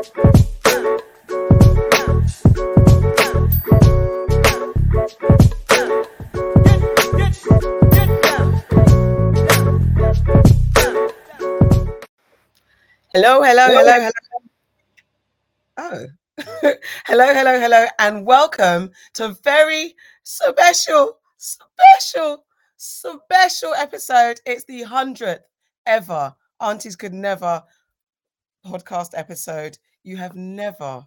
Hello, hello, hello, hello. Oh, hello, hello, hello, and welcome to a very special, special, special episode. It's the hundredth ever Aunties Could Never podcast episode. You have never,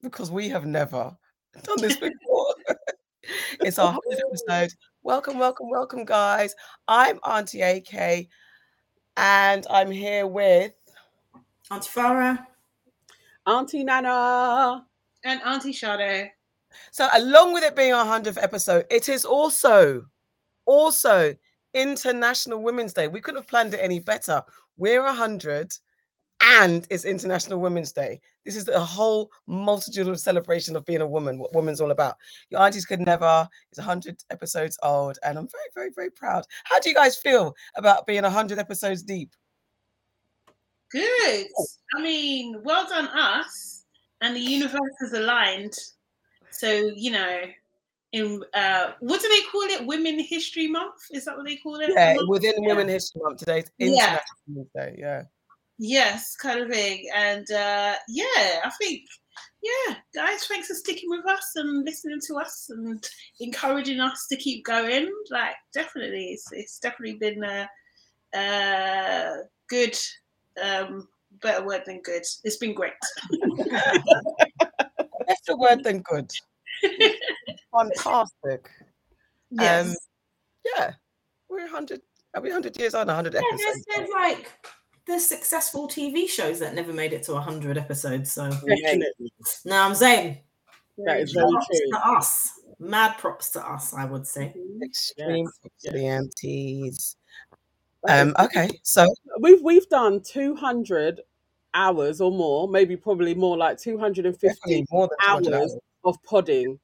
because we have never done this before. it's our hundredth episode. Oh. Welcome, welcome, welcome, guys. I'm Auntie AK, and I'm here with Auntie Farah. Auntie Nana. And Auntie Sade. So, along with it being our hundredth episode, it is also, also International Women's Day. We couldn't have planned it any better. We're a hundred, and it's International Women's Day. This is a whole multitude of celebration of being a woman. What woman's all about. Your aunties could never. It's hundred episodes old, and I'm very, very, very proud. How do you guys feel about being hundred episodes deep? Good. I mean, well done us. And the universe is aligned. So, you know, in uh what do they call it? Women History Month? Is that what they call it? Yeah, within Yeah. Women History Month today, Yeah. International Women's Day. Yeah. Yes, kind of thing. And uh yeah, I think yeah, guys, thanks for sticking with us and listening to us and encouraging us to keep going. Like definitely it's it's definitely been a uh good um better word than good. It's been great. Better word than good. Fantastic. Yes. Um, yeah, we're 100. Are we 100 years on? 100 Yeah, episodes. there's, there's like there's successful TV shows that never made it to 100 episodes. So, Definitely. no, I'm saying That is very props true. to us. Mad props to us, I would say. Extreme Yes, the aunties. Um, okay, so We've we've done 200 hours or more, maybe probably more like 250 more than 200 hours hours. of podding.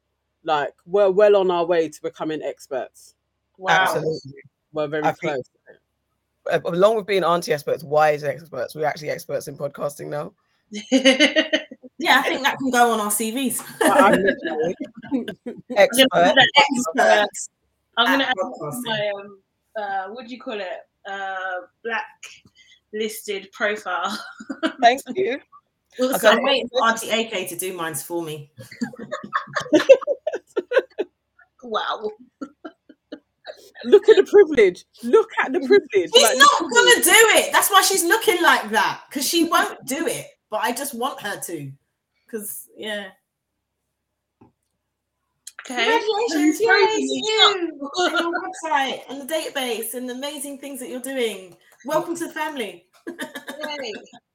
Like we're well on our way to becoming experts. Wow. Absolutely. We're very I close. Uh, Along with being auntie experts, wise experts, we're actually experts in podcasting now. Yeah, I think that can go on our CVs. I- I'm Expert. Experts. I'm gonna add my um, uh, what do you call it? Uh, black listed profile. Thank you. Also, I'm waiting for Auntie AK to do mines for me. wow. Look at the privilege. Look at the privilege. She's Like, not gonna do it. That's why she's looking like that. Because she won't do it. But I just want her to. Because yeah. Okay. Congratulations, Very yay, you and your website and the database and the amazing things that you're doing. Welcome to the family.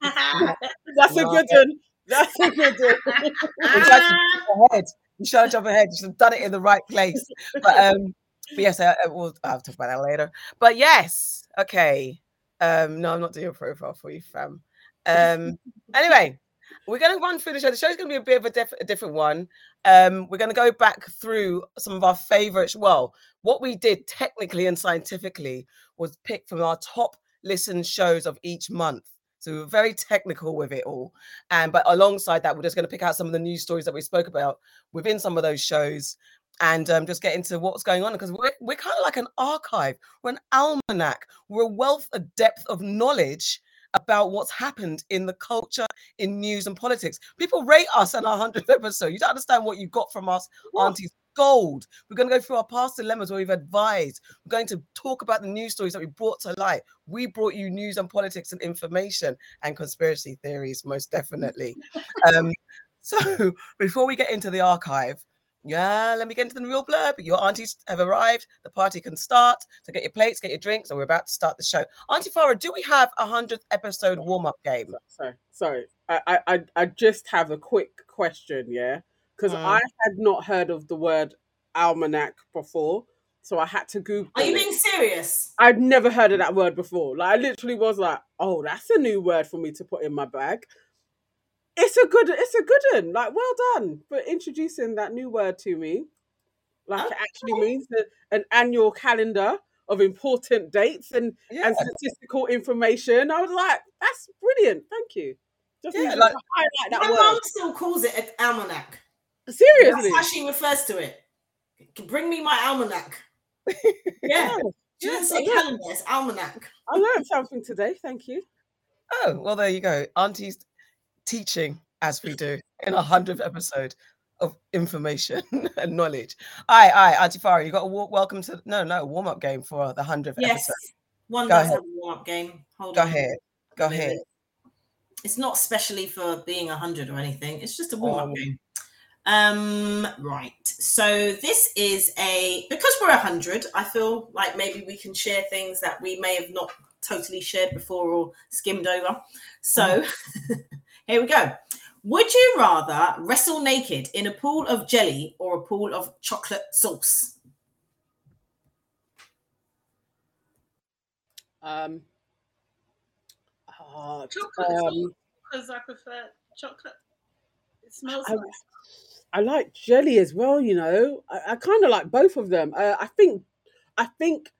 That's a good one. That's a good one. Ahead. You should have jumped ahead. You should have done it in the right place. But um, but yes, I, I will. I'll talk about that later. But yes, okay. Um, no, I'm not doing a profile for you, fam. Um, anyway, we're going to run through the show. The show's going to be a bit of a, diff- a different one. Um, we're going to go back through some of our favorites. Well, what we did technically and scientifically was pick from our top listened shows of each month. So we were very technical with it all. And but alongside that, we're just going to pick out some of the news stories that we spoke about within some of those shows and um, just get into what's going on because we're, we're kind of like an archive, we're an almanac, we're a wealth, a depth of knowledge about what's happened in the culture, in news and politics. People rate us on our 100th episode. You don't understand what you got from us, aunties. Gold. We're going to go through our past dilemmas where we've advised. We're going to talk about the news stories that we brought to light. We brought you news and politics and information and conspiracy theories, most definitely. um, so before we get into the archive, yeah, let me get into the real blurb. Your aunties have arrived. The party can start. So get your plates, get your drinks, and we're about to start the show. Auntie Farah, do we have a hundredth episode warm up game? Sorry, sorry. I, I, I, I just have a quick question, yeah, because Mm. I had not heard of the word almanac before, so I had to Google. Are you being serious? I'd never heard of that word before. Like I literally was like, "Oh, that's a new word for me to put in my bag." It's a good, it's a good one. Like, well done for introducing that new word to me. Like, it actually means that an annual calendar of important dates and Yeah. and statistical information. I was like, "That's brilliant, thank you." Just Yeah, need like- to highlight My that mum word. still calls it an almanac. Seriously, that's how she refers to it. Bring me my almanac. Yeah. Oh, she doesn't say calendar, it's almanac. I learned something today. Thank you. Oh, well, there you go. Auntie's teaching as we do in a hundredth episode of information and knowledge. Aye, aye, Auntie Farah, you got a welcome to no, no warm up game for the hundredth Yes. episode. One Go does ahead. have a warm up game. Hold Go on. ahead, go minute. ahead. It's not specially for being a hundred or anything. It's just a warm up Oh. game. Um, right. So this is a because we're a hundred. I feel like maybe we can share things that we may have not totally shared before or skimmed over. So here we go. Would you rather wrestle naked in a pool of jelly or a pool of chocolate sauce? Um, uh, Chocolate um, because I prefer chocolate. It smells I, nice. I like jelly as well. You know, I, I kind of like both of them. Uh, I think, I think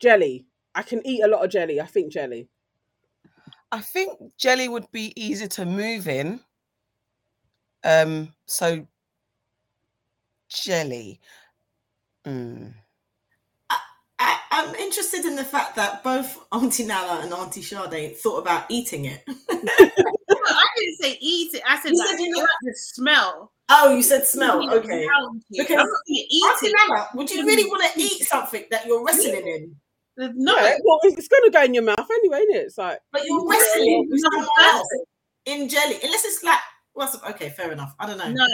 jelly. I can eat a lot of jelly. I think jelly. I think jelly would be easier to move in. Um, so jelly. Mm. I, I'm interested in the fact that both Auntie Nala and Auntie Sade thought about eating it. I didn't say eat it. I said You like, said you I like the smell. Oh, you said smell. You Okay. around. Because I'm not gonna eat Auntie. Nala, would you really want to eat something that you're wrestling in? No, Yeah, well, it's going to go in your mouth anyway, isn't it? It's like But you're Yeah, wrestling with someone else in jelly. Unless it's like, what's okay, fair enough. I don't know. no.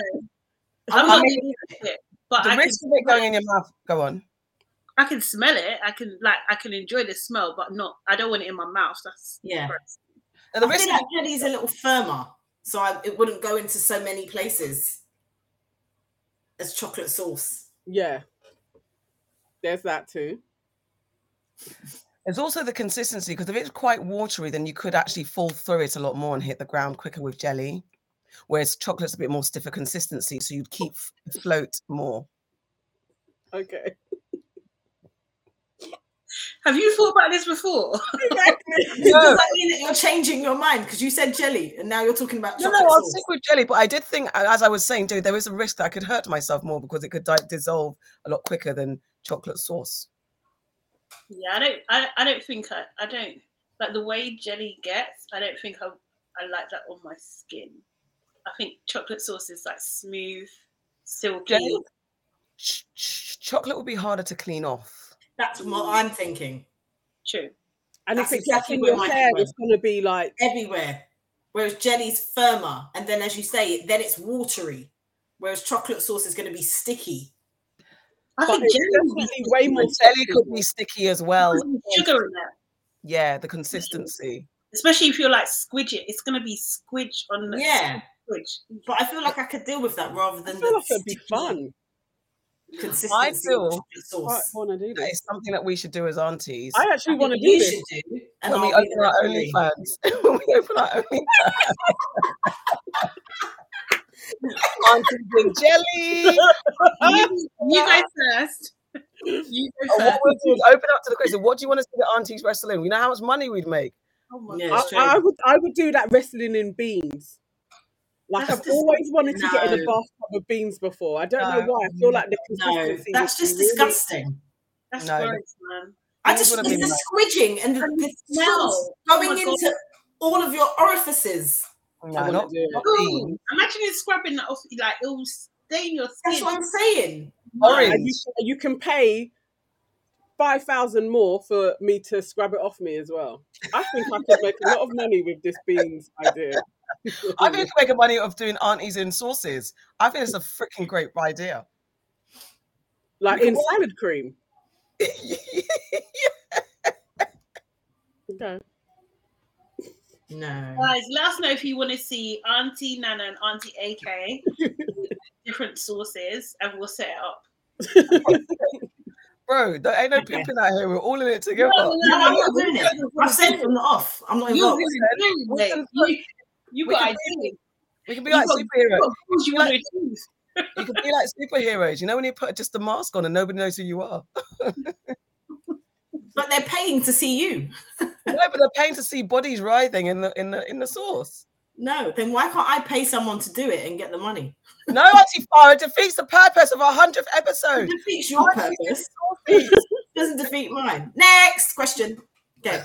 I I'm I mean, it. But the I can, risk of it going in your mouth. Go on. I can smell it. I can like I can enjoy the smell, but not. I don't want it in my mouth. That's Yeah. gross. And the I risk feel of like jelly is a little firmer, so I, it wouldn't go into so many places as chocolate sauce. yeah. There's that too. There's also the consistency because if it's quite watery, then you could actually fall through it a lot more and hit the ground quicker with jelly. Whereas chocolate's a bit more stiffer consistency, so you'd keep float more. Okay. Have you thought about this before? Does that mean that you're changing your mind because you said jelly and now you're talking about No, chocolate no, I'll sauce? stick with jelly. But I did think, as I was saying, dude, there is a risk that I could hurt myself more because it could di- dissolve a lot quicker than chocolate sauce. Yeah, I don't. I, I don't think I. I don't like the way jelly gets. I don't think I. I like that on my skin. I think chocolate sauce is like smooth, silky. Jelly? Ch- ch- chocolate would be harder to clean off. That's what I'm thinking. True. And That's if it exactly in where your my hair, head it's going to be like Everywhere. Whereas jelly's firmer, and then as you say, then it's watery. Whereas chocolate sauce is going to be sticky. I but think it's jelly would be definitely way more Jelly sticky. could be sticky as well. because of the sugar in there. Yeah, the consistency. Especially if you're like squidge it, it's gonna be squidge on the Yeah, squidge. but I feel like I could deal with that rather than I feel the like it'd be fun. Consistency I feel- I sauce. want to do That this. is something that we should do as aunties. I actually I want to do you this. should do, and when we I'll be open our referee. OnlyFans. when we open our OnlyFans. Auntie Big Jelly. You, you go first. You go Oh, what first. we'll do open up to the question. What do you want to see the aunties wrestling? in? We know how much money we'd make. Oh my Yeah, God. I, I would I would do that wrestling in beans. Like That's I've always wanted to get in a no. bathtub of beans before. I don't know why. I feel like the No, that's just be really- disgusting. That's No. gross, man. I Things just would the like- squidging and the, And the smell. sauce Oh going into all of your orifices. No, wouldn't not, it. Ooh, imagine you scrubbing that off, like it will stain your skin. That's what I'm saying. Orange. And you, you can pay five thousand more for me to scrub it off me as well. I think I could make a lot of money with this beans idea. I think we can make a money of doing aunties in sauces. I think it's a freaking great idea. like in salad cream. Okay. No. Guys, let us know if you want to see Auntie Nana and Auntie AK different sources, and we'll set it up. Bro, there ain't no Okay. pimping out here. We're all in it together. No, No, I'm not doing it. I've said from the off. I'm not You're involved. really doing can- You, you got can ideas. We can be You like got- superheroes. you got things you want. You can be like superheroes. You know when you put just a mask on and nobody knows who you are. But they're paying to see you. No, but they're paying to see bodies writhing in the in the in the sauce. No, then why can't I pay someone to do it and get the money? No, Auntie Farah, it defeats the purpose of our hundredth It episode. defeats your purpose. Doesn't defeat mine. Next question. Okay.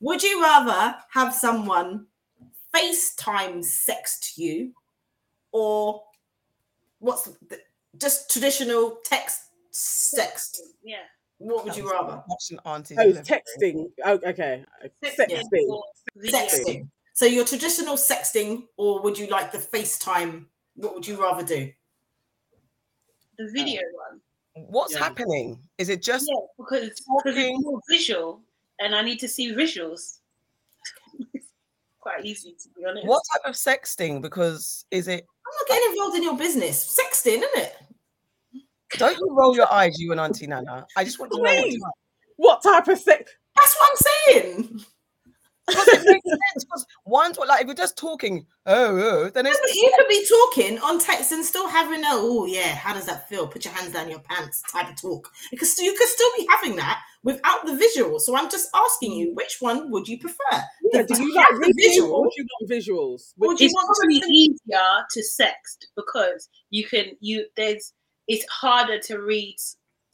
Would you rather have someone FaceTime sext you or what's the, just traditional text sext? Yeah. What would you rather? Watching Auntie. Oh, texting. Oh, okay. Sexting Sexting. Sexting. So your traditional sexting or would you like the FaceTime? What would you rather do? The video one. What's Yeah. happening? Is it just Yeah, because because it's more visual, and I need to see visuals. quite easy to be honest. what type of sexting? Because is it? I'm not getting involved in your business. Sexting, isn't it? Don't you roll your eyes, you and Auntie Nana? I just want to know. what type. What type of sex? That's what I'm saying. Because it makes one's what, like if you're just talking, oh, oh then Yeah, it's but you could be talking on text and still having a oh yeah, how does that feel? Put your hands down your pants type of talk. Because you could still be having that without the visual. So I'm just asking you, which one would you prefer? Yeah, do you like the visual, you want visuals? do you it's want probably easier to sext because you can you there's it's harder to read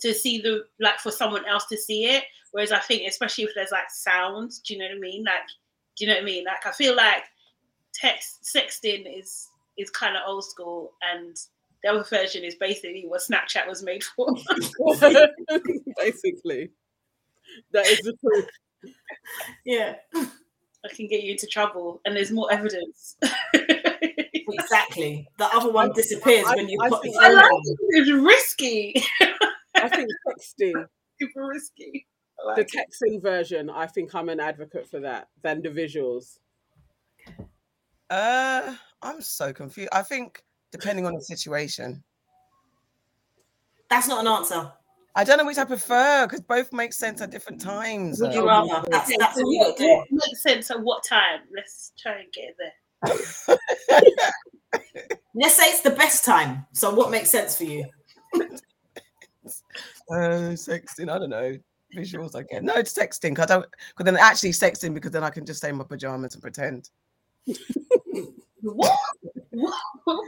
to see the like for someone else to see it. Whereas i think especially if there's like sounds do you know what i mean? Like do you know what i mean? Like i feel like text sexting is is kind of old school and the other version is basically what snapchat was made for. Basically, that is the truth. Yeah, i can get you into trouble and there's more evidence exactly. The other one disappears I- when you I put think- the I phone like on. It's risky. I think texting, Super risky. I the like it. texting version, I think I'm an advocate for that than the visuals. Uh, I'm so confused. I think depending on the situation, That's not an answer. I don't know which I prefer because both make sense at different times. Would you rather? That's, Okay, that's what you got to do. what makes sense at what time? Let's try and get there. Let's say it's the best time. So what makes sense for you? Uh, sexting, I don't know. Visuals, I get. No, it's sexting. I don't. Because then actually sexting because then I can just stay in my pajamas and pretend. What? what?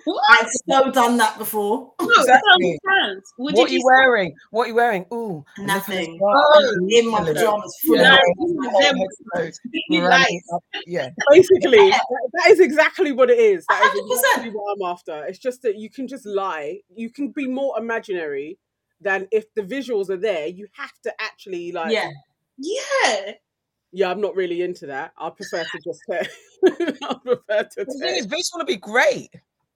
what? I've so done that before. No, Exactly. exactly. What, What, did are you say? wearing? What are you wearing? Ooh, I'm looking at Nothing. this guy. Oh, in my pajamas, full Yeah, of Nice. whole Them- head clothes, You running like- up. Yeah, Basically, that, that is exactly what it is. That is 100%. exactly what I'm after. It's just that you can just lie. You can be more imaginary than if the visuals are there. You have to actually like. Yeah. Yeah. Yeah, I'm not really into that. I prefer to just say. I prefer to the thing say. is, visual would be great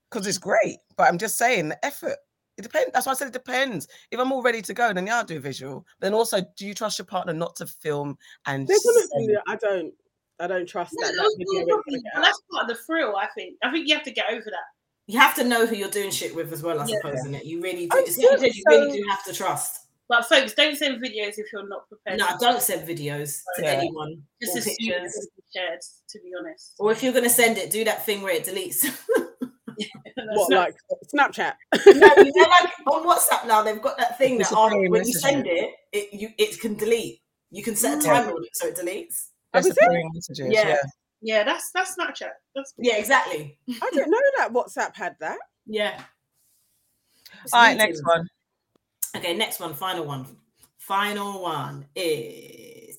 because it's great. But I'm just saying the effort. It depends. That's why I said it depends. If I'm all ready to go, then yeah, I'll do visual. Then also, do you trust your partner not to film and? Gonna send- do that. I don't. I don't trust No, that. those that video things is are gonna probably- get but out. that's part of the thrill, I think. I think you have to get over that. You have to know who you're doing shit with as well, I Yeah. suppose, isn't it? You really do. Oh, It's something you so- really do have to trust. But folks, don't send videos if you're not prepared. No, don't send videos to Yeah. anyone Just or assume it's pictures. gonna be shared, to be honest. Or if you're going to send it, do that thing where it deletes. That's What not- like Snapchat? no, you know, like on WhatsApp now, they've got that thing that Disappearing when you send it, it you it can delete. You can set a Yeah. timer on it so it deletes. Is it? disappearing messages. Yeah. Yeah. yeah, that's that's Snapchat. That's Yeah, exactly. I didn't know that WhatsApp had that. Yeah. It's All right, meetings. next one. Okay, next one, final one. Final one is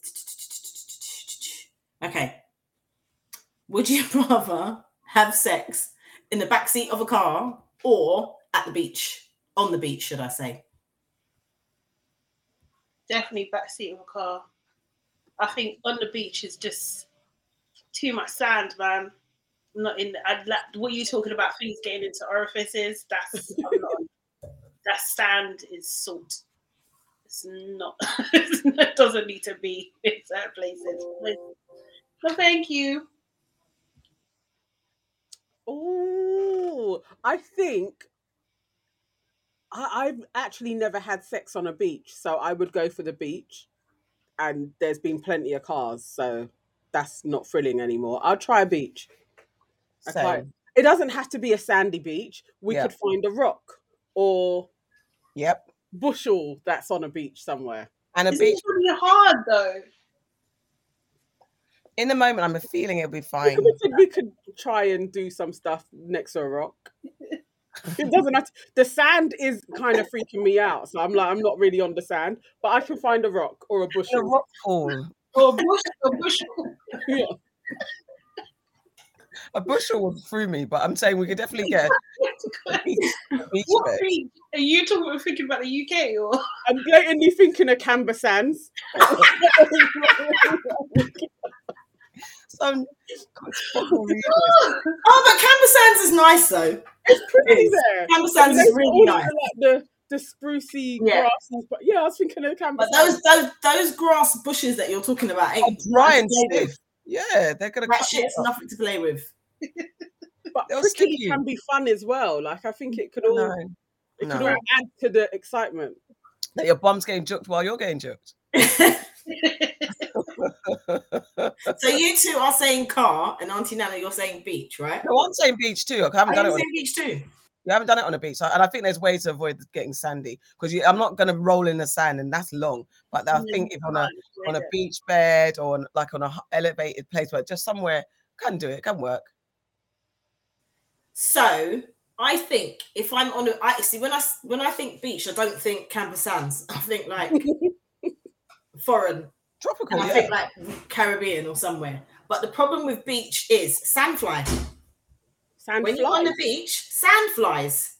okay. Would you rather have sex in the back seat of a car or at the beach? On the beach, should I say? definitely backseat of a car. I think on the beach is just too much sand, man. I'm not in. I'd like what are you talking about things getting into orifices. That's I'm not. on. That sand is salt. It's not. it doesn't need to be in certain places. No, thank you. Oh, I think I, I've actually never had sex on a beach, so I would go for the beach. And there's been plenty of cars, so that's not thrilling anymore. I'll try a beach. I quite- It doesn't have to be a sandy beach. We Yeah. could find a rock or Yep. bushel that's on a beach somewhere. And a It's beach. really hard though. in the moment, I'm feeling it'll be fine. we, could, we could try and do some stuff next to a rock. It doesn't have to, the sand is kind of freaking me out, so I'm like I'm not really on the sand, but I can find a rock or a In a bushel. rock pool. Or a bush, a bushel. Yeah. A bushel would through me, but I'm saying we could definitely get a beach, beach What beach? Are you talking about? thinking about the UK or? I'm blatantly thinking of Camber Sands. Some fucking reason. Oh, but Camber Sands is nice though. It's pretty It is. there. Camber Sands is really nice. Like the the sprucey Yeah. grasses, but yeah, I was thinking of Camber But those those those grass bushes that you're talking about ain't dry nothing and to play with. stiff. Yeah, they're gonna That cut you shit's nothing to play with. But It'll stick prickly you. can be fun as well. Like I think it could all No, it could no. all add to the excitement. that your bum's getting juked while you're getting juked. so you two are saying car, and Auntie Nana, you're saying beach, right? No, I'm saying beach too. I haven't oh, done it. am On, saying beach too. you haven't done it on a beach, and I think there's ways to avoid getting sandy because I'm not going to roll in the sand, and that's long. But I mm, think if on a on a beach bed or on, like on a elevated place, where just somewhere can do it, can work. So I think if I'm on a, I see when I s- when I think beach, I don't think Camber Sands. I think like foreign. Tropical, And I yeah. think like Caribbean or somewhere. But the problem with beach is sandfly. Sand When you're on the beach, sandflies.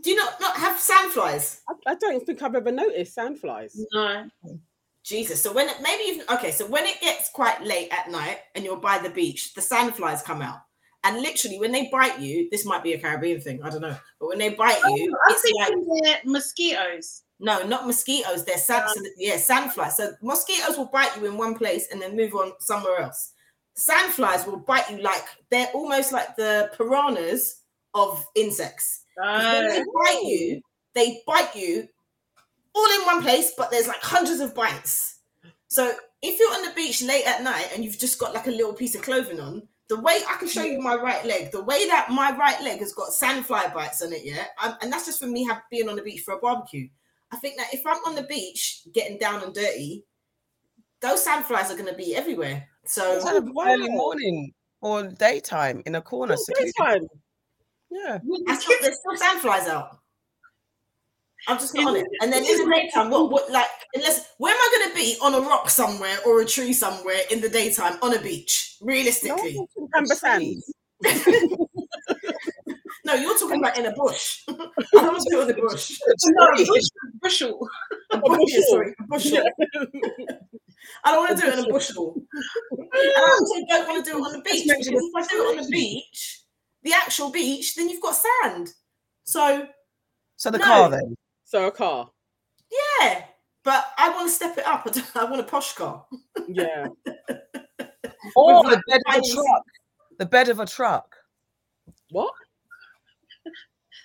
Do you not not have sandflies? I, I don't think I've ever noticed sand flies. No. Jesus. So when it, maybe you've okay. So when it gets quite late at night and you're by the beach, the sandflies come out. And literally, when they bite you, this might be a Caribbean thing, I don't know. But when they bite oh, you, I it's think like they're mosquitoes. no, not mosquitoes. They're sand, yeah, sandflies. So mosquitoes will bite you in one place and then move on somewhere else. Sandflies will bite you like they're almost like the piranhas of insects. When they Oh, bite you, they bite you all in one place, but there's like hundreds of bites. So if you're on the beach late at night and you've just got like a little piece of clothing on, the way I can show you my right leg, the way that my right leg has got sandfly bites on it, yeah, I'm, and that's just for me have, being on the beach for a barbecue. I think that if I'm on the beach getting down and dirty, those sandflies are going to be everywhere. So Kind of early morning or daytime in a corner. Oh, daytime. Yeah. I still, there's still sandflies out. I'm just not on it. And then in the daytime, what, what, like, unless, where am I going to be on a rock somewhere or a tree somewhere in the daytime on a beach, realistically? No, Camber No, you're talking about in a bush. I don't want to do it in the bush. no, bush, bushel. A A bush, bushel. sorry, a bushel. I don't want to do it in a bushel. And I also don't want to do it on the beach because if I do it on the beach, the actual beach, then you've got sand. So So the No. car then. So a car. yeah, but I want to step it up. I I want a posh car. Yeah. Or With the bed of a truck. The bed of a truck. What?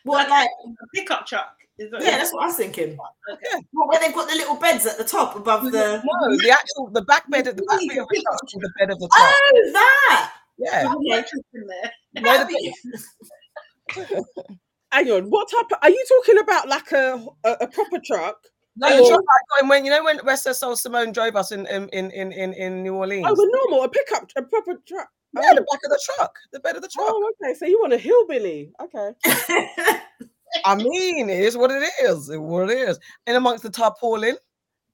Well, like A pickup truck. That yeah, that's what I was thinking. Yeah. Well, where they've got the little beds at the top above the. No, the actual the back bed of the back bed of the truck is the bed of the truck. Oh, that. Yeah. With a mattress in there. No, That'd the- be- Hang on. What type? Of, are you talking about like a a, a proper truck? No, the truck I got when you know when Resta Soul Simone drove us in in in in, in, New Orleans. Oh, the normal, a pickup, a proper truck. yeah, Oh, the back of the truck, the bed of the truck. oh, okay. So you want a hillbilly? Okay. I mean, it is what it is. It what it is. In amongst the tarpaulin,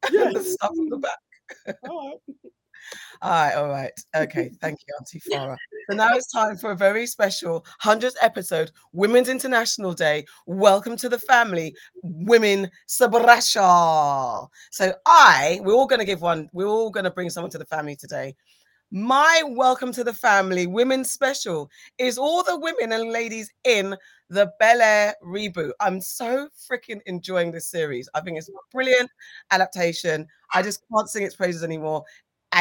Yeah. the stuff in the back. All right. All right, all right. Okay, thank you, Auntie Farah. So now it's time for a very special 100th episode, Women's International Day. Welcome to the family, Women Sabrasha. So I, we're all going to give one, we're all going to bring someone to the family today. My welcome to the family, women special, is all the women and ladies in the Bel Air reboot. I'm so freaking enjoying this series. I think it's a brilliant adaptation. I just can't sing its praises anymore.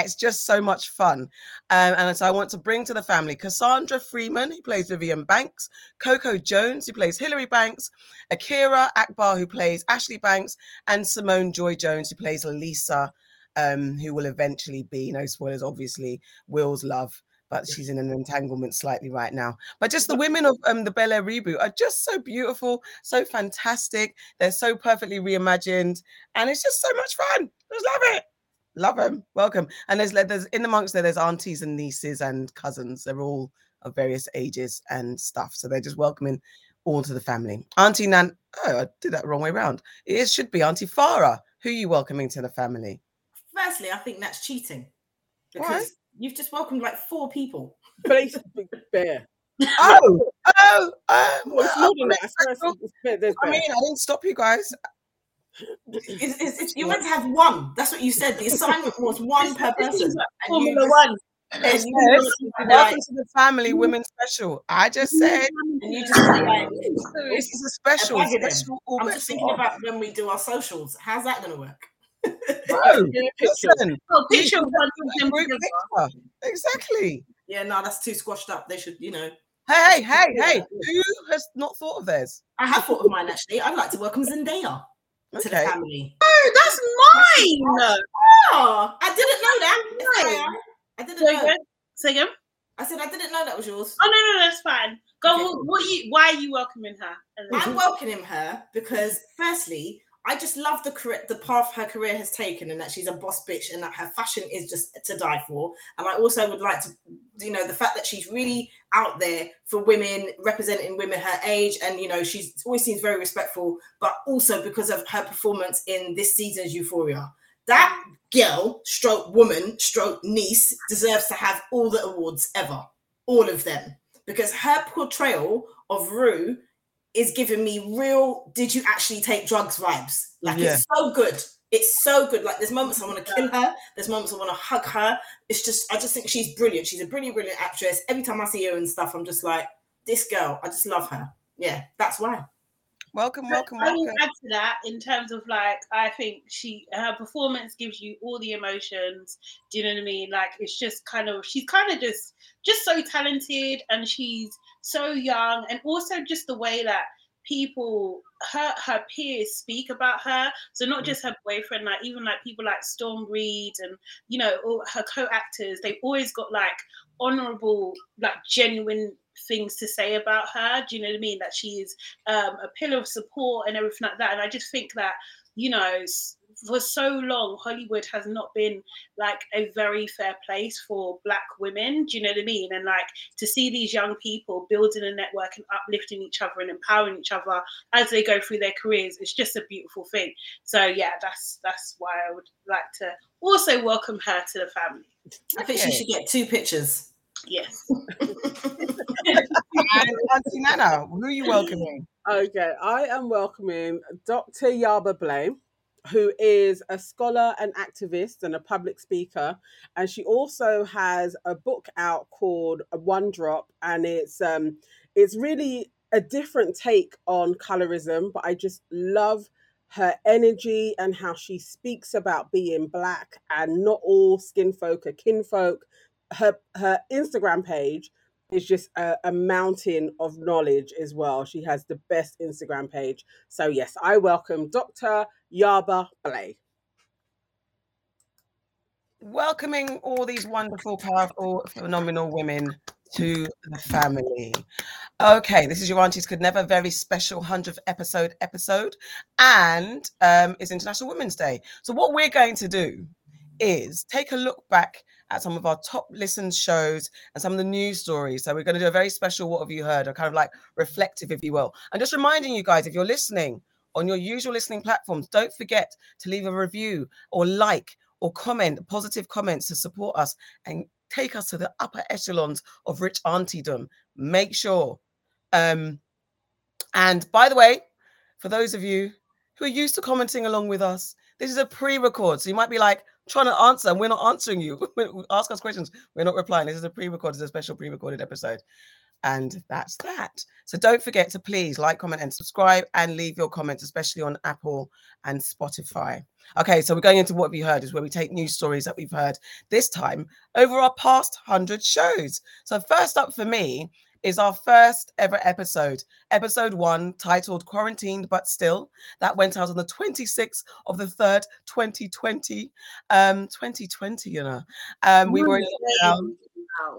It's just so much fun. Um, and so I want to bring to the family Cassandra Freeman, who plays Vivian Banks, Coco Jones, who plays Hilary Banks, Akira Akbar, who plays Ashley Banks, and Simone Joy Jones, who plays Lisa, um, who will eventually be, no spoilers, obviously, Will's love. But she's in an entanglement slightly right now. But just the women of um, the Bel Air reboot are just so beautiful, so fantastic. They're so perfectly reimagined, and it's just so much fun. I Just love it. Love them. Welcome. And there's there's in amongst there, there's aunties and nieces and cousins. They're all of various ages and stuff. So they're just welcoming all to the family. Auntie Nan. Oh, I did that the wrong way around. It should be Auntie Farah. Who are you welcoming to the family? Firstly, I think that's cheating because Why? you've just welcomed like four people. Place Big Bear. Oh, oh, oh. Well, it's more than oh, that. I swear well, it's bear. There's I bear. mean, I didn't stop you guys. It's, it's, it's- you're meant to have one. That's what you said. The assignment was one per person. you Formula One. Yes, you like- Welcome to the family mm-hmm. women special. I just mm-hmm. said and you just like, this is a special. Bag it in. special I'm just thinking about when we do our socials. How's that going to work? Bro, Get a picture. listen, Oh, picture one them picture. Exactly. Yeah, no, that's too squashed up. They should, you know. Hey, hey, hey! Who has not thought of theirs? I have thought of mine actually. I'd like to welcome Zendaya to the family. Oh, that's mine. Oh, I didn't know that. It's Right. alright. I didn't Say know. again. Say again. I said I didn't know that was yours. Oh no, no, that's fine. Go. Okay. What, what you? Why are you welcoming her? I'm welcoming her because, firstly, I just love the career, the path her career has taken, and that she's a boss bitch, and that her fashion is just to die for. And I also would like to, you know, the fact that she's really out there for women, representing women her age, and you know, she's always seems very respectful. But also because of her performance in this season's Euphoria, that girl, stroke woman, stroke niece, deserves to have all the awards ever, all of them, because her portrayal of Rue is giving me real did you actually take drugs vibes? Like Yeah. it's so good. It's so good. Like there's moments i want to kill her. There's moments i want to hug her. It's just i just think she's brilliant. She's a brilliant brilliant actress. Every time i see her and stuff i'm just like this girl i just love her. Yeah that's why Welcome, welcome, I will welcome. add to that in terms of like I think she her performance gives you all the emotions. Do you know what I mean? Like it's just kind of she's kind of just just so talented and she's so young and also just the way that people her her peers speak about her so not mm. just her boyfriend like even like people like Storm Reid and you know all her co-actors they've always got like honorable like genuine things to say about her do you know what i mean that she's um, a pillar of support and everything like that. And I just think that, you know, for so long, Hollywood has not been like a very fair place for Black women. Do you know what I mean? And like to see these young people building a network and uplifting each other and empowering each other as they go through their careers, it's just a beautiful thing. So yeah, that's that's why I would like to also welcome her to the family. i think she should get two pictures Yes. And Auntie Nana, who are you welcoming? Okay, I am welcoming Dr. Yaba Blay, who is a scholar and activist and a public speaker, and she also has a book out called One Drop, and it's um it's really a different take on colorism, but I just love her energy and how she speaks about being black and not all skin folk are kinfolk. Her her Instagram page is just a, a mountain of knowledge as well. She has the best Instagram page. So yes, I welcome Dr. Yaba Blay. Welcoming all these wonderful, powerful, phenomenal women to the family. Okay, this is your aunties could never very special 100th episode episode, and um, it's International Women's Day. So what we're going to do is take a look back at some of our top listened shows and some of the news stories. So we're going to do a very special "What have you heard?" or kind of like reflective, if you will. And just reminding you guys, if you're listening on your usual listening platforms, don't forget to leave a review or like or comment positive comments to support us and take us to the upper echelons of rich auntiedom. Make sure. Um, and by the way, for those of you who are used to commenting along with us, this is a pre-record. So you might be like trying to answer, and we're not answering you. Ask us questions. We're not replying. This is a pre-recorded, a special pre-recorded episode. And that's that. So don't forget to please like, comment, and subscribe and leave your comments, especially on Apple and Spotify. Okay, so we're going into what we heard is where we take news stories that we've heard this time over our past 100 shows. So, first up for me is our first ever episode, episode one, titled Quarantined But Still. That went out on the 26th of the 3rd, 2020. Um, 2020, you know. Um, we were in lockdown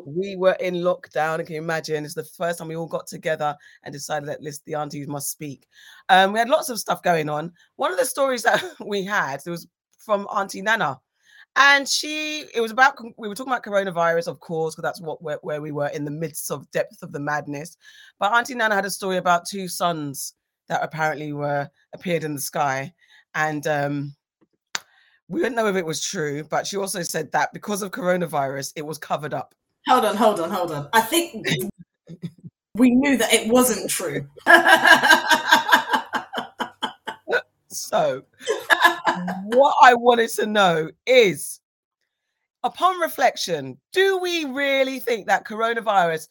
we were in lockdown. Can you imagine? It's the first time we all got together and decided that list the aunties must speak. Um, we had lots of stuff going on. One of the stories that we had it was from Auntie Nana, And she, it was about, we were talking about coronavirus, of course, because that's what where, where we were in the midst of depth of the madness. But Auntie Nana had a story about two suns that apparently were appeared in the sky. And um, we didn't know if it was true, but she also said that because of coronavirus, it was covered up. Hold on, hold on, hold on. I think we knew that it wasn't true. so, what I wanted to know is upon reflection, do we really think that coronavirus,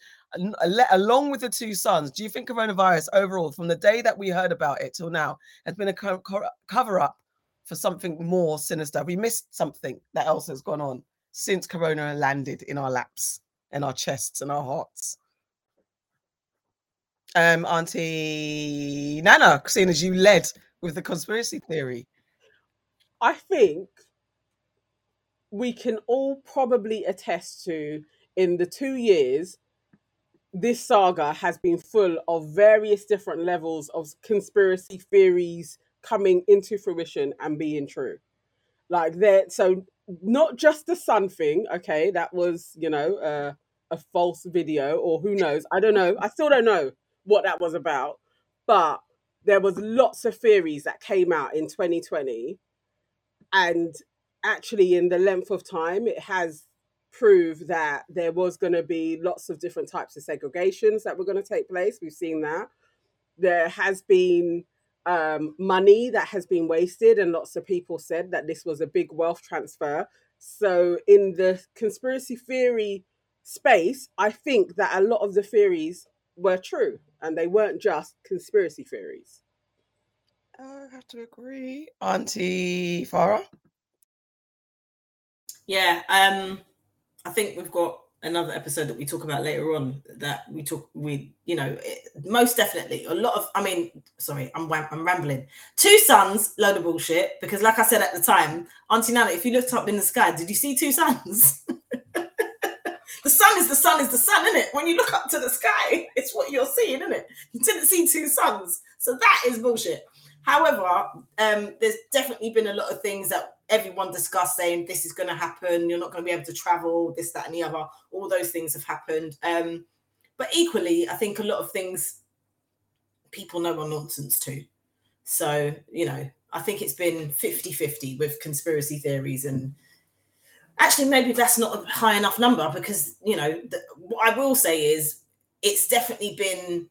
along with the two suns, do you think coronavirus overall, from the day that we heard about it till now, has been a co- co- cover up for something more sinister? We missed something that else has gone on since corona landed in our laps and our chests and our hearts. Um, Auntie Nana, seeing as you led with the conspiracy theory? I think we can all probably attest to in the two years this saga has been full of various different levels of conspiracy theories coming into fruition and being true. Like that, so not just the sun thing, okay, that was, you know, uh, a false video or who knows. I don't know. I still don't know what that was about. But there was lots of theories that came out in 2020 and actually in the length of time it has proved that there was going to be lots of different types of segregations that were going to take place. We've seen that. There has been um, money that has been wasted and lots of people said that this was a big wealth transfer. So in the conspiracy theory space i think that a lot of the theories were true and they weren't just conspiracy theories. I have to agree. Auntie Farah? Yeah, um, I think we've got another episode that we talk about later on that we talk we you know it, most definitely a lot of i mean sorry i'm i'm rambling two suns load of bullshit because like i said at the time auntie nana if you looked up in the sky did you see two suns the sun is the sun is the sun, isn't it? When you look up to the sky, it's what you're seeing, isn't it? You didn't see two suns. So that is bullshit. However, um, there's definitely been a lot of things that everyone discussed saying this is going to happen. You're not going to be able to travel, this, that, and the other. All those things have happened. Um, but equally, I think a lot of things people know are nonsense too. So, you know, I think it's been 50 50 with conspiracy theories and actually maybe that's not a high enough number because you know the, what i will say is it's definitely been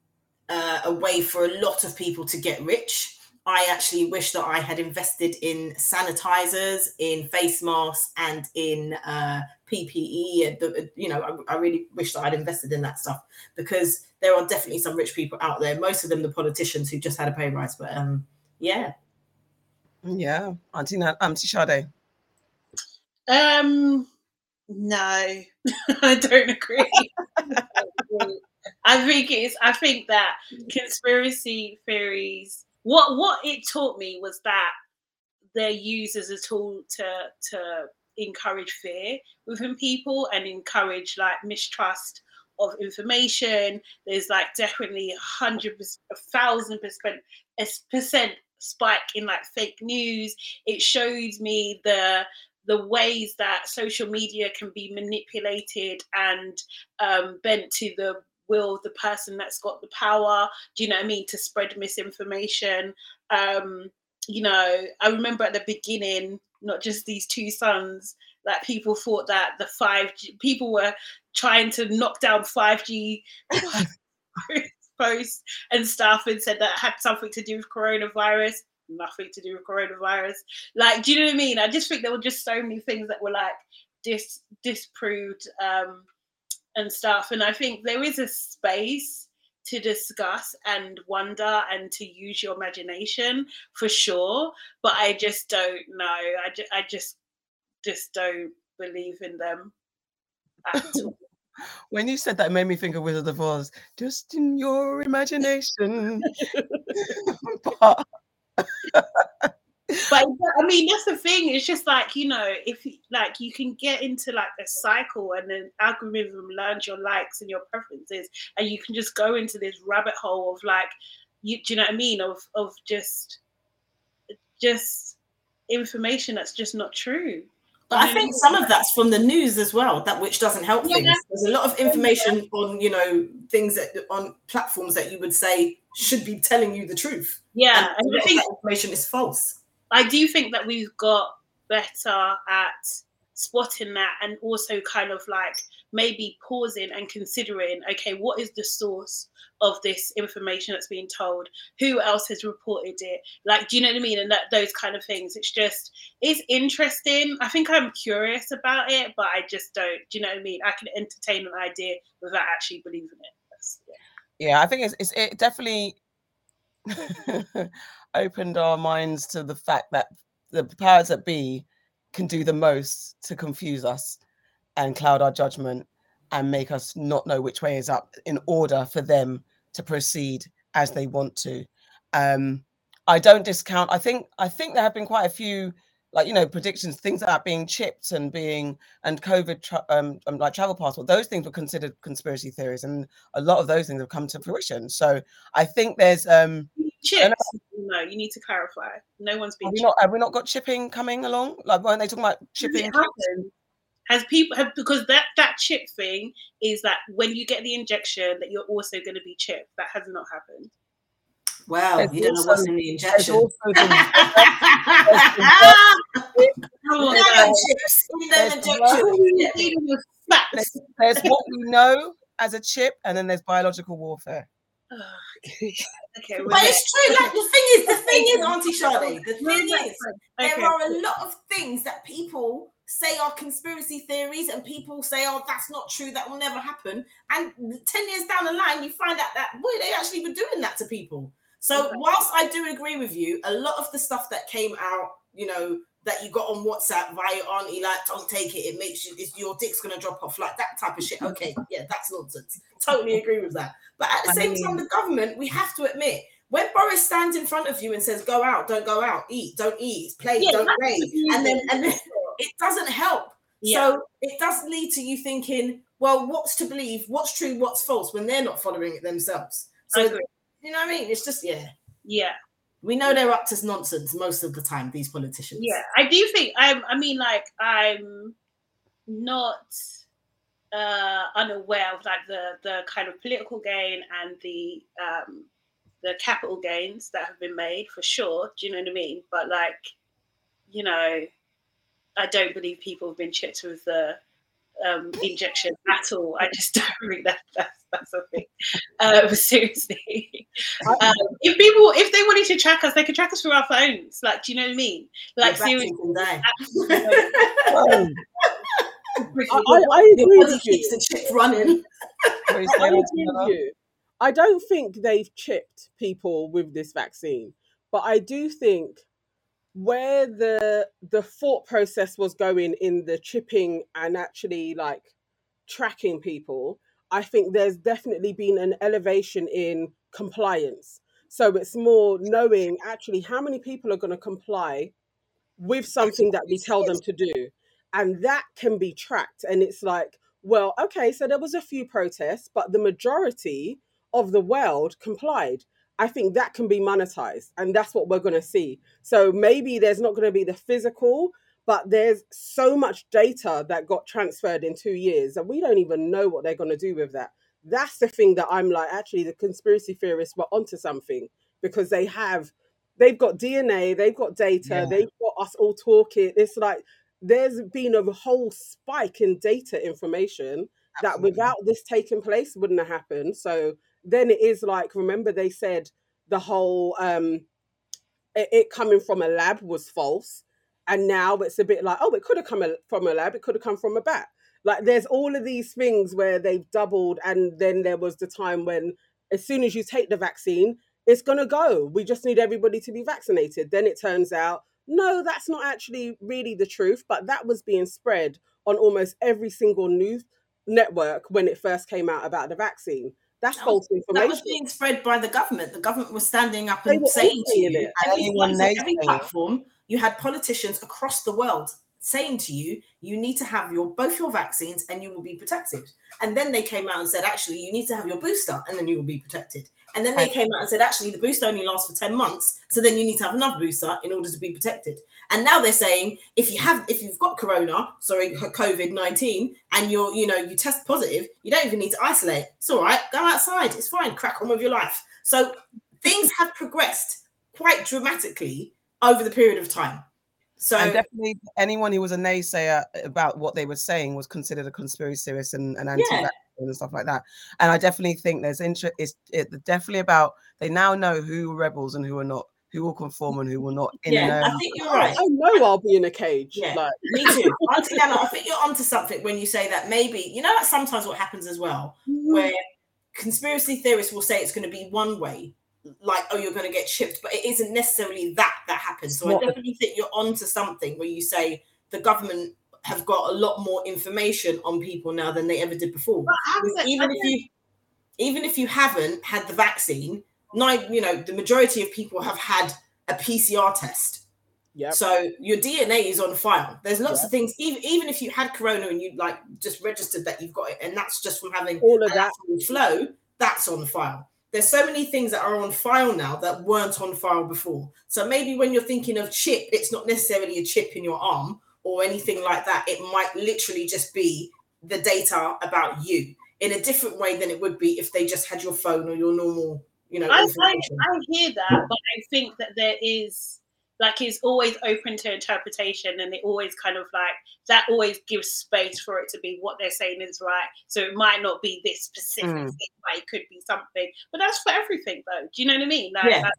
uh, a way for a lot of people to get rich i actually wish that i had invested in sanitizers in face masks and in uh, ppe the, you know I, I really wish that i'd invested in that stuff because there are definitely some rich people out there most of them the politicians who just had a pay rise but um yeah yeah auntie auntie Sade. Um, no, I don't agree. I think it's. I think that conspiracy theories. What what it taught me was that they're used as a tool to to encourage fear within people and encourage like mistrust of information. There's like definitely a hundred, a thousand percent, a percent spike in like fake news. It shows me the the ways that social media can be manipulated and um, bent to the will the person that's got the power. Do you know what I mean? To spread misinformation. Um, you know, I remember at the beginning, not just these two suns that people thought that the 5G, people were trying to knock down 5G posts and stuff and said that had something to do with coronavirus nothing to do with coronavirus. Like, do you know what I mean? I just think there were just so many things that were like dis disproved um, and stuff. And I think there is a space to discuss and wonder and to use your imagination for sure. But I just don't know. I, ju- I just just don't believe in them at all. When you said that, it made me think of Wizard of Oz. Just in your imagination. but but I mean, that's the thing. It's just like you know, if like you can get into like a cycle, and then algorithm learns your likes and your preferences, and you can just go into this rabbit hole of like, you do you know what I mean? Of of just just information that's just not true. But I think some of that's from the news as well, that which doesn't help Yeah. things. There's a lot of information on, you know, things that on platforms that you would say should be telling you the truth. Yeah, and and I think that information is false. I do think that we've got better at spotting that and also kind of like maybe pausing and considering okay what is the source of this information that's being told? Who else has reported it? Like do you know what i mean? And that those kind of things. It's just it's interesting. I think i'm curious about it but i just don't do you know what i mean? I can entertain an idea without actually believing it. Yeah. yeah i think it's, it's it definitely opened our minds to the fact that the powers that be can do the most to confuse us and cloud our judgment and make us not know which way is up in order for them to proceed as they want to. Um i don't discount i think i think there have been quite a few like you know predictions things that are being chipped and being and covid tra- um, um like travel passport those things were considered conspiracy theories and a lot of those things have come to fruition. So i think there's um chips no you need to clarify no one's been have we, not, have we not got chipping coming along like weren't they talking about Has chipping? Has people have because that that chip thing is that when you get the injection that you're also going to be chipped. That has not happened. Wow, There's you don't know what's in the There's injection. also been- Come on, Nano guys. chips in them There's injections. Yeah. Dealing with facts. there's, there's what we know as a chip and then there's biological warfare Okay, we're But it's true. Like the thing is, the thing is, Auntie Sade, the thing is, Okay. there are a lot of things that people say are conspiracy theories and people say oh that's not true that will never happen and 10 years down the line you find out that boy they actually were doing that to people so Okay. whilst i do agree with you a lot of the stuff that came out you know that you got on whatsapp via auntie like don't take it it makes you it's, your dick's gonna drop off like that type of shit okay yeah that's nonsense totally agree with that but at the I same mean- time the government we have to admit when Boris stands in front of you and says, "Go out, don't go out, eat, don't eat, play, Yeah, don't play," and then and then it doesn't help. Yeah. So it does lead to you thinking, well, what's to believe, what's true, what's false when they're not following it themselves. So you know what I mean? It's just yeah. yeah, We know they're up to nonsense most of the time, these politicians. yeah. I do think I'm. I mean, like I'm not uh unaware of like the the kind of political gain and the um the capital gains that have been made for sure. Do you know what I mean? But like, you know, I don't believe people have been chipped with the um, injection at all. I just don't think that that's that's a thing. Um, seriously, um, if people if they wanted to track us, they could track us through our phones. Like, do you know what I mean? Like, Like seriously. can. Oh, I, I, I agree with you. the chip running. what I agree with you. I don't think they've chipped people with this vaccine, but I do think where the the thought process was going in the chipping and actually like tracking people, I think there's definitely been an elevation in compliance. So it's more knowing actually how many people are going to comply with something that we tell them to do. And that can be tracked. And it's like, well, okay, so there was a few protests, but the majority of the world complied. I think that can be monetized. And that's what we're going to see. So maybe there's not going to be the physical, but there's so much data that got transferred in two years and we don't even know what they're going to do with that. That's the thing that I'm like, actually, the conspiracy theorists were onto something because they have, they've got DNA, they've got data, Yeah. they've got us all talking. It's like there's been a whole spike in data information that without this taking place wouldn't have happened. So then it is like, remember they said the whole um it, it coming from a lab was false. And now it's a bit like, oh, it could have come a- from a lab, it could have come from a bat. Like there's all of these things where they've doubled, and then there was the time when as soon as you take the vaccine, it's gonna go. We just need everybody to be vaccinated. Then it turns out, no, that's not actually really the truth, but that was being spread on almost every single news network when it first came out about the vaccine. That's That false That information. was being spread by the government. The government was standing up and saying to you. Every, every platform, you had politicians across the world saying to you, you need to have your both your vaccines and you will be protected. And then they came out and said, actually, you need to have your booster and then you will be protected. And then they came out and said, actually, the booster only lasts for 10 months. So then you need to have another booster in order to be protected. And now they're saying if you mm. have if you've got corona, sorry, mm. COVID-19, and you're, you know, you test positive, you don't even need to isolate. It's all right, go outside, it's fine, crack on with your life. So things have progressed quite dramatically over the period of time. So and definitely anyone who was a naysayer about what they were saying was considered a conspiracy theorist and, and anti Yeah. and stuff like that. And I definitely think there's interest. It's it, definitely about they now know who are rebels and who are not, who will conform and who will not. In yeah, I think you're oh, right. I know I'll be in a cage. Yeah. Like Me too. Auntie I think you're onto something when you say that maybe, you know, like sometimes what happens as well, mm. where conspiracy theorists will say it's going to be one way, like, oh, you're going to get chipped, but it isn't necessarily that that happens. So I definitely think you're onto something where you say the government have got a lot more information on people now than they ever did before. But how Because does it- even if you even if you haven't had the vaccine, nine, you know, the majority of people have had a PCR test. yeah. So your DNA is on file. There's lots of things, even even if you had corona and you like just registered that you've got it, and that's just from having All of that. flow, that's on file. There's so many things that are on file now that weren't on file before. So maybe when you're thinking of chip, it's not necessarily a chip in your arm or anything like that. It might literally just be the data about you in a different way than it would be if they just had your phone or your normal, you know, I, I. I hear that, but I think that there is like it's always open to interpretation and it always kind of like that always gives space for it to be what they're saying is right. So it might not be this specific Mm. thing, but it could be something. But that's for everything though. Do you know what I mean? Like Yeah. that-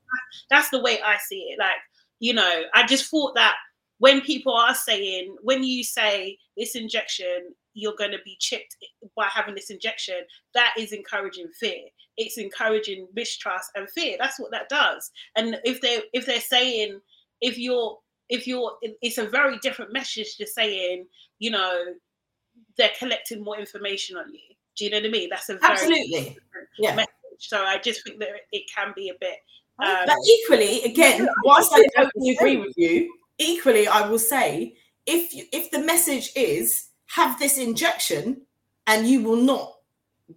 that's the way I see it. Like, you know, I just thought that when people are saying, when you say this injection, you're going to be chipped by having this injection, that is encouraging fear. It's encouraging mistrust and fear. That's what that does. And if they if they're saying if you're if you're it's a very different message to saying, you know, they're collecting more information on you. Do you know what I mean? That's a very Absolutely. Yeah. message. So I just think that it can be a bit um, But equally, again, whilst I totally agree with you, equally I will say if you, if the message is have this injection and you will not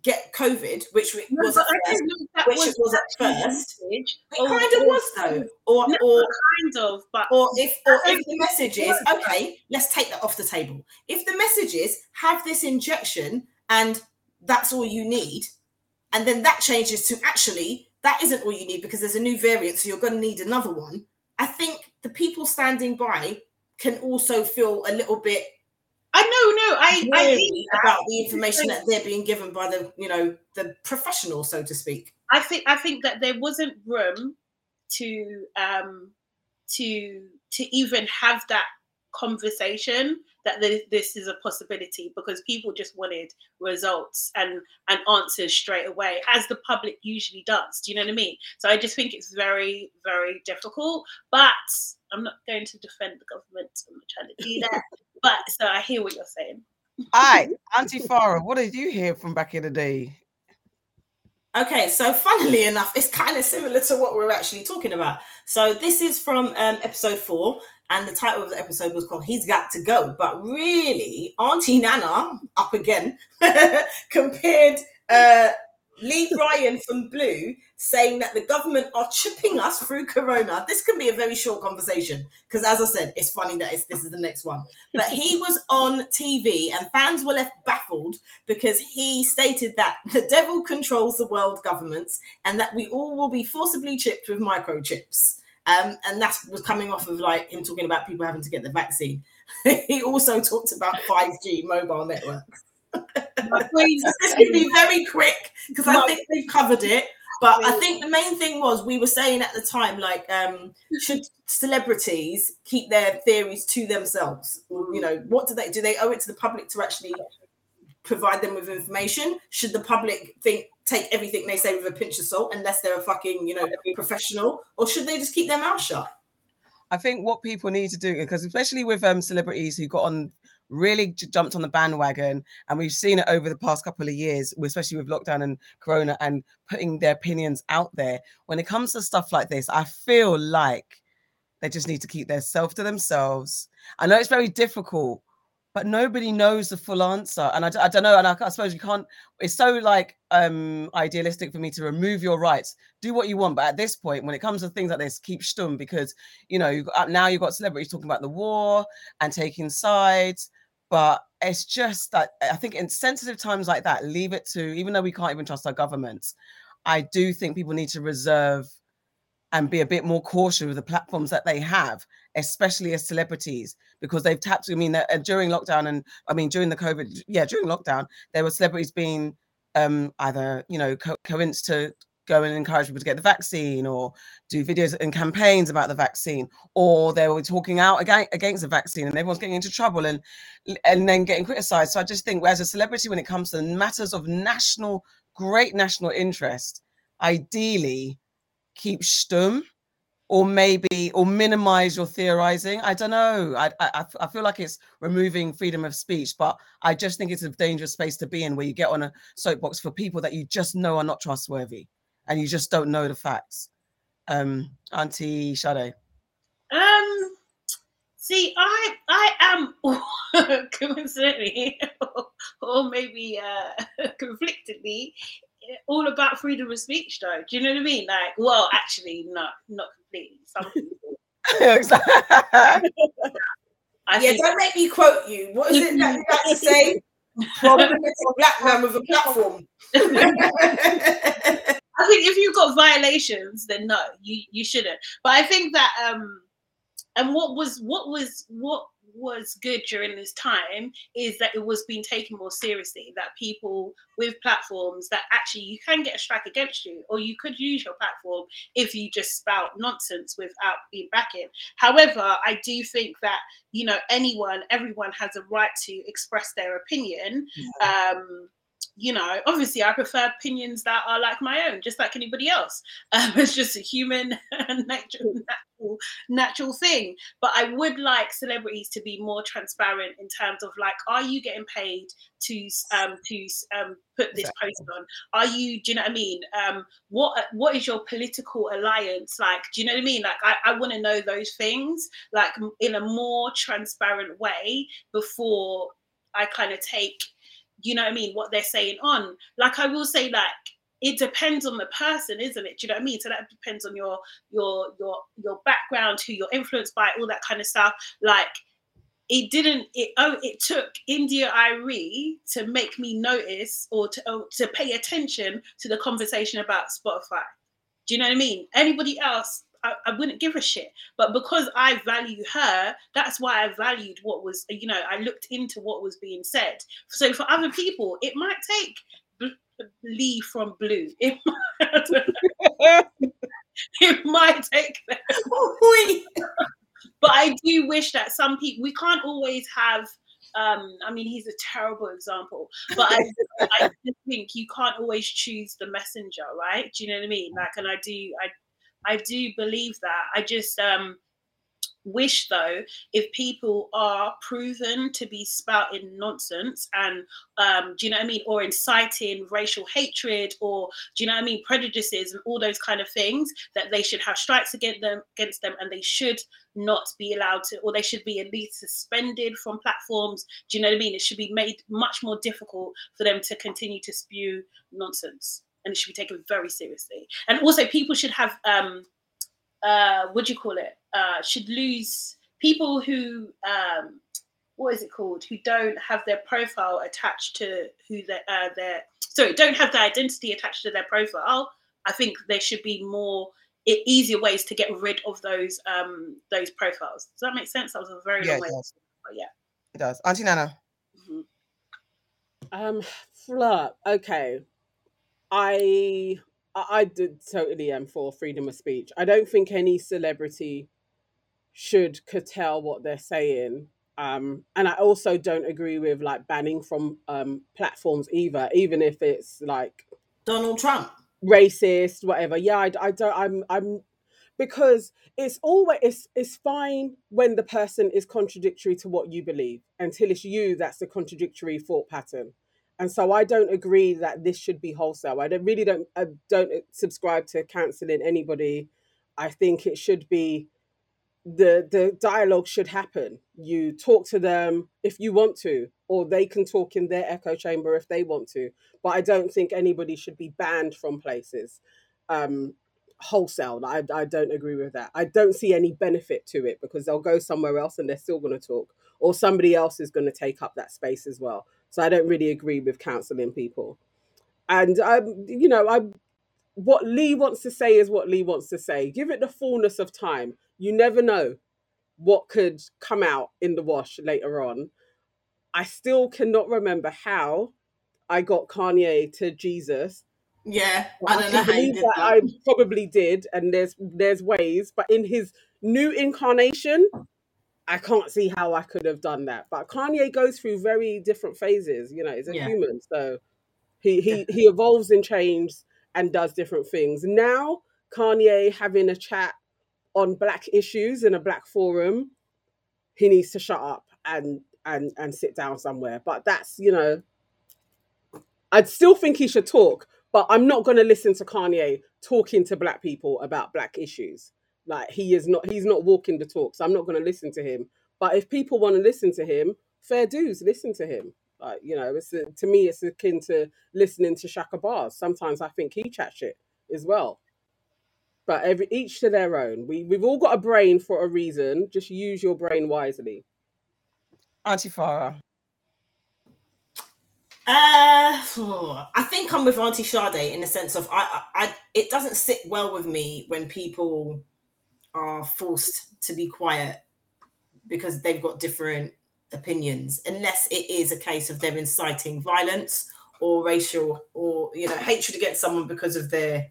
get COVID, which it No, was at first, don't know if that which was it was at first. message. it kind of was though, or No, or kind of, but or if or if the message is okay, let's take that off the table. If the message is have this injection and that's all you need, and then that changes to actually that isn't all you need because there's a new variant, so you're going to need another one. I think the people standing by can also feel a little bit I know, no, I, I think about the information that they're being given by the you know the professional, so to speak. I think I think that there wasn't room to um to to even have that conversation that th- this is a possibility because people just wanted results and and answers straight away as the public usually does. Do you know what i mean? So i just think it's very very difficult but i'm not going to defend the government i'm not trying to do that but so i hear what you're saying Hi, Auntie Farah, what did you hear from back in the day? Okay, so funnily enough, it's kind of similar to what we're actually talking about. So this is from um, episode four, and the title of the episode was called "He's Got to Go." But really, Auntie Nana up again compared uh, Lee Ryan from Blue saying that the government are chipping us through Corona. This can be a very short conversation because, as I said, it's funny that it's, this is the next one. But he was on TV, and fans were left baffled because he stated that the devil controls the world governments and that we all will be forcibly chipped with microchips. Um, and that was coming off of like him talking about people having to get the vaccine. he also talked about 5G mobile networks. Brain- This could be very quick because I think we've covered it. But I think the main thing was we were saying at the time, like, um, should celebrities keep their theories to themselves? You know, what do they do? They owe it to the public to actually provide them with information? Should the public think take everything they say with a pinch of salt unless they're a fucking, you know, professional, or should they just keep their mouth shut? I think what people need to do, because especially with um, celebrities who got on, really j- jumped on the bandwagon, and we've seen it over the past couple of years, especially with lockdown and Corona, and putting their opinions out there. When it comes to stuff like this, I feel like they just need to keep their self to themselves. I know it's very difficult but nobody knows the full answer. And I, don't know. And I, I, suppose you can't, it's so like um idealistic for me to remove your rights, do what you want. But at this point, when it comes to things like this, keep stum because, you know, you got, now you've got celebrities talking about the war and taking sides. But it's just that I think in sensitive times like that, leave it to, even though we can't even trust our governments, I do think people need to reserve and be a bit more cautious with the platforms that they have, especially as celebrities, because they've tapped. I mean, uh, during lockdown, and I mean during the COVID, yeah, during lockdown, there were celebrities being um, either you know co- to go and encourage people to get the vaccine, or do videos and campaigns about the vaccine, or they were talking out against, the vaccine, and everyone's getting into trouble and and then getting criticized. So I just think, as a celebrity, when it comes to matters of national, great national interest, ideally keep stum or maybe or minimize your theorizing. I don't know. I, I i feel like it's removing freedom of speech but i just think it's a dangerous space to be in where you get on a soapbox for people that you just know are not trustworthy and you just don't know the facts um auntie Sade. um see i i am coincidentally or maybe uh conflictedly all about freedom of speech, though. Do you know what I mean? Like, well, actually, no, not completely. Some people. I yeah, don't make me quote you. What is it that you like to say? Problem a black man with a platform. I think if you've got violations, then no, you you shouldn't. But I think that um, and what was what was what was good during this time is that it was being taken more seriously that people with platforms that actually you can get a strike against you or you could use your platform if you just spout nonsense without being backing however i do think that you know anyone everyone has a right to express their opinion yeah. um you know, obviously I prefer opinions that are like my own, just like anybody else. Um, it's just a human natural, natural, natural thing. But I would like celebrities to be more transparent in terms of like, are you getting paid to um to um put this exactly. post on? Are you? Do you know what I mean? Um, what what is your political alliance like? Do you know what I mean? Like, I, I want to know those things like in a more transparent way before I kind of take you know what I mean, what they're saying on. Like I will say, like it depends on the person, isn't it? Do you know what I mean? So that depends on your your your your background, who you're influenced by, all that kind of stuff. Like it didn't it oh it took India.Arie to make me notice or to oh, to pay attention to the conversation about Spotify. Do you know what I mean? Anybody else I, I, wouldn't give a shit. But because I value her, that's why I valued what was, you know, I looked into what was being said. So for other people, it might take Lee from Blue. It might, it might take but I do wish that some people, we can't always have um, I mean, he's a terrible example, but I, I think you can't always choose the messenger, right? Do you know what I mean? Like, and I do, I I do believe that. I just um, wish though if people are proven to be spouting nonsense and um, do you know what I mean? Or inciting racial hatred or do you know what I mean? Prejudices and all those kind of things that they should have strikes against them against them and they should not be allowed to or they should be at least suspended from platforms. Do you know what I mean? It should be made much more difficult for them to continue to spew nonsense and it should be taken very seriously. And also, people should have um, uh, what do you call it? Uh, should lose people who um, what is it called? Who don't have their profile attached to who they uh, their sorry don't have their identity attached to their profile. I think there should be more easier ways to get rid of those um those profiles. Does that make sense? That was a very yeah, long way. But yeah, it does. Auntie Nana. Mm-hmm. Um, Fleur. Okay, I I did totally am for freedom of speech. I don't think any celebrity should curtail what they're saying. Um, and I also don't agree with like banning from um, platforms either, even if it's like Donald Trump, racist, whatever. Yeah, I, I don't. I'm I'm because it's always it's, it's fine when the person is contradictory to what you believe until it's you that's the contradictory thought pattern and so I don't agree that this should be wholesale. I don't, really don't I don't subscribe to cancelling anybody. I think it should be the the dialogue should happen. You talk to them if you want to, or they can talk in their echo chamber if they want to. But I don't think anybody should be banned from places um, wholesale. I, I don't agree with that. I don't see any benefit to it because they'll go somewhere else and they're still going to talk, or somebody else is going to take up that space as well. So I don't really agree with counselling people. And um, you know, I what Lee wants to say is what Lee wants to say. Give it the fullness of time. You never know what could come out in the wash later on. I still cannot remember how I got Kanye to Jesus. Yeah, I I don't know how you did that that. I probably did, and there's there's ways, but in his new incarnation, I can't see how I could have done that. But Kanye goes through very different phases. You know, he's a Yeah. human, so he he he evolves and changes and does different things. Now, Kanye having a chat on black issues in a black forum, he needs to shut up and and and sit down somewhere. But that's you know, I'd still think he should talk, but I'm not going to listen to Kanye talking to black people about black issues. Like he is not, he's not walking the talk, so I'm not going to listen to him. But if people want to listen to him, fair dues, listen to him. Like you know, it's a, to me, it's akin to listening to Chakabars. Sometimes I think he chat shit as well. But every each to their own. We we've all got a brain for a reason. Just use your brain wisely. Auntie Farah. Uh, I think I'm with Auntie Sade in the sense of I, I, I, it doesn't sit well with me when people are forced to be quiet because they've got different opinions, unless it is a case of them inciting violence or racial or you know hatred against someone because of their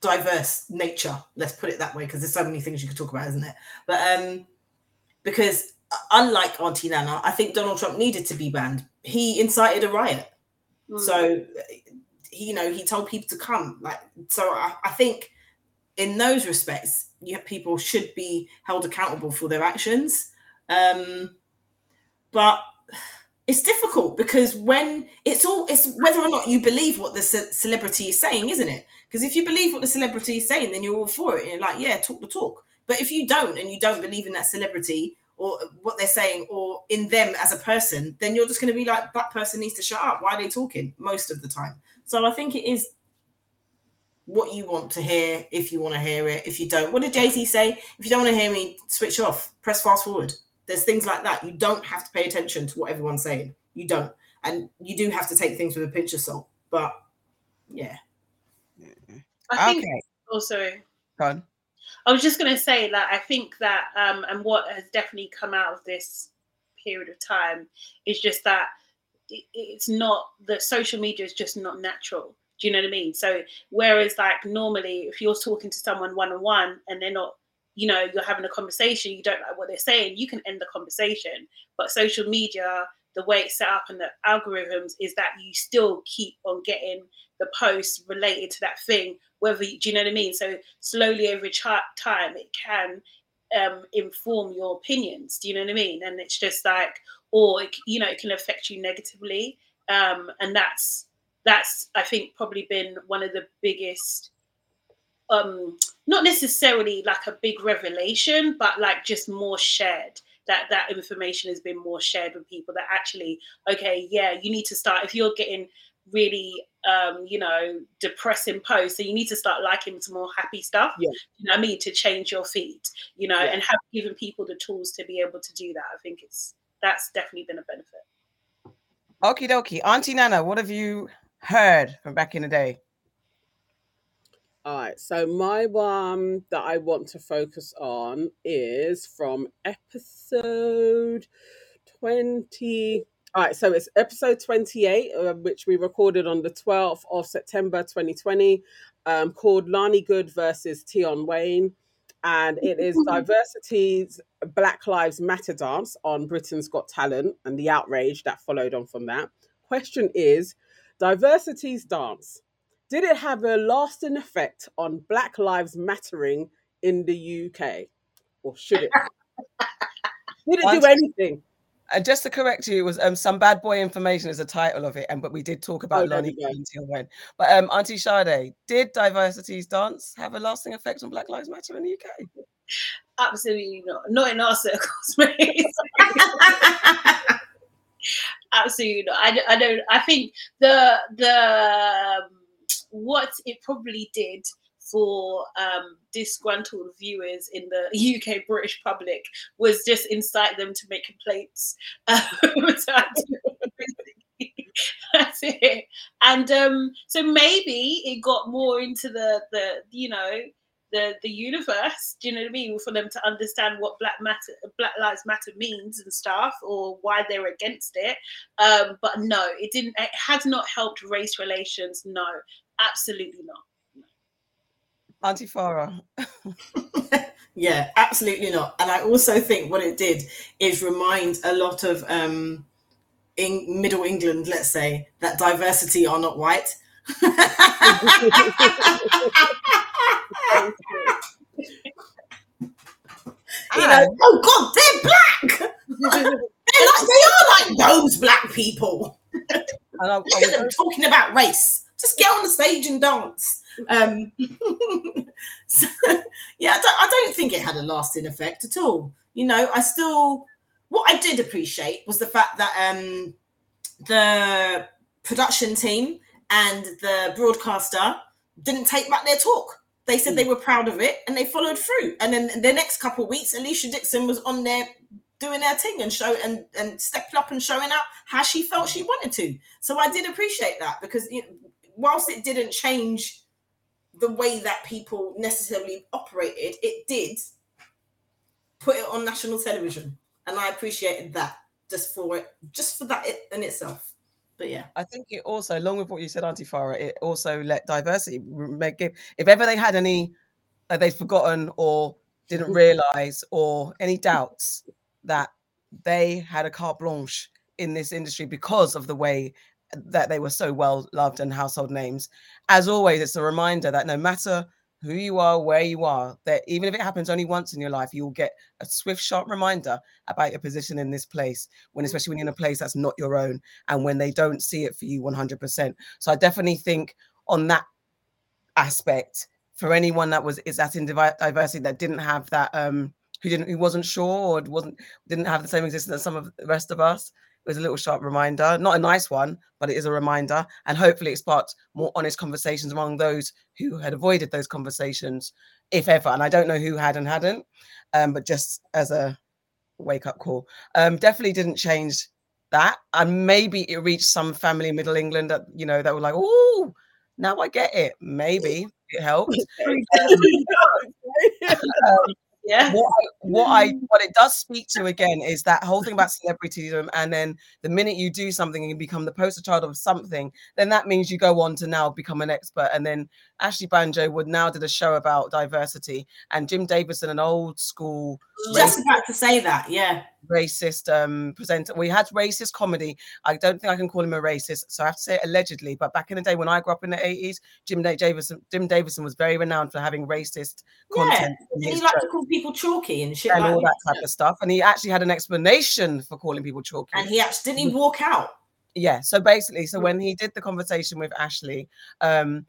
diverse nature. Let's put it that way, because there's so many things you could talk about, isn't it? But um, because unlike Auntie Nana, I think Donald Trump needed to be banned. He incited a riot. Mm. So, he, you know, he told people to come. Like, so I, I think in those respects, people should be held accountable for their actions. Um, but it's difficult because when it's all, it's whether or not you believe what the ce- celebrity is saying, isn't it? Because if you believe what the celebrity is saying, then you're all for it. You're like, yeah, talk the talk. But if you don't and you don't believe in that celebrity or what they're saying or in them as a person, then you're just going to be like, that person needs to shut up. Why are they talking most of the time? So I think it is what you want to hear if you want to hear it. If you don't, what did Jay Z say? If you don't want to hear me, switch off, press fast forward. There's things like that. You don't have to pay attention to what everyone's saying. You don't. And you do have to take things with a pinch of salt. But yeah. I think Okay. also Go on. I was just going to say that I think that, um, and what has definitely come out of this period of time is just that it, it's not that social media is just not natural. Do you know what I mean? So, whereas like normally, if you're talking to someone one on one and they're not, you know, you're having a conversation, you don't like what they're saying, you can end the conversation. But social media, the way it's set up and the algorithms is that you still keep on getting the posts related to that thing whether you, do you know what I mean? So slowly over time, it can um, inform your opinions. Do you know what I mean? And it's just like, or it, you know, it can affect you negatively, um, and that's that's I think probably been one of the biggest, um, not necessarily like a big revelation, but like just more shared. That that information has been more shared with people. That actually, okay, yeah, you need to start if you're getting really um, you know, depressing posts. So you need to start liking some more happy stuff. Yeah. You know what I mean? To change your feed, you know, Yeah. and have given people the tools to be able to do that. I think it's that's definitely been a benefit. Okie dokie. Auntie Nana, what have you heard from back in the day? All right, so my one that I want to focus on is from episode 20. All right, so it's episode 28, uh, which we recorded on the 12th of September 2020, um, called Lani Good versus Tion Wayne. And it is Diversity's Black Lives Matter dance on Britain's Got Talent and the outrage that followed on from that. Question is Diversity's dance did it have a lasting effect on Black Lives Mattering in the UK? Or should it? Did it do anything? And just to correct you, it was um, some bad boy information is the title of it, and but we did talk about Oh, Lonnie we until when. But um, Auntie Sade, did diversity's dance have a lasting effect on Black Lives Matter in the UK? Absolutely not. Not in our circles, mate. Absolutely not. I, I don't. I think the the um, what it probably did for um, disgruntled viewers in the UK British public was just incite them to make complaints. That's it. And um, so maybe it got more into the the you know the the universe. Do you know what I mean? For them to understand what Black Matter, Black Lives Matter means and stuff, or why they're against it. Um, but no, it didn't. It has not helped race relations. No, absolutely not. Auntie Farah. yeah, absolutely not. And I also think what it did is remind a lot of um, in Middle England, let's say, that diversity are not white. you know, oh God, they're black. they're like, they are like those black people. Look at them talking about race. Just get on the stage and dance. Um, so, yeah, I don't, I don't think it had a lasting effect at all. You know, I still what I did appreciate was the fact that um, the production team and the broadcaster didn't take back their talk. They said mm. they were proud of it and they followed through. And then the next couple of weeks, Alesha Dixon was on there doing her thing and show and and stepping up and showing out how she felt she wanted to. So I did appreciate that because know, whilst it didn't change the way that people necessarily operated, it did put it on national television, and I appreciated that just for it, just for that in itself. But yeah, I think it also, along with what you said, Auntie Farah, it also let diversity make it. If ever they had any uh, they'd forgotten or didn't realize or any doubts that they had a carte blanche in this industry because of the way that they were so well loved and household names. As always, it's a reminder that no matter who you are, where you are, that even if it happens only once in your life, you will get a swift, sharp reminder about your position in this place, when mm. especially when you're in a place that's not your own and when they don't see it for you 100%. So I definitely think on that aspect, for anyone that was is that in diversity that didn't have that um who didn't who wasn't sure or wasn't didn't have the same existence as some of the rest of us was a little sharp reminder, not a nice one, but it is a reminder. And hopefully it sparked more honest conversations among those who had avoided those conversations, if ever. And I don't know who had and hadn't, um, but just as a wake up call, um, definitely didn't change that. And maybe it reached some family in Middle England that, you know, that were like, oh, now I get it. Maybe it helped. um, yeah. What I, what I what it does speak to again is that whole thing about celebrityism and then the minute you do something and you become the poster child of something then that means you go on to now become an expert. And then ashley banjo would now did a show about diversity and jim davidson an old school just about to say that yeah racist um presenter. We had racist comedy. I don't think I can call him a racist, so I have to say allegedly. But back in the day when I grew up in the 80s, Jim Davidson, Jim Davidson was very renowned for having racist content. yeah. he liked to call people chalky and shit and like all that type of stuff. And he actually had an explanation for calling people chalky. And he actually didn't he walk out? Yeah. So basically, so when he did the conversation with Ashley, um,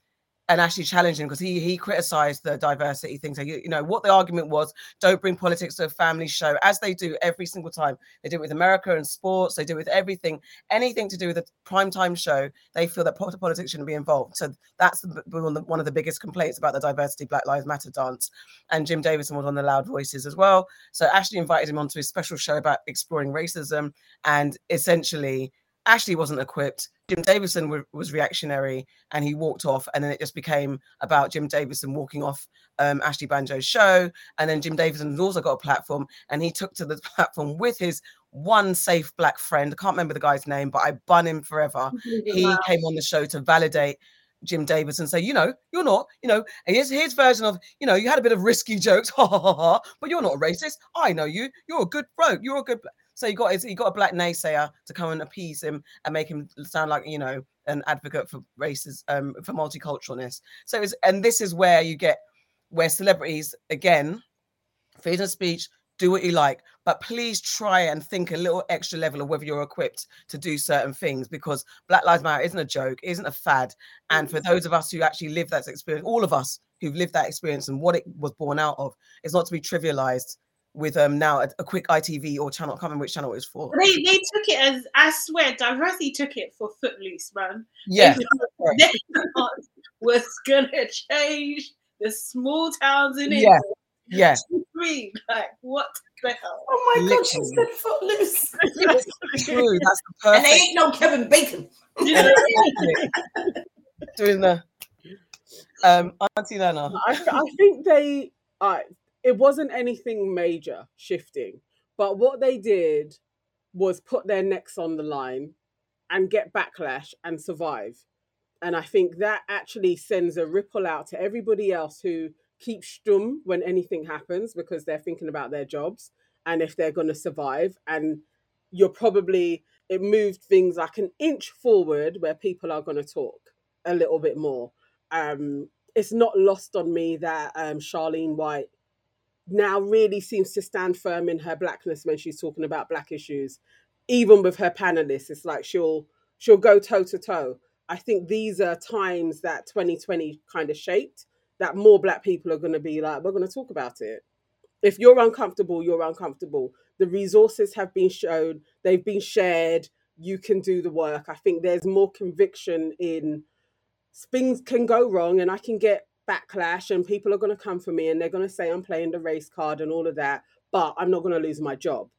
and actually challenging because he he criticized the diversity thing. So you, you know what the argument was: don't bring politics to a family show, as they do every single time. They do it with America and sports. They do it with everything, anything to do with a prime time show. They feel that politics shouldn't be involved. So that's one of the biggest complaints about the diversity Black Lives Matter dance. And Jim Davidson was on the Loud Voices as well. So Ashley invited him onto his special show about exploring racism and essentially Ashley wasn't equipped. Jim Davidson w- was reactionary and he walked off. And then it just became about Jim Davidson walking off um, Ashley Banjo's show. And then Jim Davidson has also got a platform and he took to the platform with his one safe black friend. I can't remember the guy's name, but I bun him forever. He wow. came on the show to validate Jim Davidson say, you know, you're not, you know, here's his version of, you know, you had a bit of risky jokes, ha ha ha, ha but you're not a racist. I know you. You're a good bro. You're a good. So he got his, he got a black naysayer to come and appease him and make him sound like you know an advocate for races, um, for multiculturalness. So it's and this is where you get where celebrities again, freedom of speech, do what you like, but please try and think a little extra level of whether you're equipped to do certain things because Black Lives Matter isn't a joke, isn't a fad. And for those of us who actually live that experience, all of us who've lived that experience and what it was born out of is not to be trivialized with um now a, a quick ITV or channel. I can't remember which channel it was for. They they took it as I swear, diversity took it for Footloose, man. Yeah, They was gonna change the small towns in it. yeah, yeah. Green, like what the hell? Oh my god, she Literally. said footloose. True, that's the and they ain't no Kevin Bacon. Doing the um Auntie Nana. I, th- I think they uh, it wasn't anything major shifting but what they did was put their necks on the line and get backlash and survive. And i think that actually sends a ripple out to everybody else who keeps stum when anything happens because they're thinking about their jobs and if they're going to survive. And you're probably it moved things like an inch forward where people are going to talk a little bit more. Um it's not lost on me that um, Charlene White now really seems to stand firm in her blackness when she's talking about black issues. Even with her panelists, it's like she'll she'll go toe to toe. I think these are times that 2020 kind of shaped that more black people are going to be like, we're going to talk about it. If you're uncomfortable, you're uncomfortable. The resources have been shown, they've been shared. You can do the work. I think there's more conviction in things can go wrong and I can get backlash and people are going to come for me and they're going to say I'm playing the race card and all of that, but I'm not going to lose my job.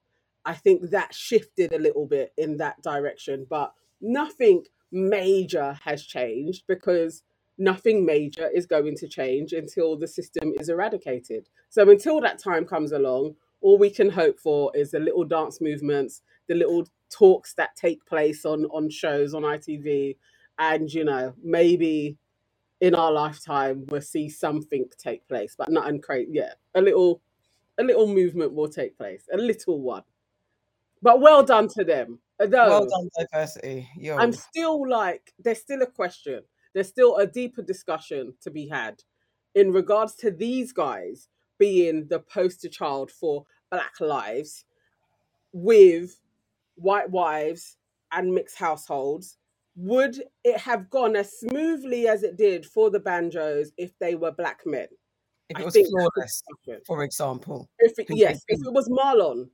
I think that shifted a little bit in that direction, but nothing major has changed because nothing major is going to change until the system is eradicated. So until that time comes along, all we can hope for is the little dance movements, the little talks that take place on on shows on ITV, and you know maybe in our lifetime we'll see something take place, but not uncrazy. Yeah, a little a little movement will take place, a little one. But well done to them. Although Well done, diversity. Yo. I'm still like, there's still a question. There's still a deeper discussion to be had in regards to these guys being the poster child for Black lives with white wives and mixed households. Would it have gone as smoothly as it did for the banjos if they were black men? if it was think that's the flawless, for example. If it, yes, if it was Marlon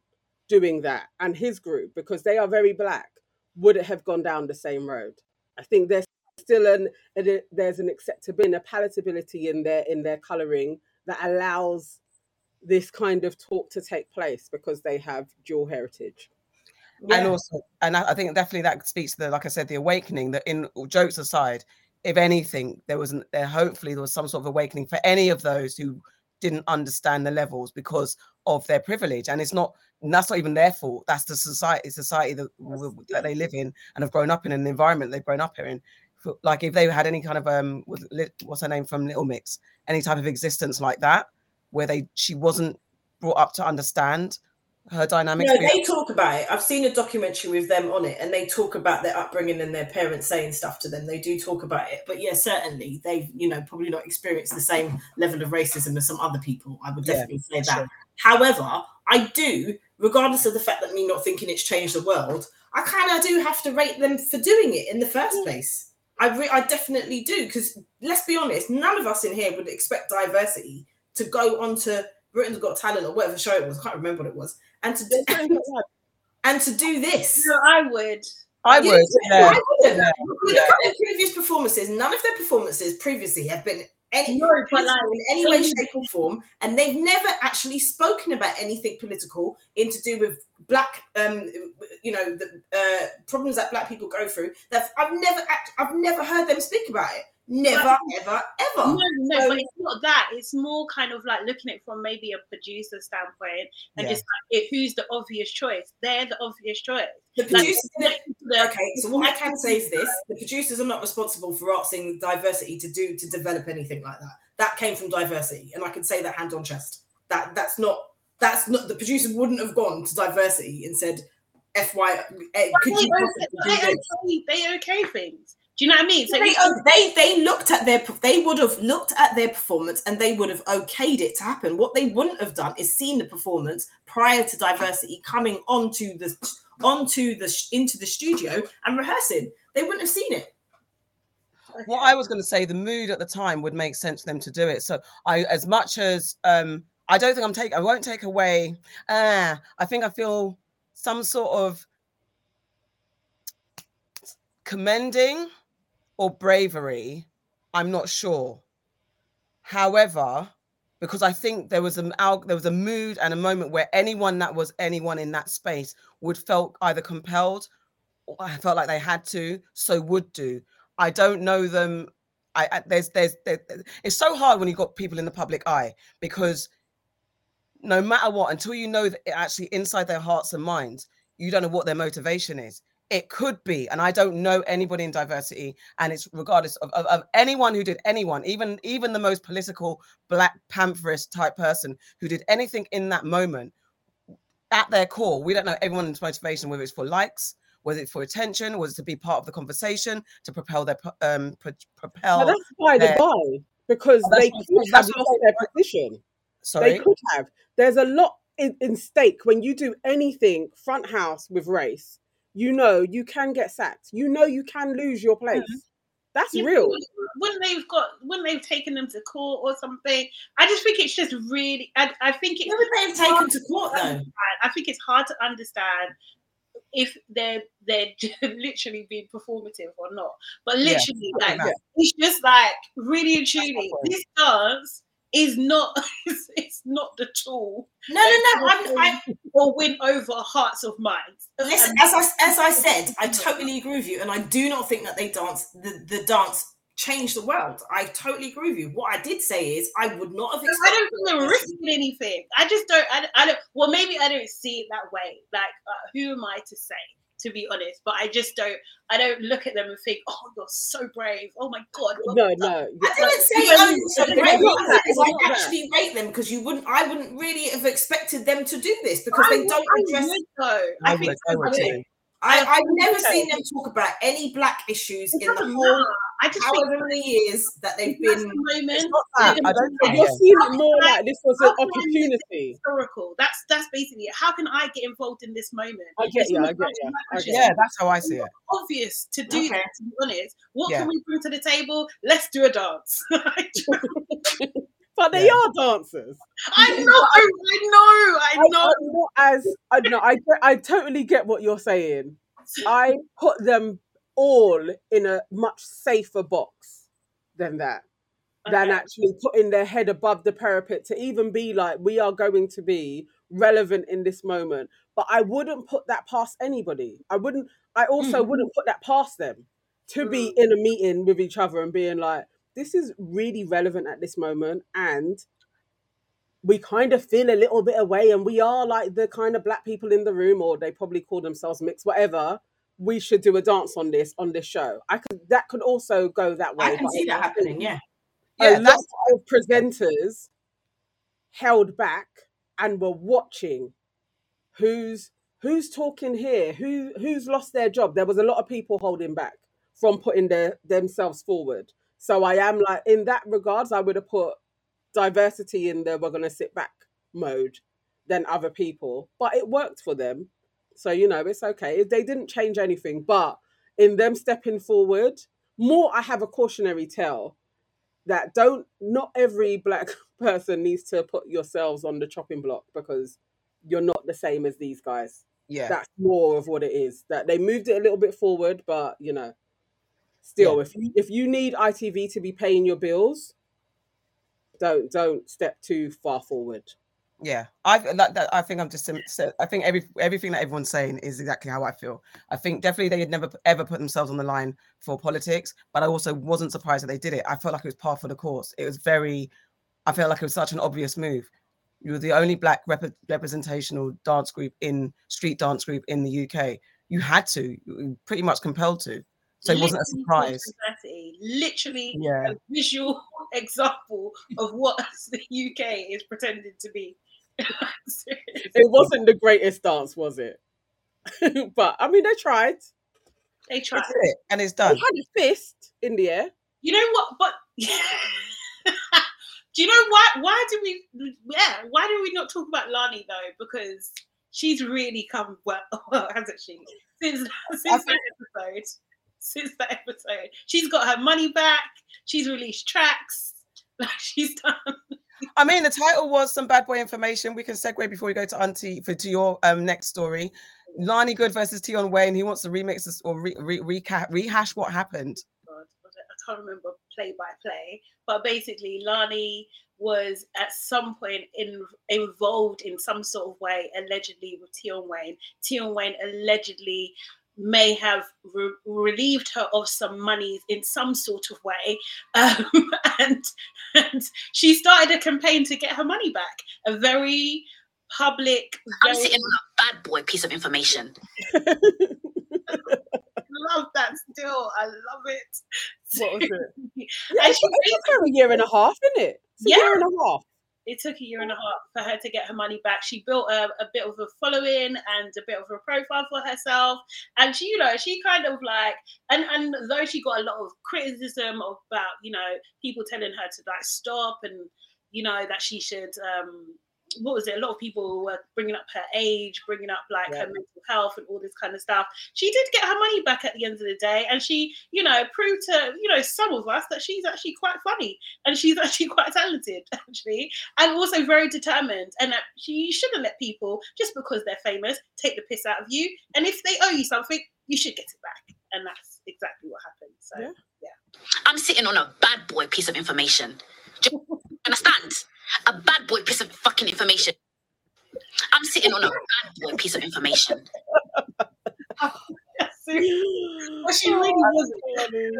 doing that and his group, because they are very black, would it have gone down the same road? I think there's still an a- there's an acceptability, a palatability in their in their colouring that allows this kind of talk to take place because they have dual heritage. And also and I, I think definitely that speaks to the like i said the awakening that in jokes aside if anything there was an, there hopefully there was some sort of awakening for any of those who didn't understand the levels because of their privilege. And it's not and that's not even their fault. That's the society society that, that they live in and have grown up in and the environment they've grown up in. Like if they had any kind of um what's her name from little mix? Any type of existence like that where they she wasn't brought up to understand her dynamics No, they talk about it. I've seen a documentary with them on it, and they talk about their upbringing and their parents saying stuff to them. They do talk about it, but yeah, certainly they've you know probably not experienced the same level of racism as some other people. I would Yeah, definitely say that. However, I do, regardless of the fact that me not thinking it's changed the world, I kind of do have to rate them for doing it in the first place. I re- I definitely do because let's be honest, none of us in here would expect diversity to go on to Britain's Got Talent or whatever show it was. I can't remember what it was, and to do, and to do this. No, I would. I You- would, yeah. I wouldn't. yeah, Look at their previous performances. None of their performances previously have been any No, like- in any way, shape, or form, and they've never actually spoken about anything political in to do with black, um, you know, the uh, problems that black people go through. That I've never, act- I've never heard them speak about it. Never, ever, ever. No, no, So- but it's not that. It's more kind of like looking at it from maybe a producer standpoint and Yeah. just like, who's the obvious choice? They're the obvious choice. The Like, producers, the- okay. So what I can say is this: the producers are not responsible for asking diversity to do to develop anything like that. That came from diversity, and I can say that hand on chest. That that's not that's not the producer wouldn't have gone to diversity and said, "FY, eh, could you they, okay, they okay things. Do you know what I mean? So they, it's- they they looked at their they would have looked at their performance and they would have okayed it to happen. What they wouldn't have done is seen the performance prior to diversity coming onto the onto the into the studio and rehearsing. They wouldn't have seen it. what I was going to say, the mood at the time would make sense for them to do it. So I, as much as um, I don't think I'm taking, I won't take away. Uh, I think I feel some sort of commending or bravery. I'm not sure. However, because I think there was an there was a mood and a moment where anyone that was anyone in that space would felt either compelled or I felt like they had to, so would do. I don't know them. I, I there's there's there, it's so hard when you've got people in the public eye because no matter what, until you know that actually inside their hearts and minds, you don't know what their motivation is. It could be, and I don't know anybody in diversity, and it's regardless of, of, of anyone who did anyone, even even the most political Black Pantherist type person who did anything in that moment. At their core, we don't know everyone's motivation, whether it's for likes, whether it's for attention, was it to be part of the conversation, to propel their um pro- propel. But that's by the by, because Oh, they could have lost their position. Sorry, They could have. There's a lot in, in stake when you do anything front house with race. You know you can get sacked. You know you can lose your hmm. place. That's Yeah, real. When they've got, when they've taken them to court or something, I just think it's just really. I, I think it's. Who would they have taken to court though? I think it's hard to understand if they're they're literally being performative or not. But Yeah. literally, like Yeah. it's just like really and truly, this dance is not it's, not the tool No, no, no. I'm, I, or win over hearts of minds. listen, Um, as I as I said, I totally agree with you, and I do not think that they dance the, the dance changed the world. I totally agree with you. What I did say is I would not have I don't think they're risking anything. I just don't. I, I don't. Well, maybe I don't see it that way. Like, uh, who am I to say? To be honest, but I just don't. I don't look at them and think, "Oh, you're so brave." Oh my god. No, no. I didn't say even- oh, you're so it's great. not What I that, said is it's I that. actually rate them because you wouldn't. I wouldn't really have expected them to do this because I they don't would- I address would though. I I think would, I would I, I've never seen them talk about any black issues in the whole matter. I just think however many years that they've been. moment. That. I don't But think. you're yeah. seeing it more like this was an How can I use opportunity. historical. That's that's basically it. How can I get involved in this moment? I get you, not I get you, much I as get Yeah, that's how I see it. obvious to do Okay. that. To be honest, what Yeah. can we bring to the table? Let's do a dance. But they Yeah. are dancers. I know, I know, I I, know. I'm not as I know. I I totally get what you're saying. I put them all in a much safer box than that. Than actually putting their head above the parapet to even be like, we are going to be relevant in this moment. But I wouldn't put that past anybody. I wouldn't, I also Mm. wouldn't put that past them to be Mm. in a meeting with each other and being like, this is really relevant at this moment. And we kind of feel a little bit away and we are like the kind of black people in the room or they probably call themselves mixed whatever we should do a dance on this on this show i could that could also go that way I can see that happening. Yeah. a Yeah, lot of presenters held back and were watching who's who's talking here who who's lost their job there was a lot of people holding back from putting their themselves forward so i am like in that regards i would have put diversity in the we're going to sit back mode than other people but it worked for them so you know it's okay. They didn't change anything but in them stepping forward more i have a cautionary tale that don't not every black person needs to put yourselves on the chopping block because you're not the same as these guys. Yeah. that's more of what it is that they moved it a little bit forward but you know still if you if you need itv to be paying your bills don't don't step too far forward Yeah, I that, that I think I'm just so- I think every everything that everyone's saying is exactly how I feel. I think definitely they had never ever put themselves on the line for politics, but I also wasn't surprised that they did it. I felt like it was par for the course. It was very, I felt like it was such an obvious move. You were the only black rep- representational dance group in street dance group in the UK. You had to, you were pretty much compelled to. So it wasn't a surprise. Literally Yeah, a visual example of what the UK is pretending to be. It wasn't the greatest dance was it but i mean they tried they tried. that's it, and it's they done. had a fist in the air You know what? But do you know why? Why do we? Yeah, why do we not talk about Lani though? Because she's really come well, hasn't she? Since since that episode, since that episode. She's got her money back. She's released tracks. Like she's done. I mean, the title was some bad boy information. We can segue before we go to Auntie for to your um next story. Lani Good versus Tion Wayne. He wants to remix this or re, re, recap, rehash what happened. God, I can't remember play by play, but basically, Lani was at some point in, involved in some sort of way, allegedly with Tion Wayne. Tion Wayne allegedly may have re- relieved her of some money in some sort of way. Um, and, and she started a campaign to get her money back. A very public. I'm sitting on a bad boy piece of information. love that still. I love it. What was it? yeah, it took her a year and a half, isn't it? It's a Yeah. year and a half. It took a year and a half for her to get her money back. She built a, a bit of a following and a bit of a profile for herself. And she, you know, she kind of like, and and though she got a lot of criticism about, you know, people telling her to like stop and, you know, that she should, um, what was it? A lot of people were bringing up her age, bringing up like Yeah. her mental health and all this kind of stuff. She did get her money back at the end of the day, and she, you know, proved to you know some of us that she's actually quite funny and she's actually quite talented, actually, and also very determined. And that she shouldn't let people just because they're famous take the piss out of you. And if they owe you something, you should get it back. And that's exactly what happened. So Yeah. I'm sitting on a bad boy piece of information. Do you understand? A bad boy piece of fucking information. I'm sitting on a bad boy piece of information. But she really oh, wasn't.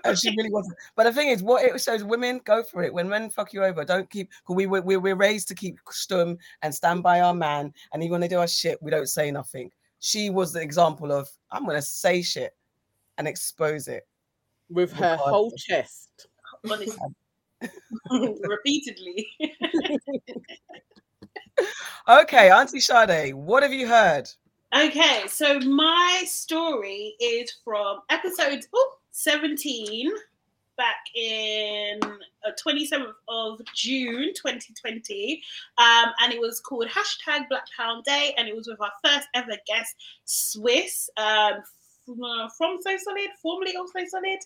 And she really wasn't. But the thing is, what it shows women go for it. When men fuck you over, don't keep. Cause we we we- we're raised to keep stum and stand by our man. And even when they do our shit, we don't say nothing. She was the example of I'm gonna say shit and expose it. With her whole chest. honestly. Repeatedly. Okay, Auntie Sade, what have you heard? Okay, so my story is from episode oh, 17 back in uh, 27th of June 2020. Um, and it was called hashtag Black Pound Day. And it was with our first ever guest, Swiss. Um, from, uh, So Solid, formerly of So Solid,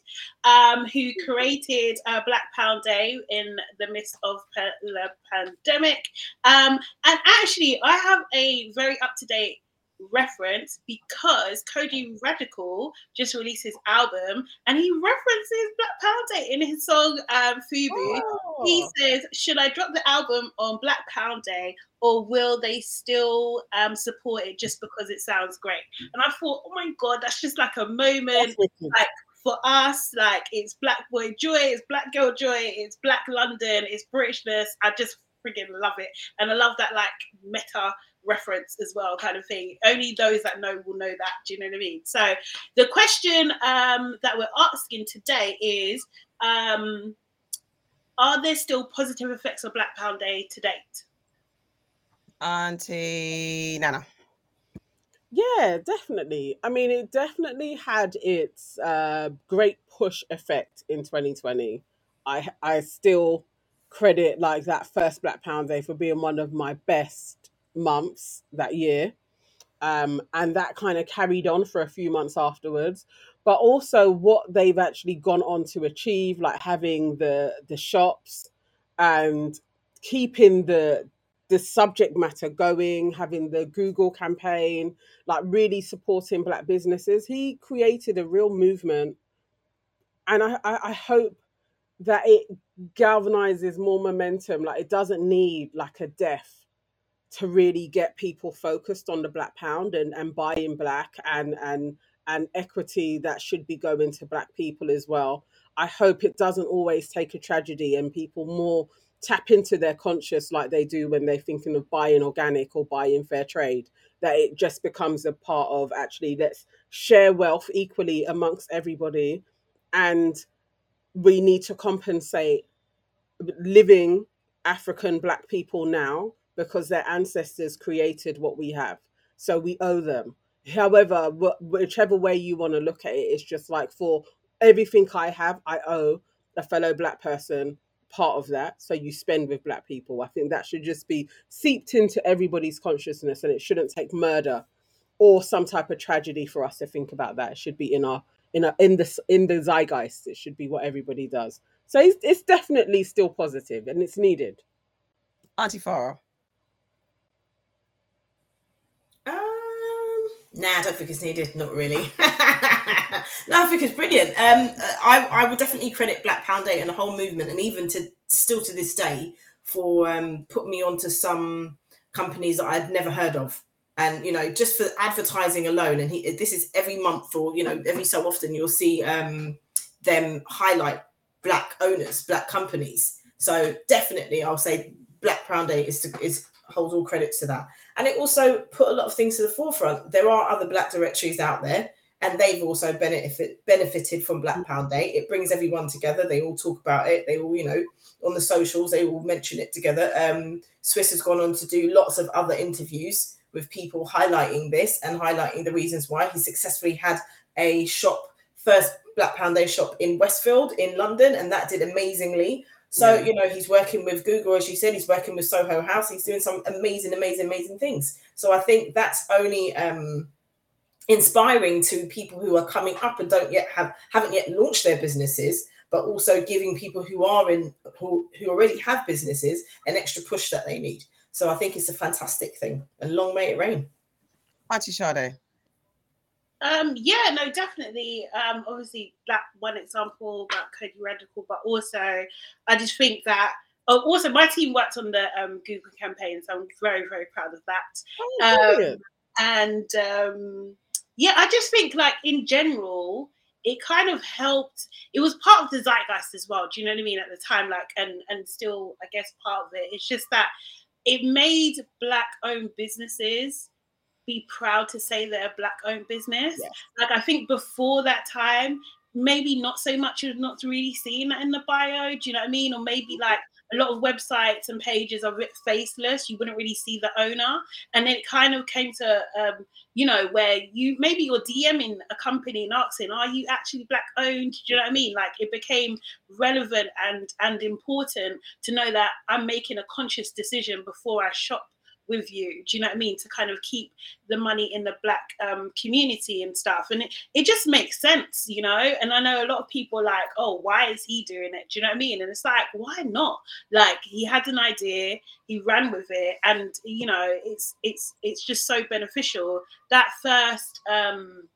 um, who created uh, Black Pound Day in the midst of the pandemic. Um, and actually, I have a very up to date reference because Kojey Radical just released his album and he references Black Pound Day in his song um, Fubu. He Oh. says, Should I drop the album on Black Pound Day or will they still um, support it just because it sounds great? And I thought, Oh my God, that's just like a moment Like, for us, like it's black boy joy, it's black girl joy, it's black London, it's Britishness. I just freaking love it. And I love that like meta reference as well, kind of thing. Only those that know will know that. Do you know what I mean? So the question um, that we're asking today is um, are there still positive effects of Black Pound Day to date? Auntie Nana. Yeah, definitely. I mean, it definitely had its uh, great push effect in 2020. I I still credit like that first Black Pound Day for being one of my best months that year, um, and that kind of carried on for a few months afterwards. But also, what they've actually gone on to achieve, like having the the shops and keeping the the subject matter going, having the Google campaign, like really supporting black businesses. He created a real movement, and I, I, I hope that it galvanizes more momentum. Like it doesn't need like a death to really get people focused on the black pound and, and buying black and and and equity that should be going to black people as well. I hope it doesn't always take a tragedy and people more tap into their conscious like they do when they're thinking of buying organic or buying fair trade that it just becomes a part of actually let's share wealth equally amongst everybody and we need to compensate living african black people now because their ancestors created what we have so we owe them however wh- whichever way you want to look at it it's just like for everything i have i owe a fellow black person part of that so you spend with black people i think that should just be seeped into everybody's consciousness and it shouldn't take murder or some type of tragedy for us to think about that it should be in our in in the in the zeitgeist. It should be what everybody does. So it's, it's definitely still positive and it's needed. Auntie Farah. Um, nah, I don't think it's needed. Not really. no, I think it's brilliant. Um, I I would definitely credit Black Pound Day and the whole movement, and even to still to this day, for um putting me onto some companies that I'd never heard of. And you know, just for advertising alone, and he, this is every month or you know every so often you'll see um, them highlight black owners, black companies. So definitely, I'll say Black Pound Day is to, is holds all credits to that. And it also put a lot of things to the forefront. There are other black directories out there, and they've also benefit, benefited from Black Pound Day. It brings everyone together. They all talk about it. They all, you know, on the socials, they all mention it together. Um, Swiss has gone on to do lots of other interviews with people highlighting this and highlighting the reasons why he successfully had a shop, first Black Pound Day shop in Westfield in London, and that did amazingly. So, yeah. you know, he's working with Google, as you said, he's working with Soho House, he's doing some amazing, amazing, amazing things. So I think that's only um inspiring to people who are coming up and don't yet have haven't yet launched their businesses but also giving people who are in who, who already have businesses an extra push that they need so i think it's a fantastic thing and long may it rain auntie Sade. Um, yeah, no, definitely. Um, obviously, that one example about Kojey Radical, but also I just think that. Oh, also, my team worked on the um, Google campaign, so I'm very, very proud of that. Oh, um, and um, yeah, I just think like in general, it kind of helped. It was part of the zeitgeist as well. Do you know what I mean? At the time, like, and and still, I guess part of it. It's just that it made black-owned businesses be proud to say they're a black-owned business. Yeah. Like, I think before that time, maybe not so much. You're not really seeing that in the bio. Do you know what I mean? Or maybe like a lot of websites and pages are faceless. You wouldn't really see the owner. And then it kind of came to, um, you know, where you maybe you're DMing a company and asking, are you actually black owned? Do you know what I mean? Like it became relevant and and important to know that I'm making a conscious decision before I shop with you. Do you know what i mean? To kind of keep the money in the black um, community and stuff. And it, it just makes sense you know? And i know a lot of people like oh why is he doing it? Do you know what i mean? And it's like why not? Like he had an idea he ran with it and you know it's it's it's just so beneficial. That first um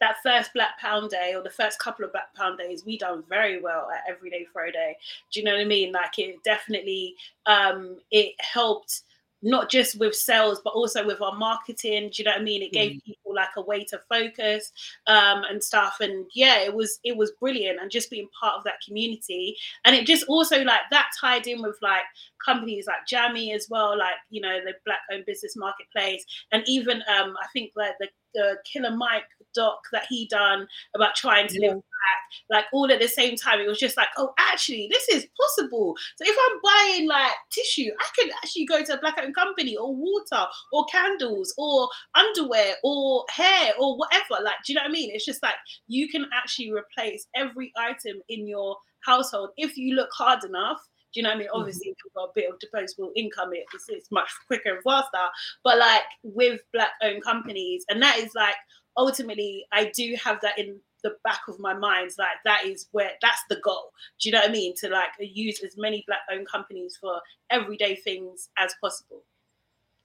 that first Black Pound Day or the first couple of Black Pound Days, we done very well at Everyday Friday. Do you know what I mean? Like it definitely um, it helped not just with sales but also with our marketing do you know what i mean it gave mm. people like a way to focus um, and stuff and yeah it was it was brilliant and just being part of that community and it just also like that tied in with like companies like Jamii as well like you know the black owned business marketplace and even um i think like the, the killer mike doc that he done about trying to yeah. live back, like all at the same time. It was just like, oh, actually, this is possible. So if I'm buying like tissue, I can actually go to a black owned company or water or candles or underwear or hair or whatever. Like, do you know what I mean? It's just like you can actually replace every item in your household if you look hard enough. Do you know what I mean? Mm-hmm. Obviously, mm-hmm. you've got a bit of disposable income, it's, it's much quicker and faster. But like with black owned companies, and that is like ultimately I do have that in the back of my mind like that is where that's the goal do you know what i mean to like use as many black owned companies for everyday things as possible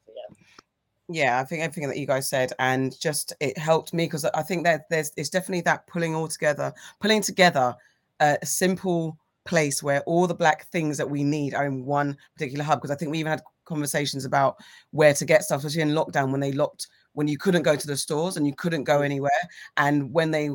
yeah yeah i think everything that you guys said and just it helped me because i think that there's it's definitely that pulling all together pulling together a simple place where all the black things that we need are in one particular hub because i think we even had conversations about where to get stuff especially in lockdown when they locked when you couldn't go to the stores and you couldn't go mm. anywhere and when they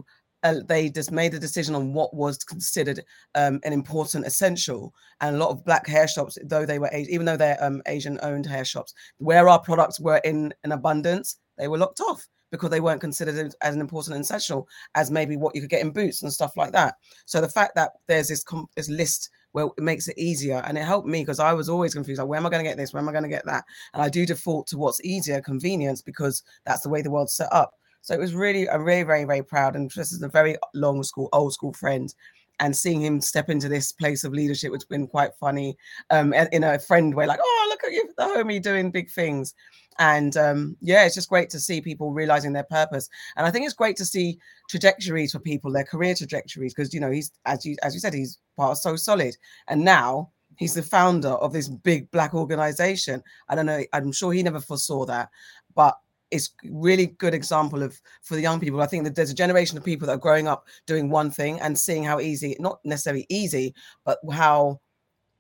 uh, they just made a decision on what was considered um, an important essential and a lot of black hair shops though they were even though they're um, asian owned hair shops where our products were in an abundance they were locked off because they weren't considered as an important and essential as maybe what you could get in boots and stuff like that so the fact that there's this, com- this list where it makes it easier. And it helped me because I was always confused. Like, where am I going to get this? Where am I going to get that? And I do default to what's easier, convenience, because that's the way the world's set up. So it was really, I'm really, very, very proud. And this is a very long school, old school friend. And seeing him step into this place of leadership, which has been quite funny. Um, in a friend way, like, oh, look at you, the homie doing big things. And um, yeah, it's just great to see people realizing their purpose. And I think it's great to see trajectories for people, their career trajectories, because you know he's as you as you said, he's part of so solid, and now he's the founder of this big black organization. I don't know. I'm sure he never foresaw that, but it's really good example of for the young people. I think that there's a generation of people that are growing up doing one thing and seeing how easy, not necessarily easy, but how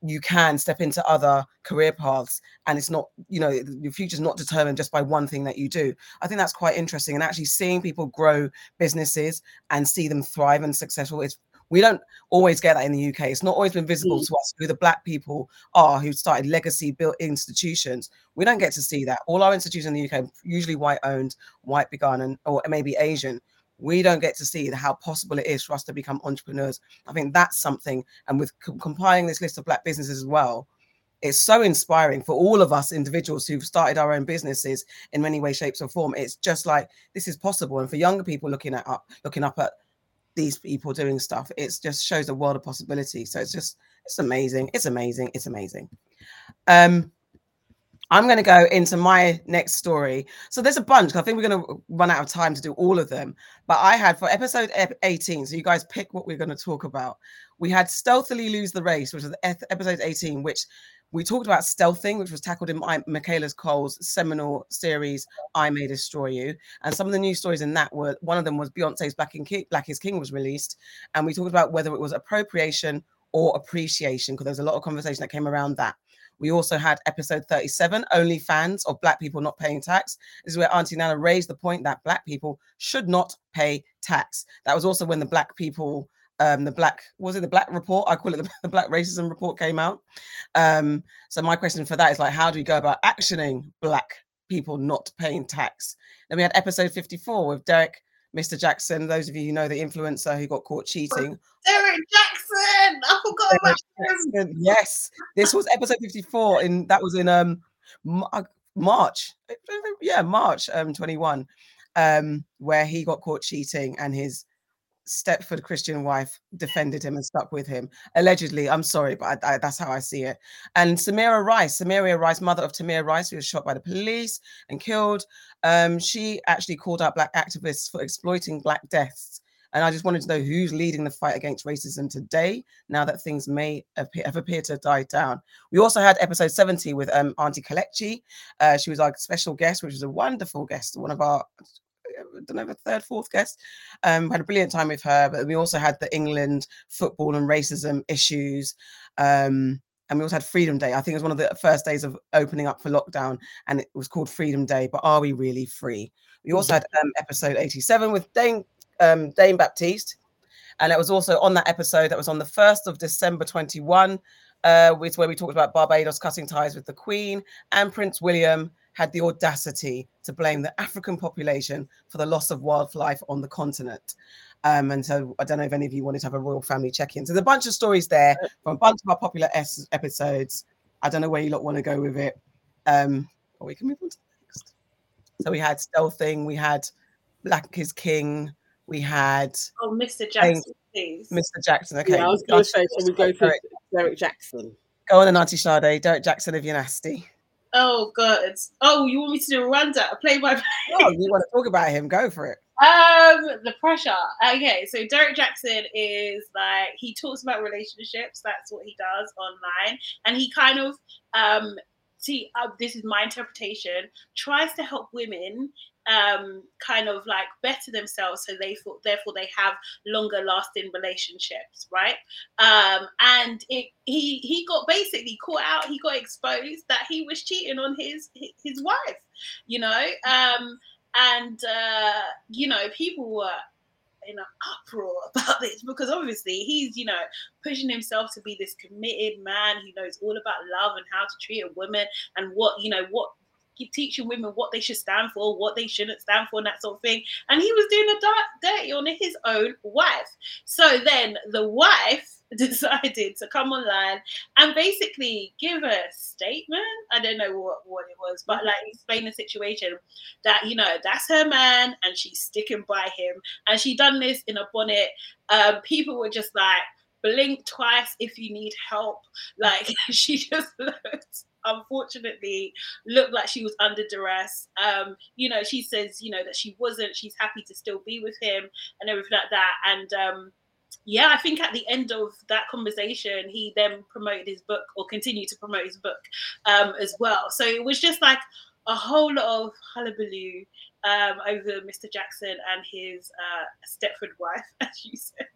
you can step into other career paths and it's not you know your future's not determined just by one thing that you do i think that's quite interesting and actually seeing people grow businesses and see them thrive and successful is we don't always get that in the UK. It's not always been visible Mm. to us who the black people are who started legacy built institutions. We don't get to see that. All our institutions in the UK, usually white owned, white begun, and or maybe Asian. We don't get to see how possible it is for us to become entrepreneurs. I think that's something. And with com- compiling this list of black businesses as well, it's so inspiring for all of us individuals who've started our own businesses in many ways, shapes, or form. It's just like this is possible. And for younger people looking at up, looking up at these people doing stuff, it just shows a world of possibility. So it's just it's amazing. It's amazing. It's amazing. Um, I'm going to go into my next story. So there's a bunch. I think we're going to run out of time to do all of them. But I had for episode 18. So you guys pick what we're going to talk about. We had stealthily lose the race, which was episode 18, which we talked about stealthing, which was tackled in my, Michaela's Coel's seminal series, I May Destroy You. And some of the news stories in that were one of them was Beyonce's Black, and King, Black is King was released. And we talked about whether it was appropriation or appreciation, because there was a lot of conversation that came around that. We also had episode 37, Only Fans of Black People Not Paying Tax. This is where Auntie Nana raised the point that Black people should not pay tax. That was also when the Black people, um, the Black, was it the Black Report? I call it the, the Black Racism Report came out. Um, so my question for that is like, how do we go about actioning Black people not paying tax? Then we had episode 54 with Derek, Mr. Jackson. Those of you who know the influencer who got caught cheating. Derek Jackson. I forgot about. Yes, this was episode 54 in that was in um uh, March. Yeah, March um 21 um where he got caught cheating and his Stepford Christian wife defended him and stuck with him. Allegedly, I'm sorry, but I, I, that's how I see it. And Samaria Rice, Samaria Rice, mother of Tamir Rice, who was shot by the police and killed, um, she actually called out black activists for exploiting black deaths. And I just wanted to know who's leading the fight against racism today, now that things may appear, have appeared to have died down. We also had episode 70 with um, Auntie Kelechi. Uh, she was our special guest, which was a wonderful guest, one of our I don't know, the third, fourth guest. Um, had a brilliant time with her, but we also had the England football and racism issues. Um, and we also had Freedom Day. I think it was one of the first days of opening up for lockdown, and it was called Freedom Day. But are we really free? We also had um, episode 87 with Dane, um, Dane Baptiste. And it was also on that episode that was on the 1st of December 21, uh, with where we talked about Barbados cutting ties with the Queen and Prince William had the audacity to blame the African population for the loss of wildlife on the continent. Um, and so I don't know if any of you wanted to have a royal family check-in. So there's a bunch of stories there from a bunch of our popular es- episodes. I don't know where you lot want to go with it. Um, we can move on to the next. So we had stealthing, we had Black is King, we had Oh, Mr. Jackson, please. Mr. Jackson. Okay, Yeah, I was going to say, shall we go to Derek, Derek Jackson? go on, and Auntie Sade, Derek Jackson if you're nasty. Oh God. Oh, you want me to do a rundown, a play by play? Oh, you want to talk about him? Go for it. Um, the pressure. Okay, so Derek Jackson is like he talks about relationships. That's what he does online, and he kind of um see. Uh, this is my interpretation. Tries to help women um kind of like better themselves so they thought therefore they have longer lasting relationships right? Um and it he he got basically caught out he got exposed that he was cheating on his his, wife you know? Um and uh, you know people were in an uproar about this because obviously he's you know pushing himself to be this committed man. Who knows all about love and how to treat a woman and what you know what teaching women what they should stand for what they shouldn't stand for and that sort of thing and he was doing a dark dirty on his own wife so then the wife decided to come online and basically give a statement. I don't know what, what it was, but like explain the situation that you know that's her man and she's sticking by him, and she done this in a bonnet. Um, people were just like blink twice if you need help. Like she just looked unfortunately looked like she was under duress. Um, you know, she says, you know, that she wasn't. She's happy to still be with him and everything like that. And um, yeah, I think at the end of that conversation, he then promoted his book or continued to promote his book um, as well. So it was just like a whole lot of hullabaloo um, over Mr. Jackson and his uh, Stepford wife, as you said.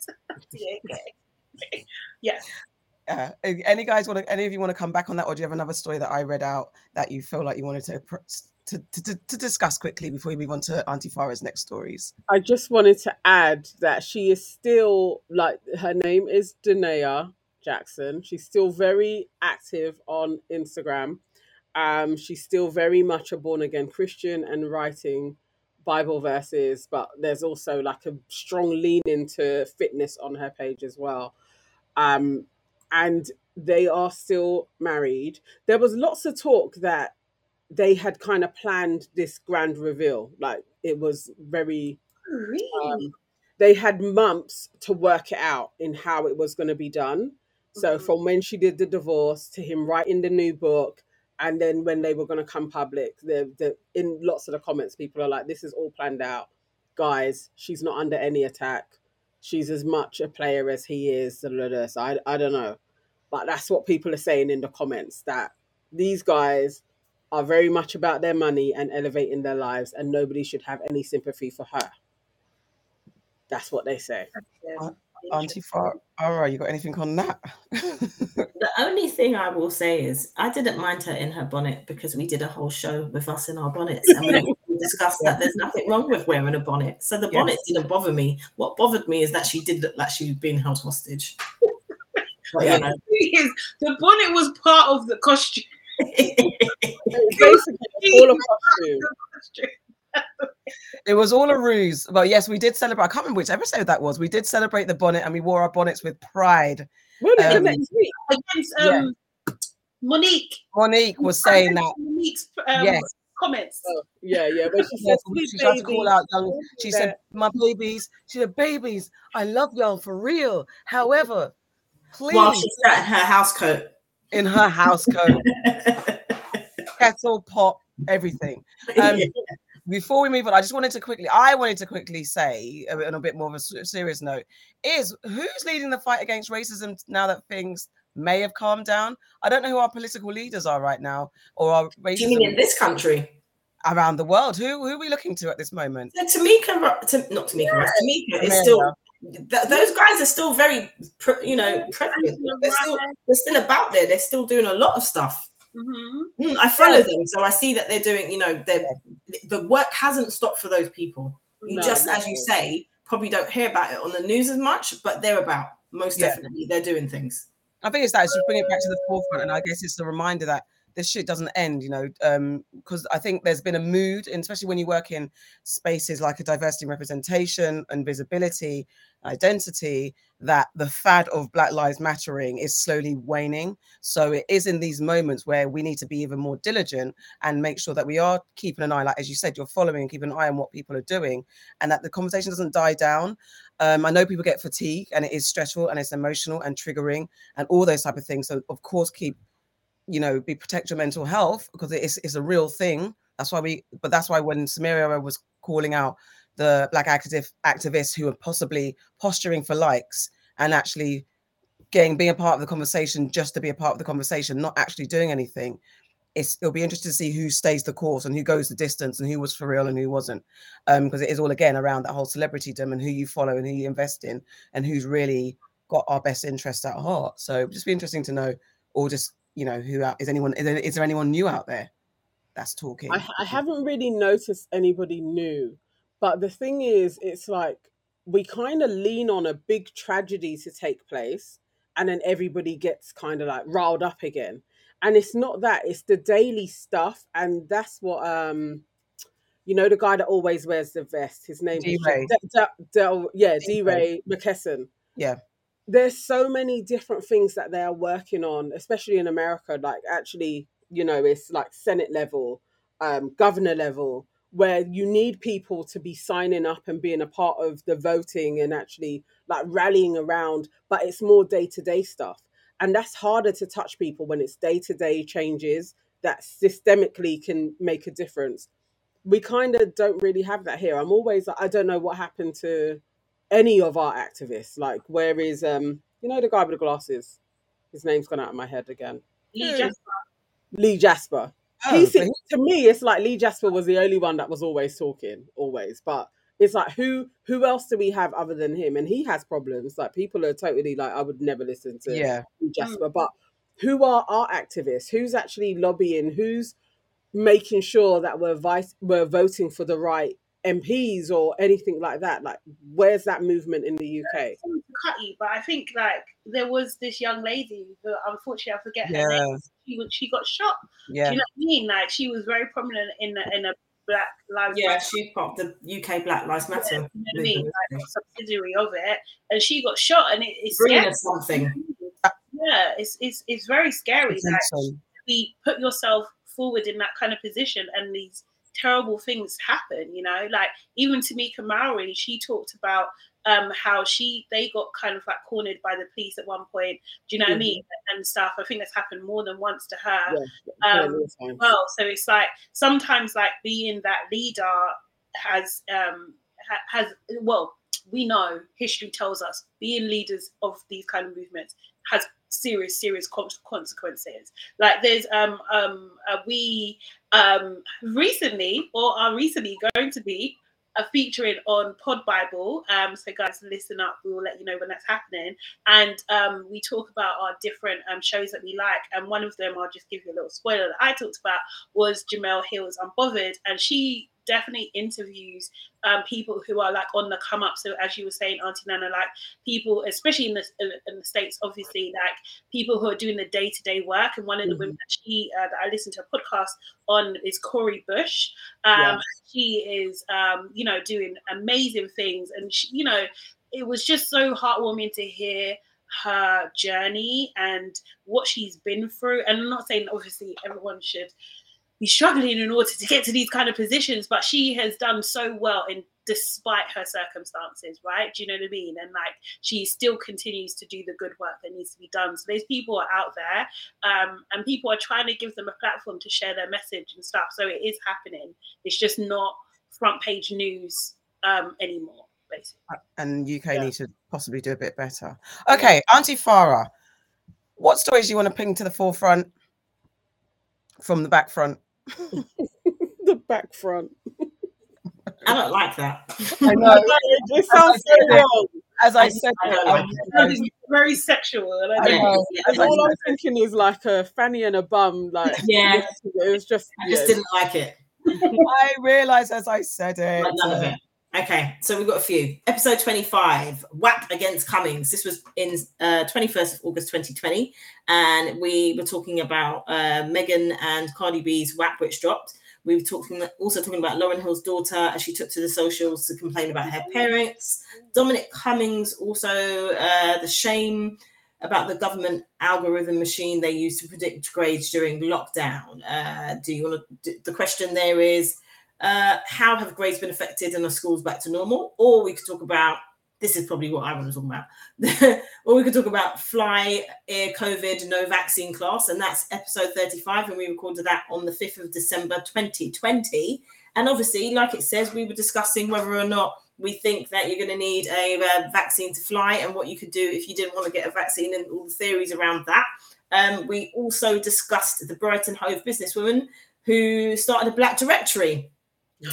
yeah. Uh, any guys want to? Any of you want to come back on that, or do you have another story that I read out that you feel like you wanted to to, to, to discuss quickly before we move on to Auntie Farah's next stories? I just wanted to add that she is still like her name is Danea Jackson. She's still very active on Instagram. Um, she's still very much a born again Christian and writing Bible verses, but there's also like a strong lean into fitness on her page as well. Um, and they are still married. There was lots of talk that they had kind of planned this grand reveal. Like it was very. Really? Um, they had months to work it out in how it was going to be done. So Mhm. from when she did the divorce to him writing the new book, and then when they were going to come public, the the in lots of the comments, people are like, "This is all planned out, guys. She's not under any attack. She's as much a player as he is." da, da, da." So I I don't know, but that's what people are saying in the comments that these guys are very much about their money and elevating their lives, and nobody should have any sympathy for her. That's what they say. Yeah. Auntie Farah, you got anything on that? The only thing I will say is I didn't mind her in her bonnet because we did a whole show with us in our bonnets and we discussed that there's nothing wrong with wearing a bonnet. So the Yes. bonnet didn't bother me. What bothered me is that she did look like she was being held hostage. But, Yeah. you is, the bonnet was part of the costume. Basically, all of costume. it was all a ruse. Well, yes, we did celebrate. I can't remember which episode that was. We did celebrate the bonnet and we wore our bonnets with pride. Wasn't it Um, next week? Against Yeah. um, Monique. Monique was saying that. Monique's um, Yes. comments. Oh, yeah, yeah. When she Yes, said, "Sweet she tried to call out young. She said, "My babies." She said, "Babies, I love y'all for real. However, please." while she sat in her house coat. in her house coat, kettle, pot, everything. Um, Before we move on, I just wanted to quickly, I wanted to quickly say, a on a bit more of a serious note, is who's leading the fight against racism now that things may have calmed down? I don't know who our political leaders are right now, or our Do you mean in this country? around the world. Who who are we looking to at this moment? So Tamika, Tam- not Tamika, Ross, Tamika is still. Th- those guys are still very, you know, prevalent. They're still, they're still about there. They're still doing a lot of stuff. Mhm. Mm, I follow them, so I see that they're doing. You know, the work hasn't stopped for those people. You No, just, as you say, probably don't hear about it on the news as much, but they're about. Most Yeah. definitely, they're doing things. I think it's that it's just bring it back to the forefront, and I guess it's a reminder that this shit doesn't end, you know, because I think there's been a mood, and especially when you work in spaces like a diversity and representation and visibility, identity, that the fad of Black Lives Mattering is slowly waning. So it is in these moments where we need to be even more diligent and make sure that we are keeping an eye, like as you said, you're following and keeping an eye on what people are doing, and that the conversation doesn't die down. Um, I know people get fatigue, and it is stressful, and it's emotional and triggering, and all those type of things. So of course, keep you know, be protect your mental health because it's it's a real thing. That's why we, but that's why when Samaria was calling out the black active activists who are possibly posturing for likes and actually getting being a part of the conversation just to be a part of the conversation, not actually doing anything. It's it'll be interesting to see who stays the course and who goes the distance and who was for real and who wasn't. Um, because it is all again around that whole celebritydom and who you follow and who you invest in and who's really got our best interests at heart. So just be interesting to know, or just you know, who out is anyone is there, is there anyone new out there that's talking? I, I haven't really noticed anybody new, but the thing is, it's like we kind of lean on a big tragedy to take place, and then everybody gets kind of like riled up again. And it's not that; it's the daily stuff, and that's what um, you know, the guy that always wears the vest. His name is DeRay. De- De- Del- yeah, D. DeRay. Ray McKesson. Yeah. There's so many different things that they are working on, especially in America. Like actually, you know, it's like Senate level, um, governor level, where you need people to be signing up and being a part of the voting and actually like rallying around. But it's more day to day stuff. and that's harder to touch people when it's day to day changes that systemically can make a difference. We kind of don't really have that here. I'm always like, I don't know what happened to any of our activists. Like, where is um, you know, the guy with the glasses? His name's gone out of my head again. Lee Jasper. Lee Jasper. Oh, he but seems, to me, it's like Lee Jasper was the only one that was always talking, always. But it's like who who else do we have other than him? And he has problems. Like people are totally like, I would never listen to yeah, Lee mm. Jasper. But who are our activists? Who's actually lobbying? Who's making sure that we're vice we're voting for the right MPs or anything like that? Like, where's that movement in the UK? To cut you, but I think like there was this young lady who unfortunately I forget her yeah, name. She was she got shot. yeah. Do you know what I mean? Like she was very prominent in a, in a Black Lives Yeah, Matter. she's part of the UK Black Lives Matter. You know what I mean? movement. Like subsidiary of it, and she got shot, and it, it's Bringing scary. something. Uh, yeah, it's it's it's very scary. Like Attention. we put yourself forward in that kind of position, and these terrible things happen. You know, like even Tamika Mallory, she talked about um how she they got kind of like cornered by the police at one point. Do you know what I Mhm. mean? And stuff. I think that's happened more than once to her. Yeah, Um, well. So it's like sometimes like being that leader has um ha- has well we know history tells us being leaders of these kind of movements has serious serious consequences like there's um um uh, we um recently or are recently going to be uh, featuring on Pod Bible. Um, so guys, listen up. We will let you know when that's happening. And um, we talk about our different um, shows that we like. And one of them, I'll just give you a little spoiler that I talked about was Jemele Hill's Unbothered, and she definitely interviews um, people who are like on the come up. So as you were saying, Auntie Nana, like people, especially in the in the states, obviously, like people who are doing the day to day work. And one of the Mhm. women that she uh, that I listened to a podcast on is Cori Bush. Um, Yeah. She is, um, you know, doing amazing things, and she, you know, it was just so heartwarming to hear her journey and what she's been through. And I'm not saying obviously everyone should be struggling in order to get to these kind of positions, but she has done so well in despite her circumstances, right? Do you know what I mean? And like she still continues to do the good work that needs to be done. So those people are out there, um, and people are trying to give them a platform to share their message and stuff. So it is happening. It's just not front page news um, anymore, basically. and UK Yeah. need to possibly do a bit better. Okay, Auntie Farah, what stories do you want to bring to the forefront from the back front? the back front. I don't like that. I know. it sounds so wrong. As I I- said, I it, don't I like very sexual, and I I don't know. Yeah, As All I'm thinking is like a fanny and a bum. Like Yeah. it was just I just yeah. didn't like it. I realised as I said it. Like none of it. Okay, so we've got a few. Episode 25, WAP against Cummings. This was in uh, 21st of August 2020. And we were talking about uh, Megan and Cardi B's WAP, which dropped. We were talking also talking about Lauryn Hill's daughter as she took to the socials to complain about her parents. Dominic Cummings also uh, the shame about the government algorithm machine they use to predict grades during lockdown. Uh, do you want to? The question there is, uh, how have grades been affected and are schools back to normal? Or we could talk about this is probably what I want to talk about. or we could talk about fly air COVID no vaccine class, and that's episode 35, and we recorded that on the 5th of December 2020. And obviously, like it says, we were discussing whether or not we think that you're going to need a uh, vaccine to fly and what you could do if you didn't want to get a vaccine and all the theories around that. Um, we also discussed the Brighton Hove businesswoman who started a black directory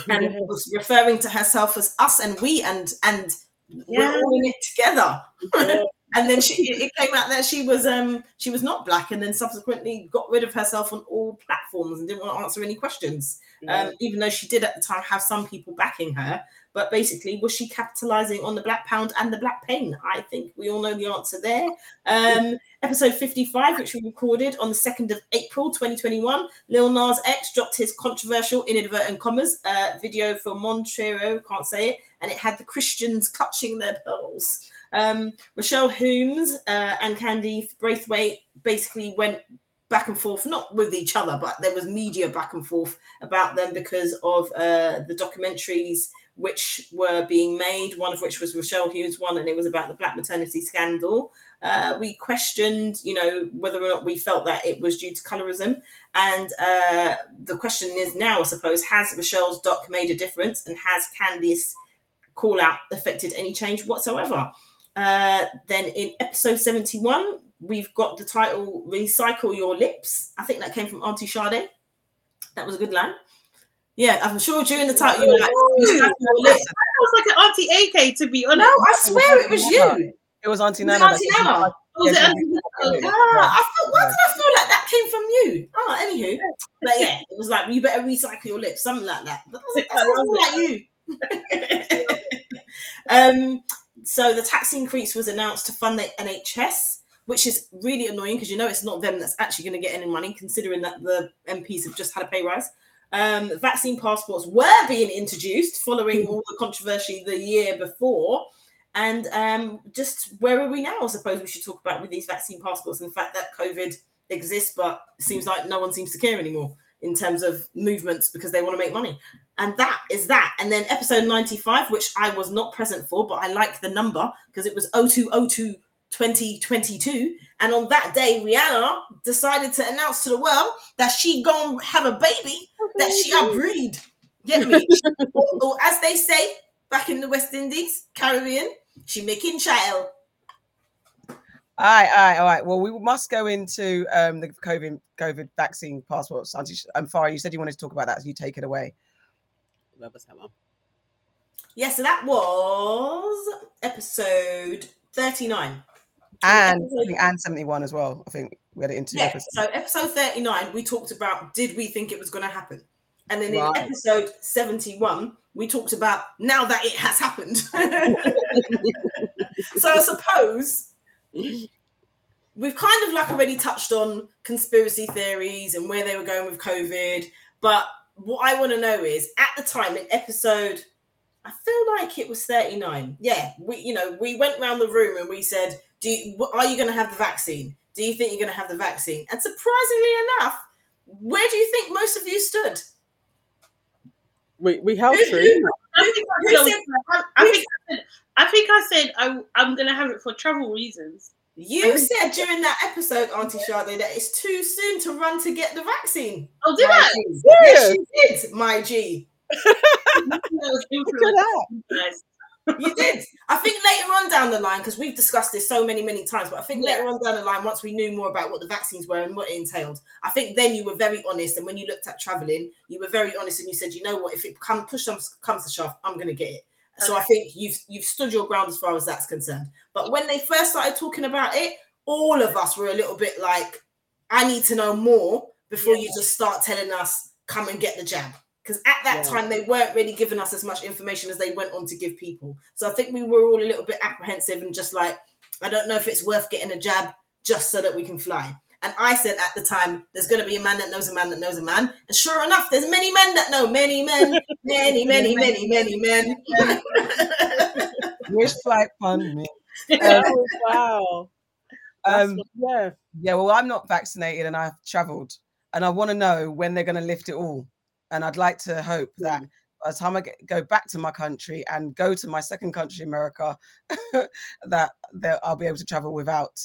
and was referring to herself as us and we and and Yeah. we're all in it together. Yeah. and then she it came out that she was um she was not black and then subsequently got rid of herself on all platforms and didn't want to answer any questions um, even though she did at the time have some people backing her. But basically, was she capitalizing on the black pound and the black pain? I think we all know the answer there. Um, episode 55, which we recorded on the 2nd of April 2021, Lil Nas X dropped his controversial, inadvertent commas, uh, video for Montero, can't say it, and it had the Christians clutching their pearls. Um, Rochelle Humes uh, and Candy Brathwaite basically went back and forth, not with each other, but there was media back and forth about them because of uh, the documentaries which were being made. One of which was Rochelle Humes one, and it was about the black maternity scandal. Uh, we questioned, you know, whether or not we felt that it was due to colorism. And uh, the question is now, I suppose, has Michelle's doc made a difference, and has Candice call out affected any change whatsoever? Uh, then in episode 71, we've got the title Recycle Your Lips. I think that came from Auntie Sade. That was a good line. Yeah, I'm sure during the title you were like, "Recycle your lips." That was like an Auntie AK, to be honest. No, I swear it was you. It was Auntie Was Nana. Auntie Nana? Was it Yeah, Auntie Nana? Ah, I thought, why did I feel like that came from you? Oh, anywho. But yeah, it was like, you better recycle your lips, something like that. But was that sounds like you. um, so the tax increase was announced to fund the NHS, which is really annoying because you know it's not them that's actually going to get any money, considering that the MPs have just had a pay rise. Um, vaccine passports were being introduced following all the controversy the year before. And um, just where are we now? I suppose we should talk about with these vaccine passports and the fact that COVID exists, but it seems like no one seems to care anymore in terms of movements because they want to make money. And that is that. And then episode 95, which I was not present for, but I like the number because it was 0202 2022. And on that day, Rihanna decided to announce to the world that she gonna have a baby that she a breed. Get me? or, or as they say back in the West Indies, Caribbean, she making child. All right, all right, all right. Well, we must go into um, the COVID COVID vaccine passports. Auntie, Sh- um, Farah, you said you wanted to talk about that, so you take it away. Whoever's hammer. Yeah, so that was episode 39. And episode- and seventy one as well. I think we had it in two Yeah, episodes. so episode 39, we talked about did we think it was going to happen? And then in episode 71, we talked about now that it has happened. so I suppose we've kind of like already touched on conspiracy theories and where they were going with COVID. But what I want to know is at the time in episode, I feel like it was 39. Yeah, we you know, we went around the room and we said, Do you, are you going to have the vaccine? Do you think you're going to have the vaccine? And surprisingly enough, where do you think most of you stood? We we held Who- I think I, said, said- I, I think I said, I think I said I, I'm gonna have it for travel reasons. You said during that episode, Auntie Sade, that it's too soon to run to get the vaccine. Oh, did My I? G. Yes, you did, my G. That was Look at that. You did. I think later on down the line, because we've discussed this so many, many times, but I think later on down the line, once we knew more about what the vaccines were and what it entailed, I think then you were very honest. And when you looked at traveling, you were very honest and you said, you know what, if it come push comes, comes to shove, I'm gonna get it. So I think you've you've stood your ground as far as that's concerned. But when they first started talking about it, all of us were a little bit like, I need to know more before you just start telling us, come and get the jab. Because at that Yeah. time, they weren't really giving us as much information as they went on to give people. So I think we were all a little bit apprehensive and just like, I don't know if it's worth getting a jab just so that we can fly. And I said at the time, there's going to be a man that knows a man that knows a man. And sure enough, there's many men that know many men, many, many, many, many men. Wish flight fund me. Oh, wow. Um, yeah. yeah, well, I'm not vaccinated and I've travelled, and I want to know when they're going to lift it all. And I'd like to hope that by the time I get, go back to my country and go to my second country, America, that that I'll be able to travel without.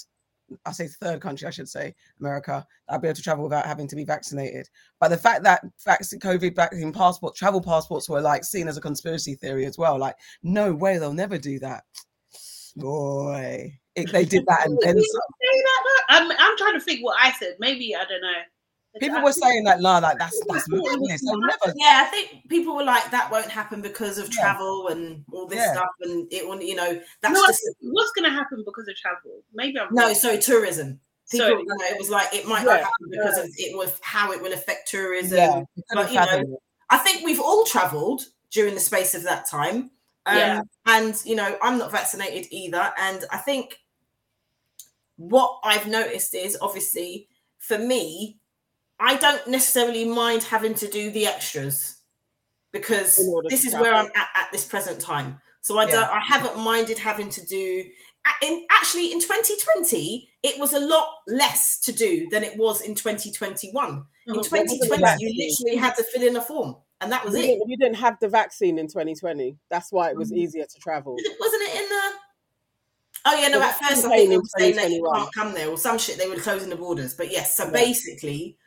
I say third country, I should say America. I'll be able to travel without having to be vaccinated. But the fact that vaccine, COVID vaccine passport, travel passports were like seen as a conspiracy theory as well. Like, no way, they'll never do that. Boy, it, they did that and then some. I'm, I'm trying to think what I said. Maybe I don't know. People were saying that, nah, like that's that's madness. They'll never. Yeah, I think people were like, that won't happen because of Yeah. travel and all this Yeah. stuff. And it will, you know, that's No, just what's going to happen because of travel? Maybe I'm no, wrong. sorry, tourism. People, Sorry. you know, it was like it might Yeah, not happen because yeah. of it was how it will affect tourism. Yeah, but, you know. I think we've all travelled during the space of that time. Um, Yeah. And, you know, I'm not vaccinated either. And I think what I've noticed is obviously for me, I don't necessarily mind having to do the extras because this is where I'm at at this present time. So I Yeah. don't, I haven't minded having to do. In actually, in 2020, it was a lot less to do than it was in 2021. In Mhm. 2020, you literally had to fill in a form, and that was We it. we didn't have the vaccine in 2020. That's why it was Mhm. easier to travel. Wasn't it in the? Oh yeah, no. At first, I think they were saying that you can't come there, or some shit. They were closing the borders. But yes, so Yeah. basically,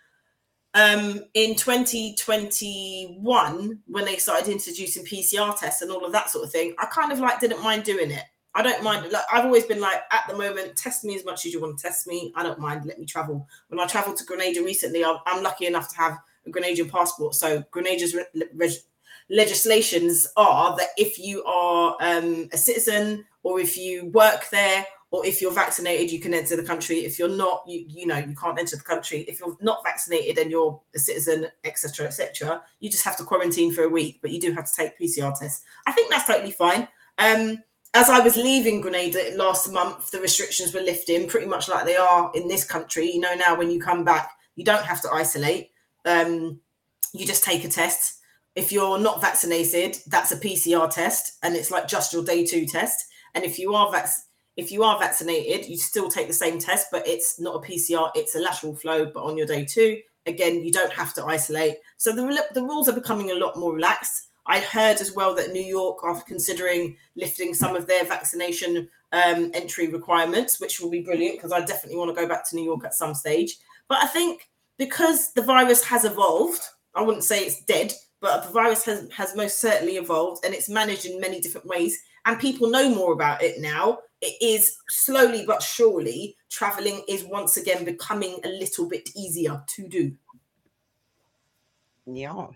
um, in 2021, when they started introducing PCR tests and all of that sort of thing, I kind of like didn't mind doing it. I don't mind. Like I've always been like, at the moment, test me as much as you want to test me. I don't mind. Let me travel. When I travelled to Grenada recently, I'm, I'm lucky enough to have a Grenadian passport. So Grenada's re- reg- legislations are that if you are um, a citizen or if you work there or if you're vaccinated you can enter the country if you're not you you know you can't enter the country if you're not vaccinated and you're a citizen etc etc you just have to quarantine for a week but you do have to take pcr tests i think that's totally fine um as I was leaving Grenada last month, the restrictions were lifting pretty much like they are in this country. You know, now when you come back, you don't have to isolate. Um, you just take a test. If you're not vaccinated, that's a PCR test, and it's like just your day two test. And if you are vac- if you are vaccinated, you still take the same test, but it's not a PCR; it's a lateral flow. But on your day two, again, you don't have to isolate. So the the rules are becoming a lot more relaxed. I heard as well that New York are considering lifting some of their vaccination um, entry requirements, which will be brilliant because I definitely want to go back to New York at some stage. But I think because the virus has evolved, I wouldn't say it's dead, but the virus has, has most certainly evolved and it's managed in many different ways. And people know more about it now. It is slowly but surely traveling is once again becoming a little bit easier to do. Yeah.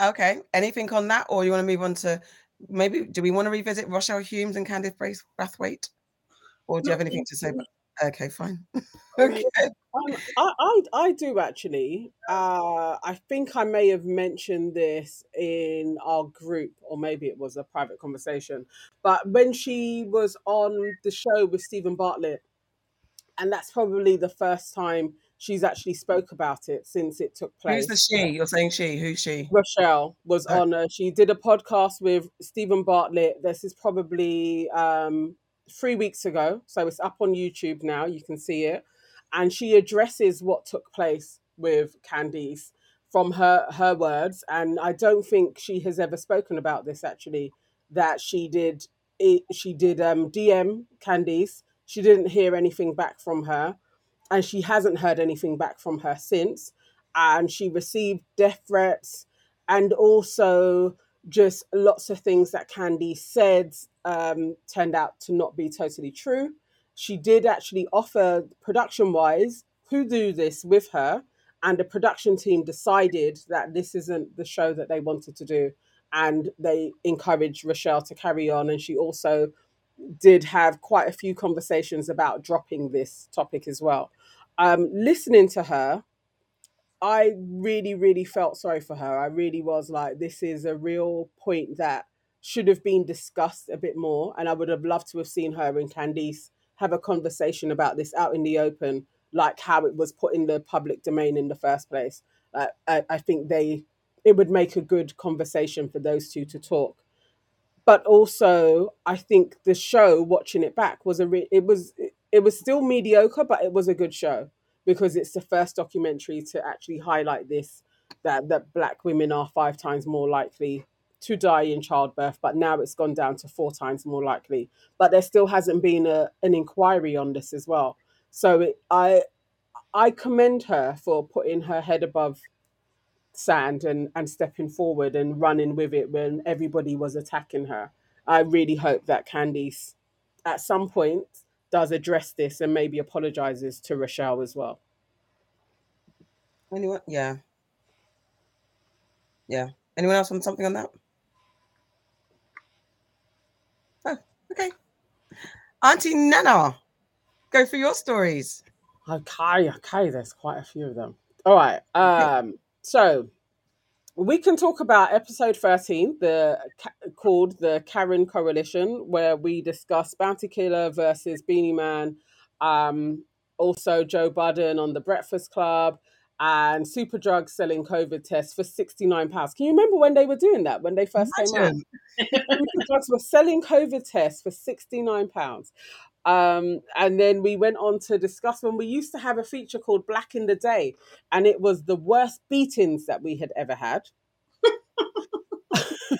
Okay. Anything on that, or you want to move on to maybe? Do we want to revisit Rochelle Humes and Candice Brace Brathwaite, or do you have anything to say? About- okay, fine. okay. Um, I, I I do actually. Uh, I think I may have mentioned this in our group, or maybe it was a private conversation. But when she was on the show with Steven Bartlett, and that's probably the first time she's actually spoke about it since it took place. Who's the she? You're saying she? Who's she? Rochelle was Oh. on. Uh, she did a podcast with Steven Bartlett. This is probably um, three weeks ago, so it's up on YouTube now. You can see it, and she addresses what took place with Candice from her her words. And I don't think she has ever spoken about this actually. That she did it. She did um, DM Candice. She didn't hear anything back from her, and she hasn't heard anything back from her since and she received death threats and also just lots of things that Candy said um, turned out to not be totally true. She did actually offer production wise who do this with her, and the production team decided that this isn't the show that they wanted to do, and they encouraged Rochelle to carry on. And she also did have quite a few conversations about dropping this topic as well. Um, listening to her, I really, really felt sorry for her. I really was like, this is a real point that should have been discussed a bit more. And I would have loved to have seen her and Candice have a conversation about this out in the open, like how it was put in the public domain in the first place. Uh, I, I think they it would make a good conversation for those two to talk. But also, I think the show, watching it back, was a re- it was it was still mediocre, but it was a good show because it's the first documentary to actually highlight this that that black women are five times more likely to die in childbirth but now it's gone down to four times more likely. But there still hasn't been a, an inquiry on this as well. So it, i i commend her for putting her head above sand and and stepping forward and running with it when everybody was attacking her. I really hope that candice at some point does address this and maybe apologizes to Rochelle as well. Anyone? Yeah. Yeah. Anyone else on something on that? Oh, okay. Auntie Nana, go for your stories. Okay, okay, there's quite a few of them. All right. Um, so we can talk about episode 13, the called the Karen Coalition, where we discuss Bounty Killer versus Beenie Man, um, also Joe Budden on the Breakfast Club, and Superdrug selling COVID tests for £69. Can you remember when they were doing that, when they first came out? Imagine. Superdrugs were selling COVID tests for £69. Um, and then we went on to discuss when we used to have a feature called Black in the Day, and it was the worst beatings that we had ever had.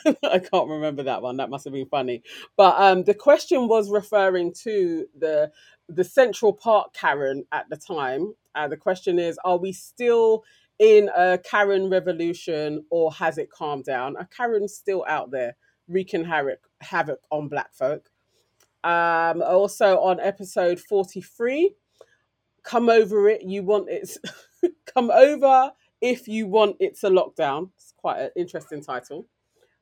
I can't remember that one. That must have been funny. But um, the question was referring to the the Central Park Karen at the time. Uh, the question is: Are we still in a Karen revolution, or has it calmed down? A Karen's still out there wreaking havoc havoc on Black folk. Um, also on episode forty three, come over it. You want it. come over if you want it's a lockdown. It's quite an interesting title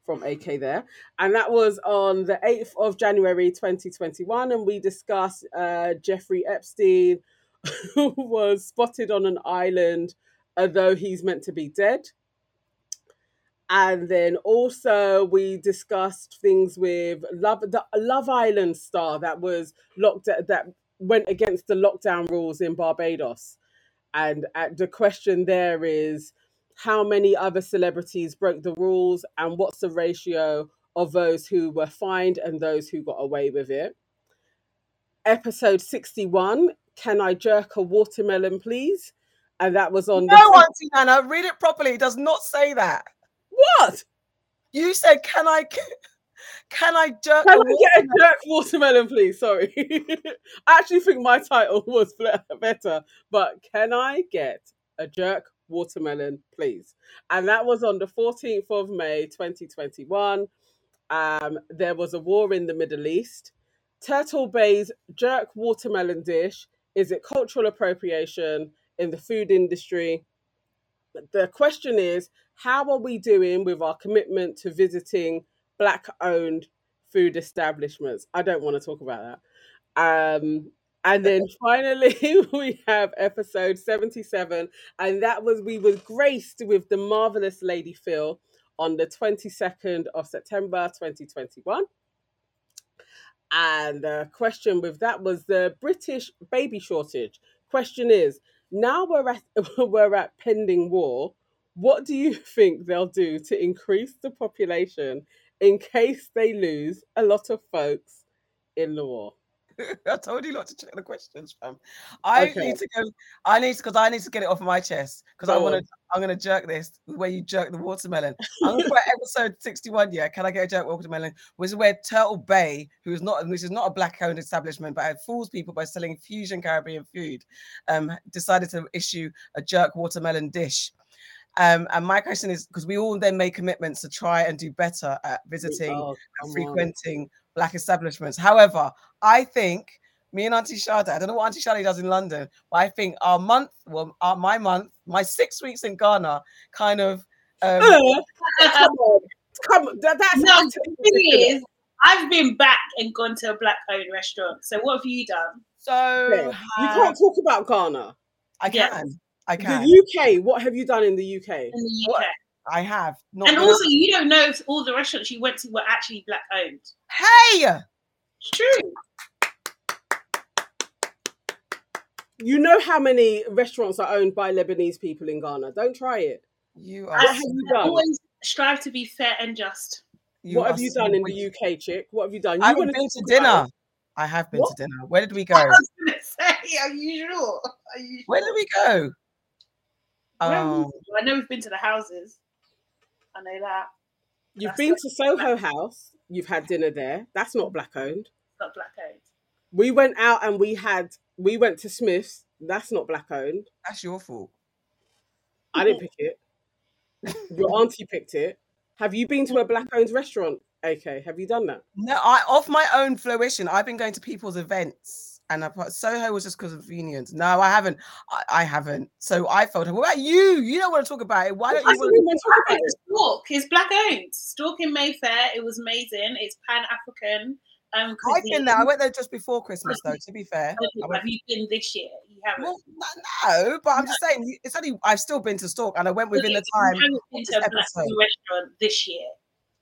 from AK there. And that was on the 8th of January 2021. And we discussed uh, Jeffrey Epstein, who was spotted on an island, although he's meant to be dead. And then also we discussed things with Love the Love Island star that was locked that went against the lockdown rules in Barbados. And uh, the question there is how many other celebrities broke the rules and what's the ratio of those who were fined and those who got away with it. Episode 61 Can I jerk a watermelon, please? And that was on No, the. Auntie Nana, read it properly. It does not say that. What? You said, "Can I, can I jerk?" Can I get a watermelon?" jerk watermelon, please? Sorry. I actually think my title was better, but can I get a jerk watermelon, please? And that was on the 14th of May, 2021. Um, there was a war in the Middle East. Turtle Bay's jerk watermelon dish is it cultural appropriation in the food industry? The question is, how are we doing with our commitment to visiting black owned food establishments? I don't want to talk about that. Um, and then finally, we have episode 77, and that was we were graced with the marvelous Lady Phyll on the 22nd of September 2021. And the question with that was the British baby shortage. Question is now we're at we're at pending war. What do you think they'll do to increase the population in case they lose a lot of folks in the war? I told you not to check the questions, fam. I Okay. need to go. I need because I need to get it off my chest because I want to. I'm gonna jerk this where you jerk the watermelon. I'm gonna put episode 61. Yeah, can I get a jerk watermelon? Which is where Turtle Bay, who is not, which is not a black-owned establishment, but it fools people by selling fusion Caribbean food, um, decided to issue a jerk watermelon dish. Um, and my question is because we all then made commitments to try and do better at visiting Oh, and come on. frequenting black establishments. However, I think me and Auntie Sade, I don't know what Auntie Sade does in London, but I think our month, well, our, my month, my six weeks in Ghana kind of um, come on. Come on. That, that's no, the thing is, I've been back and gone to a black owned restaurant. So what have you done? so Yeah. You can't talk about Ghana. I Yeah. Can. I can. The UK, what have you done in the UK? In the What? UK. I have. Not And also, you don't know if all the restaurants you went to were actually black owned. hey, It's true. You know how many restaurants are owned by Lebanese people in Ghana. Don't try it. you What have you done? always strive to be fair and just. you what have you so done in the UK, chick? What have you done? You I haven't wanna been to dinner. about I have been What? to dinner. Where did we go? I was gonna say, are you sure? Are you Where did we go? Where have we- I um, know we've been to the houses. I know that. You've That's been not- to Soho House. You've had dinner there. That's not black owned. Not black owned. We went out and we had we went to Smith's. That's not black owned. that's your fault. I didn't pick it. Your auntie picked it. Have you been to a black owned restaurant? Okay, have you done that? No, I off my own fruition. I've been going to people's events, and I put Soho was just because of convenience. No, I haven't. I, I haven't. So I felt. What about you? You don't want to talk about it. Why don't I you? we to talk about it. Stork is black owned. Stork in Mayfair. It was amazing. It's pan African. Um, I've been there. I went there just before Christmas, though. To be fair, Have you been this year? You haven't. well, no, no, but I'm just saying. It's only I've still been to Stork, and I went within the time. been to a this black owned episode. restaurant this year.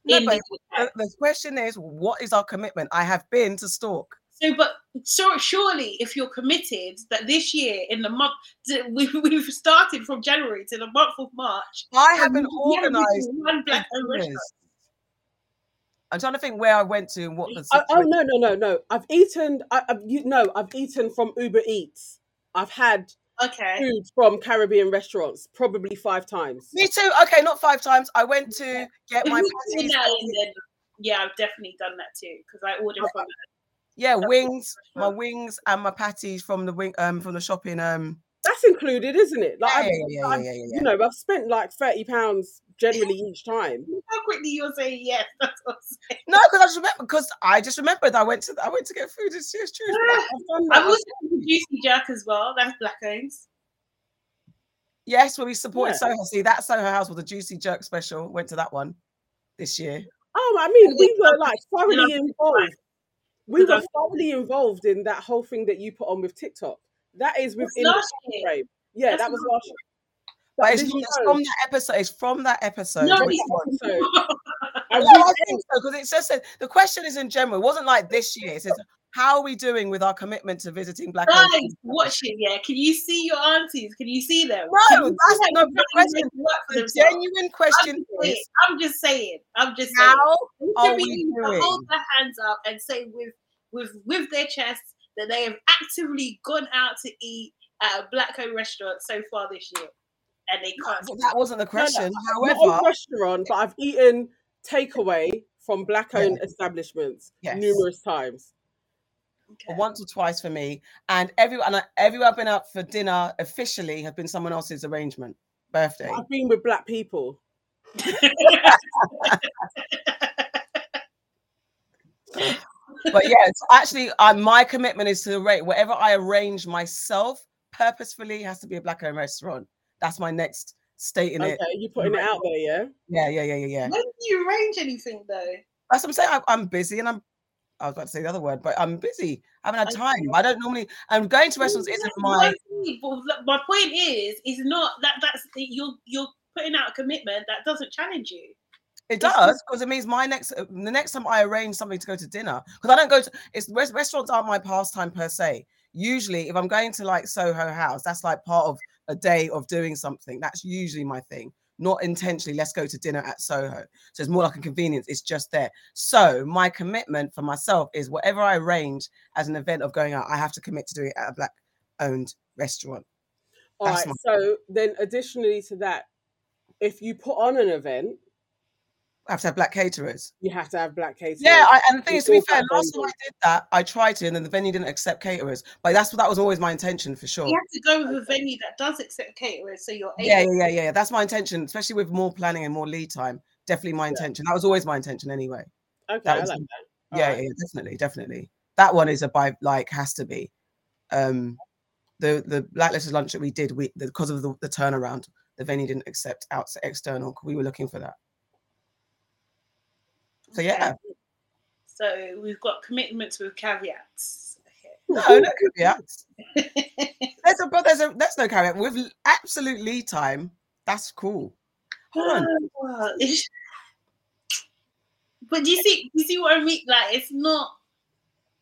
No, but the the, the question is, what is our commitment? I have been to Stork. So, but so surely, if you're committed, that this year in the month we, we've started from January to the month of March, I haven't organised. one black restaurant. I'm trying to think where I went to and what the Oh, oh no no no no! I've eaten. I, I've you no. I've eaten from Uber Eats. I've had. Okay. food from Caribbean restaurants probably five times. Me too. Okay, not five times. I went to get my yeah, I've definitely done that too because I ordered from Yeah, That's wings, my wings and my patties from the wing um from the shopping um That's included, isn't it? Like, yeah, I've, yeah, yeah, I've- yeah, yeah, yeah. you know, I've spent like thirty pounds generally each time. How quickly you're saying yes? That's saying. No, because I just remember because I just remembered I went to I went to get food. It's, it's true. I've done I've also done the Juicy Jack as well. That's black owns. Yes, where we supported Yeah. Soho. See, that Soho House was a juicy jerk special. Went to that one this year. Oh, I mean, we were like You thoroughly involved. We Because were thoroughly involved in that whole thing that you put on with TikTok. That is within the last year. frame. Yeah, That's that was last last year. But But it's, this from- it's from that episode. It's from that episode. No, Which it's one? so I No, I think so because it just said the question is in general. It wasn't like this year. It says how are we doing with our commitment to visiting black? Guys, businesses?" watch it. Yeah, can you see your aunties? Can you see them? No, Can you see that's how not the really question. make it work for The themselves? genuine I'm question just saying. is I'm just saying. I'm just saying. how are we able to hold doing? their hands up and say with with with their chests that they have actively gone out to eat at a black owned restaurant so far this year, and they can't. But that wasn't the question. not However, on restaurant, but I've eaten takeaway from black-owned establishments Yes. numerous times. Okay. once or twice for me, and everyone, and everywhere I've been out for dinner officially have been someone else's arrangement birthday. I've been with black people. but yes, actually, I, my commitment is to the rate whatever I arrange myself purposefully has to be a black owned restaurant. That's my next state in Okay, it. you putting it out there, yeah? Yeah, yeah, yeah, yeah, yeah. when do you arrange anything though? That's what I'm saying. I, I'm busy and I'm. I was about to say the other word, but I'm busy. I haven't had time. I don't normally. And going to restaurants isn't my. what I mean, but look, my point is, is not that that's you're you're putting out a commitment that doesn't challenge you. It does because it means my next uh, the next time I arrange something to go to dinner because I don't go to it's res- restaurants aren't my pastime per se. Usually, if I'm going to like Soho House, that's like part of a day of doing something. That's usually my thing. Not intentionally, let's go to dinner at Soho. So it's more like a convenience. It's just there. So my commitment for myself is whatever I arrange as an event of going out, I have to commit to doing it at a black owned restaurant. All That's right. So then, additionally to that, if you put on an event, I have to have black caterers. you have to have black caterers. Yeah, I, and the thing We is, to be fair, last time I did that, I tried to, and then the venue didn't accept caterers. But that's that was always my intention for sure. You have to go with a venue that does accept caterers, so you're able. Yeah, yeah, yeah, yeah. That's my intention, especially with more planning and more lead time. Definitely my intention. That was always my intention anyway. okay, that I like that. Yeah, Alright. yeah, definitely, definitely. That one is a by like has to be. Um, the the blacklisted lunch that we did, we because of the, the turnaround, the venue didn't accept out external. We were looking for that. So yeah, So we've got commitments with caveats. Okay. no, no caveats. There's a but there's a there's no caveat with absolute lead time. That's cool. Hold on. Oh, well, but do you see? Do you see what I mean? Like, it's not.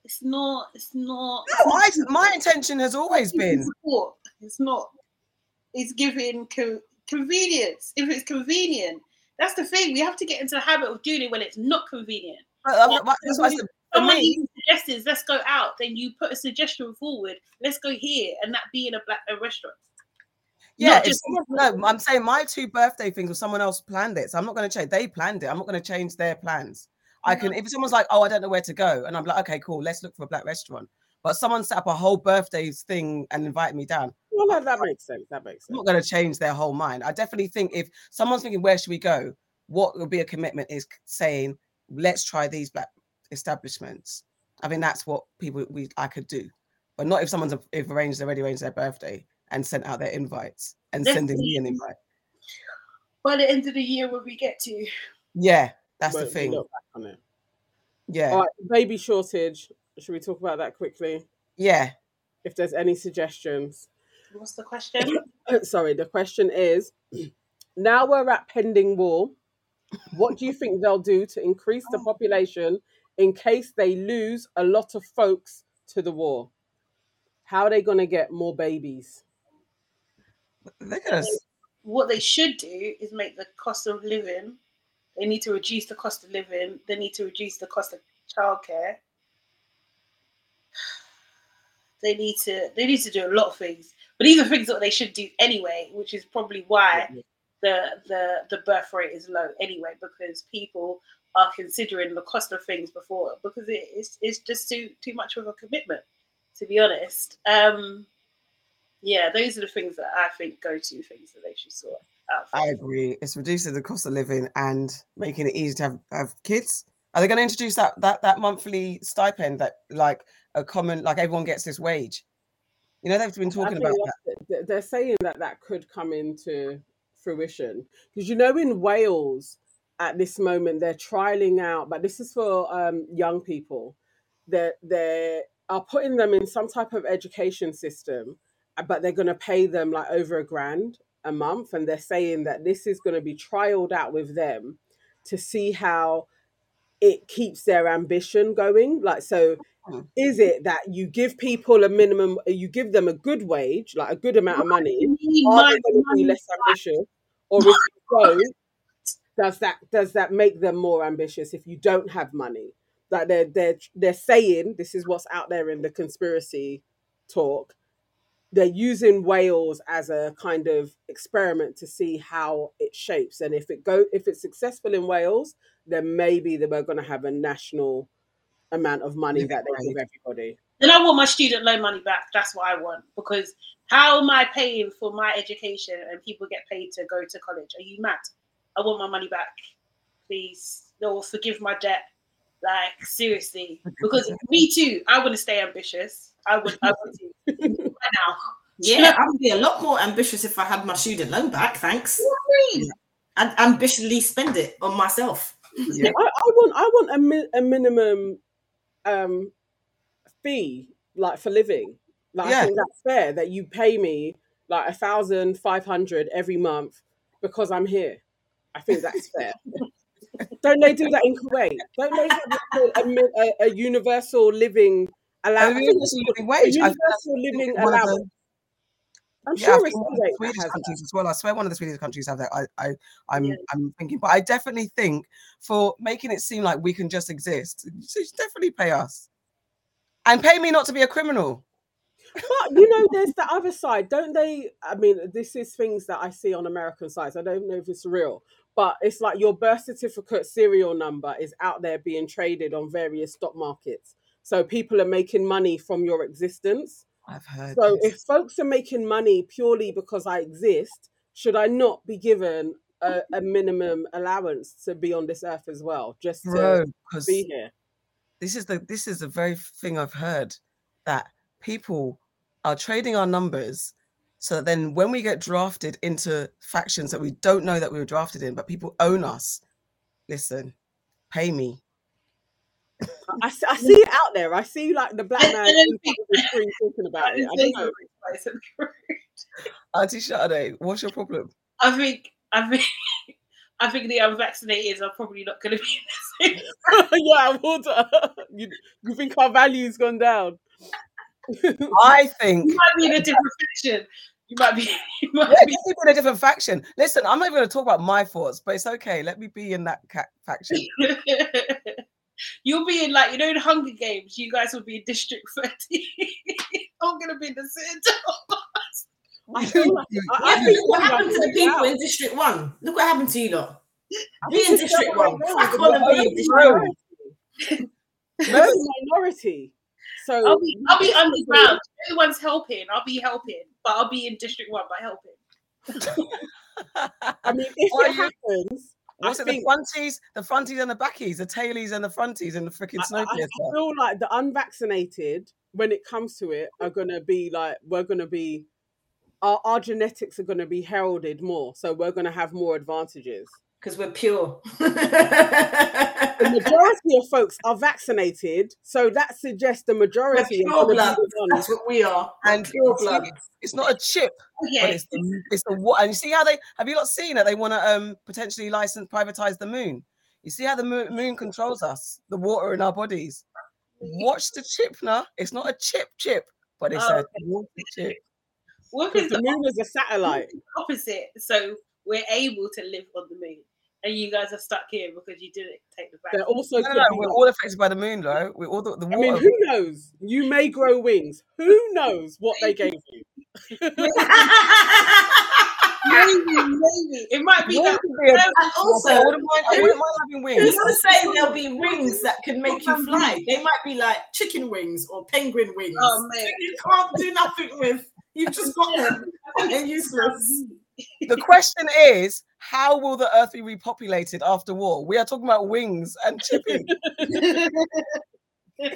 It's not. It's not. No, I, my intention has always been. support. It's not. It's giving co- convenience. If it's convenient, that's the thing. We have to get into the habit of doing it when it's not convenient. But, but I said, for Someone me, even suggests, let's go out. Then you put a suggestion forward. Let's go here, and that be in a black a restaurant. yeah, just- no, I'm saying my two birthday things, or someone else planned it, so I'm not going to change. They planned it. I'm not going to change their plans. I can, if someone's like, oh, I don't know where to go, and I'm like, okay, cool, let's look for a black restaurant. But someone set up a whole birthdays thing and invited me down. Well, that, that makes sense. That makes I'm sense. not going to change their whole mind. I definitely think if someone's thinking, where should we go? What would be a commitment is saying, let's try these black establishments. I mean, that's what people we I could do, but not if someone's if arranged already arranged their birthday and sent out their invites and sending me an invite. By the end of the year, when we get to, Yeah, that's the thing. look back on it. Yeah, All right, baby shortage. Should we talk about that quickly? yeah. If there's any suggestions. What's the question? Sorry, the question is now we're at pending war. What do you think they'll do to increase the oh. population in case they lose a lot of folks to the war? How are they going to get more babies? Look at us. what they should do is make the cost of living. They need to reduce the cost of living. They need to reduce the cost of childcare. They need to. They need to do a lot of things. But these are things that they should do anyway, which is probably why the the the birth rate is low anyway, because people are considering the cost of things before because it is it's just too too much of a commitment, to be honest. Um, yeah, those are the things that I think go to things that they should sort out. I agree. It's reducing the cost of living and making it easy to have, have kids. Are they going to introduce that that that monthly stipend that like a common like everyone gets this wage? You know they've been talking about that. they're saying that that could come into fruition because you know in Wales at this moment they're trialing out, but this is for um, young people. That they are putting them in some type of education system, uh, but they're going to pay them like over a grand a month, and they're saying that this is going to be trialed out with them to see how it keeps their ambition going. Like so, Hmm. is it that you give people a minimum, you give them a good wage, like a good amount of money? Are they going to be less ambitious, or if you don't, does that does that make them more ambitious if you don't have money? like they're they're they're saying this is what's out there in the conspiracy talk. They're using Wales as a kind of experiment to see how it shapes, and if it go if it's successful in Wales, then maybe that we're going to have a national amount of money that they give everybody. Then I want my student loan money back. That's what I want because how am I paying for my education and people get paid to go to college? Are you mad? I want my money back, please. Or forgive my debt. Like seriously, because me too. I want to stay ambitious. I would. I want to right now. Yeah, I would be a lot more ambitious if I had my student loan back. Thanks. And ambitiously spend it on myself. Yeah. I, I want I want a, mi- a minimum um fee like for living. Like Yeah. I think that's fair that you pay me like a thousand five hundred every month because I'm here. I think that's fair. Don't they do that in Kuwait? Don't they have a, a, a, a universal living And allowance? universal living wage. I think that's universal living one of the- allowance. I'm Yeah, sure it's one of the Swedish countries as well. I swear one of the Swedish countries have that. I, I, I'm, Yeah. I'm thinking, but I definitely think for making it seem like we can just exist, you should definitely pay us, and pay me not to be a criminal. But you know, there's the other side, don't they? I mean, this is things that I see on American sites. I don't know if it's real, but it's like your birth certificate serial number is out there being traded on various stock markets. So people are making money from your existence. I've heard. So this. if folks are making money purely because I exist, should I not be given a, a minimum allowance to be on this earth as well, just to bro, because be here? this is the this is the very thing I've heard that people are trading our numbers so that then when we get drafted into factions that we don't know that we were drafted in, but people own us. Listen, pay me. I, s- I see it out there. I see like the black man I don't in think- the screen talking about it. I don't know. Auntie Sade, what's your problem? I think. I think. I think the unvaccinated are probably not going to be the same. yeah, water. Uh, you, you think our value's gone down? I think You might be in a different faction. You might be. You might Yeah, be. just in a different faction. Listen, I'm not even going to talk about my thoughts, but it's okay. Let me be in that ca- faction. You'll be in like you know in Hunger Games. You guys will be in District Thirty. I'm gonna be in the center. I feel like I, I Yeah, look what happened to the people out. in District One. Look what happened to you lot. I Be in District One. way Crack around. on be in District One. We're the minority. So I'll be I'll be underground. Everyone's helping. I'll be helping, but I'll be in District One by helping. I mean, if Why it are happens, I it? think The fronties, the fronties and the backies, the tailies and the fronties and the freaking I, I- I feel like the unvaccinated, when it comes to it, are gonna be like we're gonna be our, our genetics are gonna be heralded more, so we're gonna have more advantages. Because we're pure. The majority of folks are vaccinated, so that suggests the we're majority pure gonna blood. be the ones. That's what we are. And pure you see, blood. It's not a chip, but Okay. it's the it's the what. And you see how they have you not seen that they want to um potentially license privatize the moon. You see how the moon, moon controls us, the water in our bodies. Watch the chip now. It's not a chip chip, but it's Oh, a water chip. What Because is the the moon is a satellite. opposite? So we're able to live on the moon, and you guys are stuck here because you didn't take the There vaccine. also No, no, could no, we're all affected by the moon, though. We're all the, the I mean, who knows? You may grow wings. Who knows what they gave you? maybe, maybe it might be Wings that. would be a- and also, I wouldn't mind, I wouldn't mind having wings. Who's to say there'll be wings that can make you fly? They might be like chicken wings or penguin wings. Oh man, You can't do nothing with. You've just got them. They're useless. The question is, how will the Earth be repopulated after war? We are talking about wings and chipping.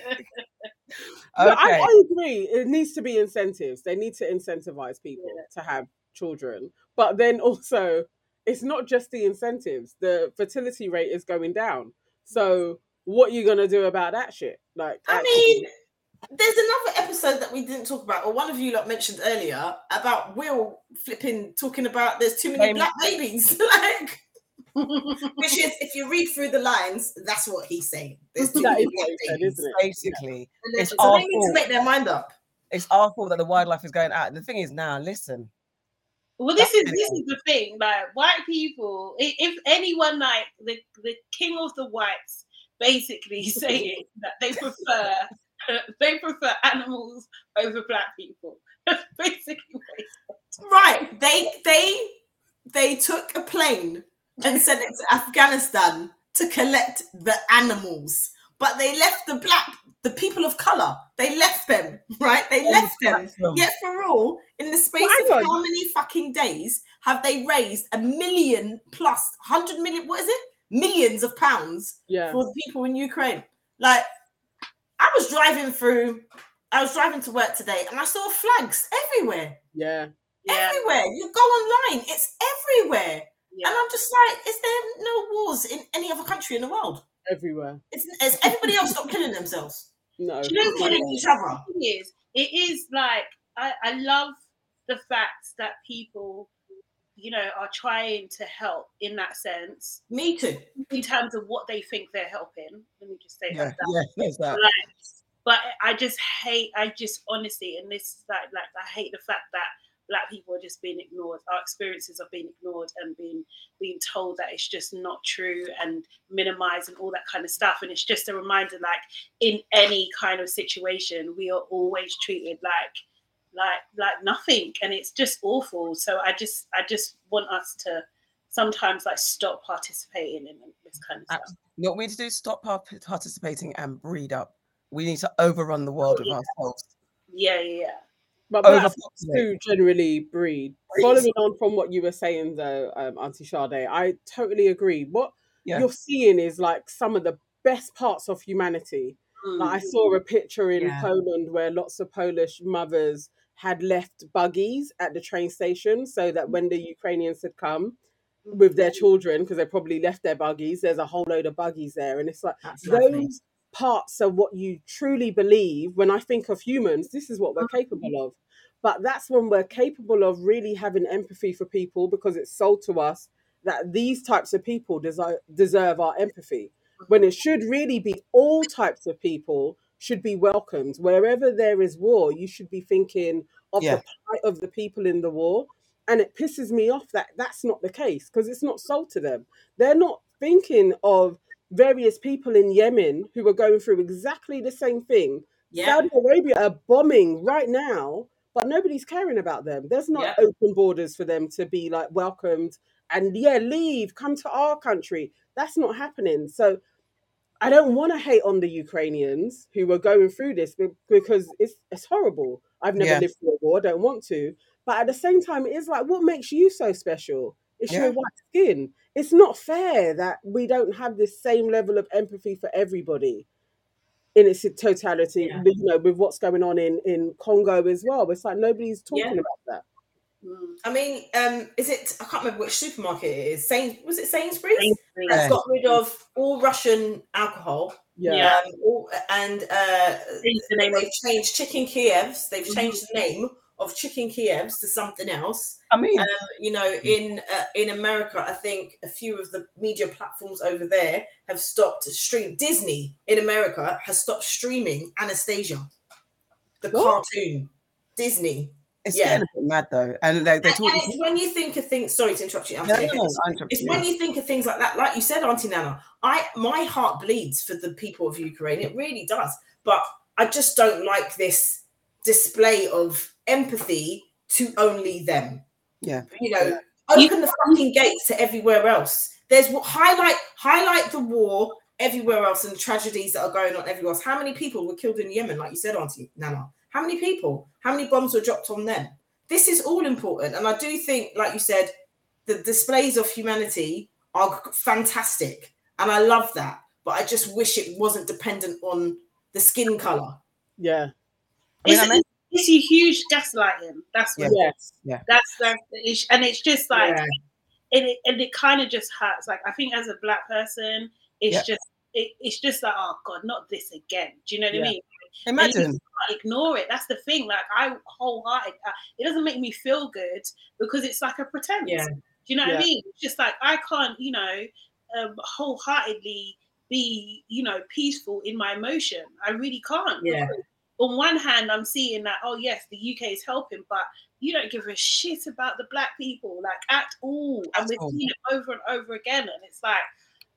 But I, I agree. It needs to be incentives. They need to incentivize people to have children. But then also, it's not just the incentives. The fertility rate is going down. So what are you gonna do about that shit? Like, I actually- mean, there's another episode that we didn't talk about, or one of you lot mentioned earlier about Will flipping talking about there's too many Same. black babies. like, which is, if you read through the lines, that's what he's saying. There's too that many is black what said, babies. isn't it? Basically, it's So our they need to make their mind up. It's our fault that the wildlife is going out. And the thing is, now listen, Well, this That's is this is the thing. Like white people, if anyone like the the king of the whites, basically saying that they prefer they prefer animals over black people. That's basically what it's Right. They they they took a plane and sent it to Afghanistan to collect the animals. But they left the black the people of color. They left them, right? They On left them. platform. Yet for all, in the space Hang of how many fucking days have they raised a million plus hundred million what is it? Millions of pounds yeah. for the people in Ukraine. Like, I was driving through, I was driving to work today and I saw flags everywhere Yeah. yeah, everywhere. You go online, it's everywhere. yeah. And I'm just like, is there no wars in any other country in the world? Everywhere. Is, is everybody else stop killing themselves? No. Do you know what Killing each other. thing is, it is like I, I love the fact that people, you know, are trying to help in that sense, Me too. in terms of what they think they're helping. Let me just say yeah, that. yeah, there's that. Like, but I just hate, I just honestly, and this is like, like I hate the fact that black people are just being ignored. Our experiences are being ignored and being being told that it's just not true and minimized and all that kind of stuff. And it's just a reminder, like in any kind of situation, we are always treated like like like nothing, and it's just awful. So I just I just want us to sometimes like stop participating in this kind of stuff. Abs- You know what we need to do? Stop participating and breed up. We need to overrun the world with yeah. ourselves. Yeah, yeah, yeah. But black Overpopulate. do generally breed. Breed. Following on from what you were saying, though, um, Auntie Sade, I totally agree. What Yeah. you're seeing is like some of the best parts of humanity. Mm. Like I saw a picture in Yeah. Poland where lots of Polish mothers had left buggies at the train station so that when the mm-hmm. Ukrainians had come with their mm-hmm. children, because they probably left their buggies, there's a whole load of buggies there. And it's like That's lovely. those parts are what you truly believe. When I think of humans, this is what we're mm-hmm. capable of. But that's when we're capable of really having empathy for people because it's sold to us that these types of people deserve our empathy. When it should really be all types of people should be welcomed. Wherever there is war, you should be thinking of Yeah. the plight of the people in the war. And it pisses me off that that's not the case because it's not sold to them. They're not thinking of various people in Yemen who are going through exactly the same thing. Yeah. Saudi Arabia are bombing right now, but nobody's caring about them. There's not Yeah. open borders for them to be like welcomed and yeah, leave, come to our country. That's not happening. So I don't want to hate on the Ukrainians who were going through this because it's it's horrible. I've never Yeah. lived through a war, I don't want to. But at the same time, it is like, what makes you so special? It's Yeah. your white skin. It's not fair that we don't have this same level of empathy for everybody in its totality. Yeah. You know, with what's going on in in Congo as well. It's like nobody's talking Yeah. about that. Mm. I mean, um, is it? I can't remember which supermarket it is. Sain, was it Sainsbury's? Sainsbury's. Has got rid of all Russian alcohol. Yeah. Yeah. Um, all, and uh, the name they've of- changed chicken Kievs. They've Mhm. changed the name of chicken Kievs to something else. I mean, Um, you know, in uh, in America, I think a few of the media platforms over there have stopped stream. Disney in America has stopped streaming Anastasia, the What? cartoon. Disney. It's yeah. getting a bit mad though, and they, they're And, and it's when you think of things. Sorry to interrupt you. No, no, no, It's you. when you think of things like that, like you said, Auntie Nana. I my heart bleeds for the people of Ukraine. It really does. But I just don't like this display of empathy to only them. Yeah. You know, open the fucking gates to everywhere else. There's what highlight highlight the war everywhere else and the tragedies that are going on everywhere else. How many people were killed in Yemen, like you said, Auntie Nana? How many people? How many bombs were dropped on them? This is all important. And I do think, like you said, the displays of humanity are fantastic. And I love that. But I just wish it wasn't dependent on the skin color. Yeah. I mean, it's, I mean- it's a huge gaslighting. That's what Yeah. Yes. that's that's the issue, and it's just like, Yeah. and it and it kind of just hurts. Like I think as a black person, it's Yeah. just it, it's just like, oh god, not this again. Do you know what Yeah. I mean? Imagine. can't ignore it. That's the thing. Like I wholehearted. Uh, it doesn't make me feel good because it's like a pretense. Yeah. Do you know what I mean? It's just like I can't, you know, um, wholeheartedly be, you know, peaceful in my emotion. I really can't. Yeah. On one hand, I'm seeing that, oh yes, the UK is helping, but you don't give a shit about the black people, like at all. At and we've seen it over and over again, and it's like,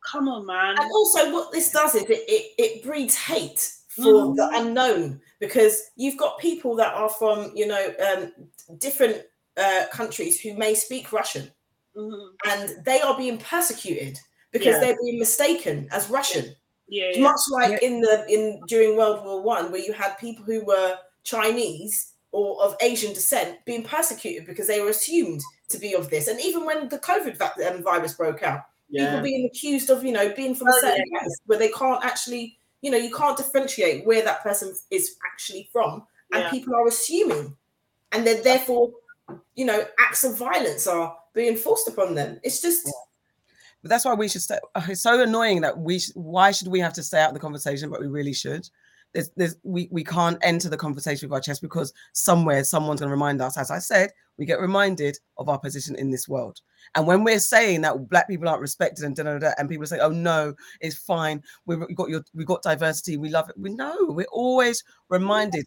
come on, man. And also, what this does is it, it, it breeds hate for Mhm. the unknown because you've got people that are from, you know, um, different uh, countries who may speak Russian Mhm. and they are being persecuted because Yeah. they're being mistaken as Russian. Yeah, yeah. Much like in the in during World War One, where you had people who were Chinese or of Asian descent being persecuted because they were assumed to be of this, and even when the COVID um, virus broke out, people being accused of you know being from a Oh, certain yeah. place where they can't actually you know you can't differentiate where that person is actually from and Yeah. people are assuming and then therefore you know acts of violence are being forced upon them it's just But that's why we should stay. uh, It's so annoying that we. Sh- why should we have to stay out of the conversation? But we really should. There's, there's, we, we can't enter the conversation with our chest because somewhere someone's going to remind us. As I said, we get reminded of our position in this world. And when we're saying that black people aren't respected and da, da, da, and people say, "Oh no, it's fine. We've got your, we've got diversity. We love it." We know. We're always reminded.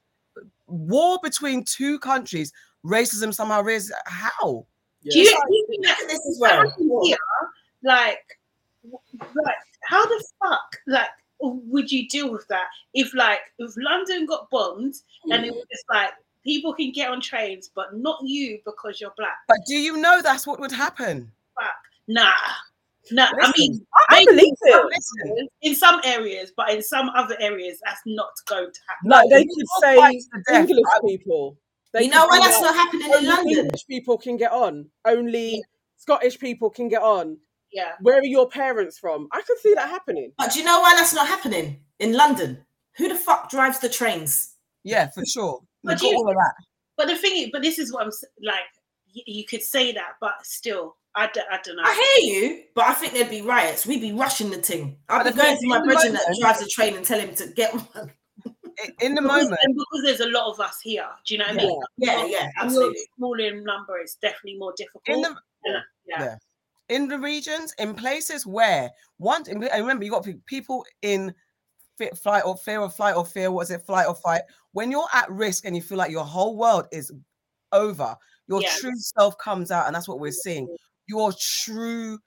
War between two countries, racism somehow is how. Yeah. Do you, do you think that this as well happened here? Like, w- like, how the fuck, like, would you deal with that if, like, if London got bombed and it mm. was just like people can get on trains, but not you because you're black? But do you know that's what would happen? Fuck, nah, nah. I mean, I maybe believe in some it. Areas- in some areas, but in some other areas, that's not going to happen. Like they could say fight death. English people. They you know could why that's not happening in london English people can get on. Only Scottish people can get on. Yeah. Where are your parents from? I could see that happening. but do you know why that's not happening in london who the fuck drives the trains Yeah, for sure. But got you- all of that. But the thing is, but this is what I'm like. y- You could say that, but still, I, d- I don't know. I hear you, but I think there'd be riots. We'd be rushing the thing. I'd be But the going to my is, in the brethren that drives the train and tell him to get one. In the because, moment, and because there's a lot of us here. Do you know what I mean? Yeah, Not- yeah, when absolutely. You're small in number, it's definitely more difficult. in the yeah. yeah. in the regions, in places where one, and remember, you got people in fi- flight or fear of flight or fear. What is it? Flight or fight. When you're at risk and you feel like your whole world is over, your Yeah. true self comes out, and that's what we're seeing. Your true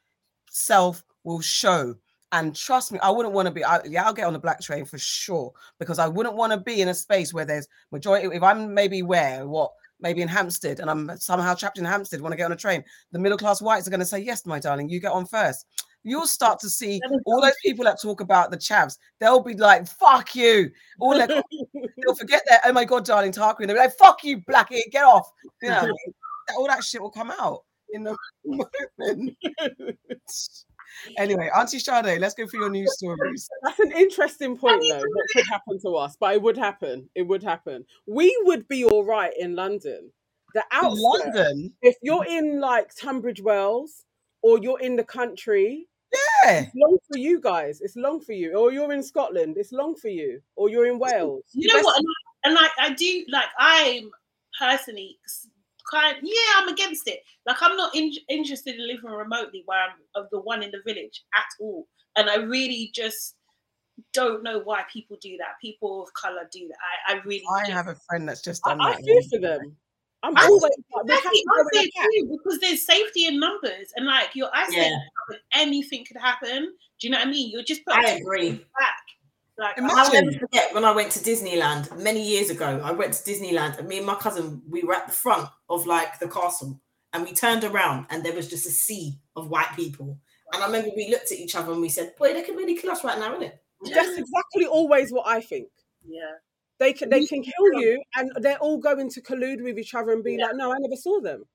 self will show. And trust me, I wouldn't want to be. I, yeah, I'll get on the black train for sure because I wouldn't want to be in a space where there's majority. If I'm maybe where what maybe in Hampstead and I'm somehow trapped in Hampstead, want to get on a train, the middle class whites are going to say, Yes, my darling, you get on first. You'll start to see all those people that talk about the chavs, they'll be like, Fuck you. All their, they'll forget that, oh my God, darling, Tarquin. They'll be like, Fuck you, Blackie, get off. You know, all that shit will come out in the moment. anyway, Auntie Sade, let's go through your news stories. That's an interesting point, though. What could happen to us? But it would happen. It would happen. We would be all right in London. The outskirts. London, If you're in like Tunbridge Wells or you're in the country, yeah. it's long for you guys. It's long for you. Or you're in Scotland, it's long for you. Or you're in Wales. You know what? And, like I do, like I'm personally s- kind. Yeah, I'm against it. Like I'm not in, interested in living remotely where I'm of the one in the village at all. And I really just don't know why people do that. People of color do that. I, I really. I just- have a friend that's just I, done I that. fear for them. I'm I- always like, Exactly, I'm with there the pack. too, because there's safety in numbers, and like your eyesight, Yeah. anything could happen. Do you know what I mean? You're just put I agree. back. Like, I'll never forget when I went to Disneyland many years ago. I went to Disneyland and me and my cousin, we were at the front of like the castle and we turned around and there was just a sea of white people. And I remember we looked at each other and we said, Boy, they can really kill us right now, innit? That's exactly always what I think. yeah. They can they can kill you, and they're all going to collude with each other and be like, "No, I never saw them."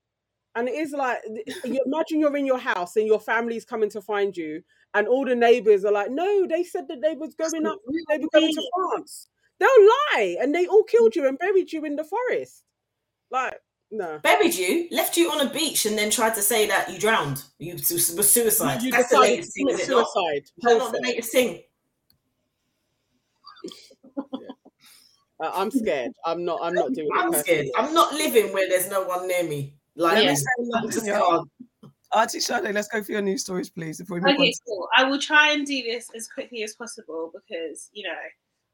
And it is like, you imagine you're in your house and your family's coming to find you, and all the neighbors are like, "No, they said that they was going up, they were going to France." They'll lie, and they all killed mm. you and buried you in the forest. Like, no, Buried you, left you on a beach, and then tried to say that you drowned. You was suicide. you That's the latest thing, commit is it not? suicide. Not the latest thing? I'm scared. I'm not. I'm not doing it. I'm scared. I'm not living where there's no one near me. Like, Let Yeah. me say I'm something, just yeah. can't. Auntie Sade, let's go for your news stories, please, before we move Okay, on. cool. I will try and do this as quickly as possible because you know.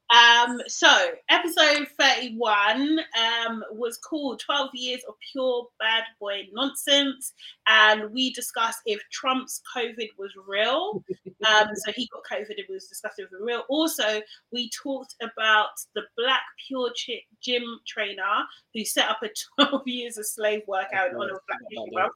Um, so episode 31 um was called 12 Years of Pure Bad Boy Nonsense, and we discussed if Trump's COVID was real. Um, so he got COVID and was discussing if it was real. Also, we talked about the black pure chi- gym trainer who set up a 12 years of slave workout in honor of Black History Month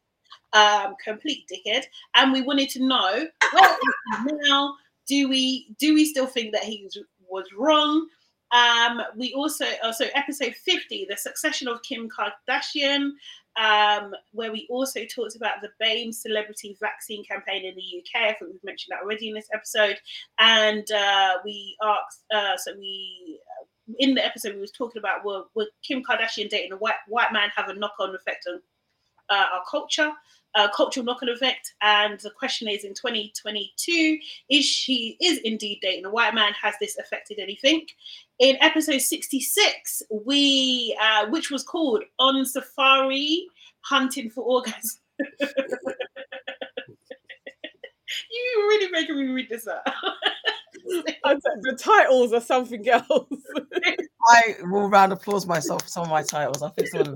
um, complete dickhead, and we wanted to know well, now? Do we do we still think that he was, wrong? Um, we also also episode fifty, the succession of Kim Kardashian, um, where we also talked about the BAME celebrity vaccine campaign in the UK. I think we've mentioned that already in this episode, and uh, we asked. Uh, so we in the episode we was talking about will Kim Kardashian dating a white white man have a knock on effect on uh, our culture, cultural knock-on effect. And the question is, in 2022, is she is indeed dating a white man? Has this affected anything? In episode 66, we uh, which was called "On Safari Hunting for Orgasm." you really making me read this out. I said the titles are something else. I will round applause myself for some of my titles. I think some of them.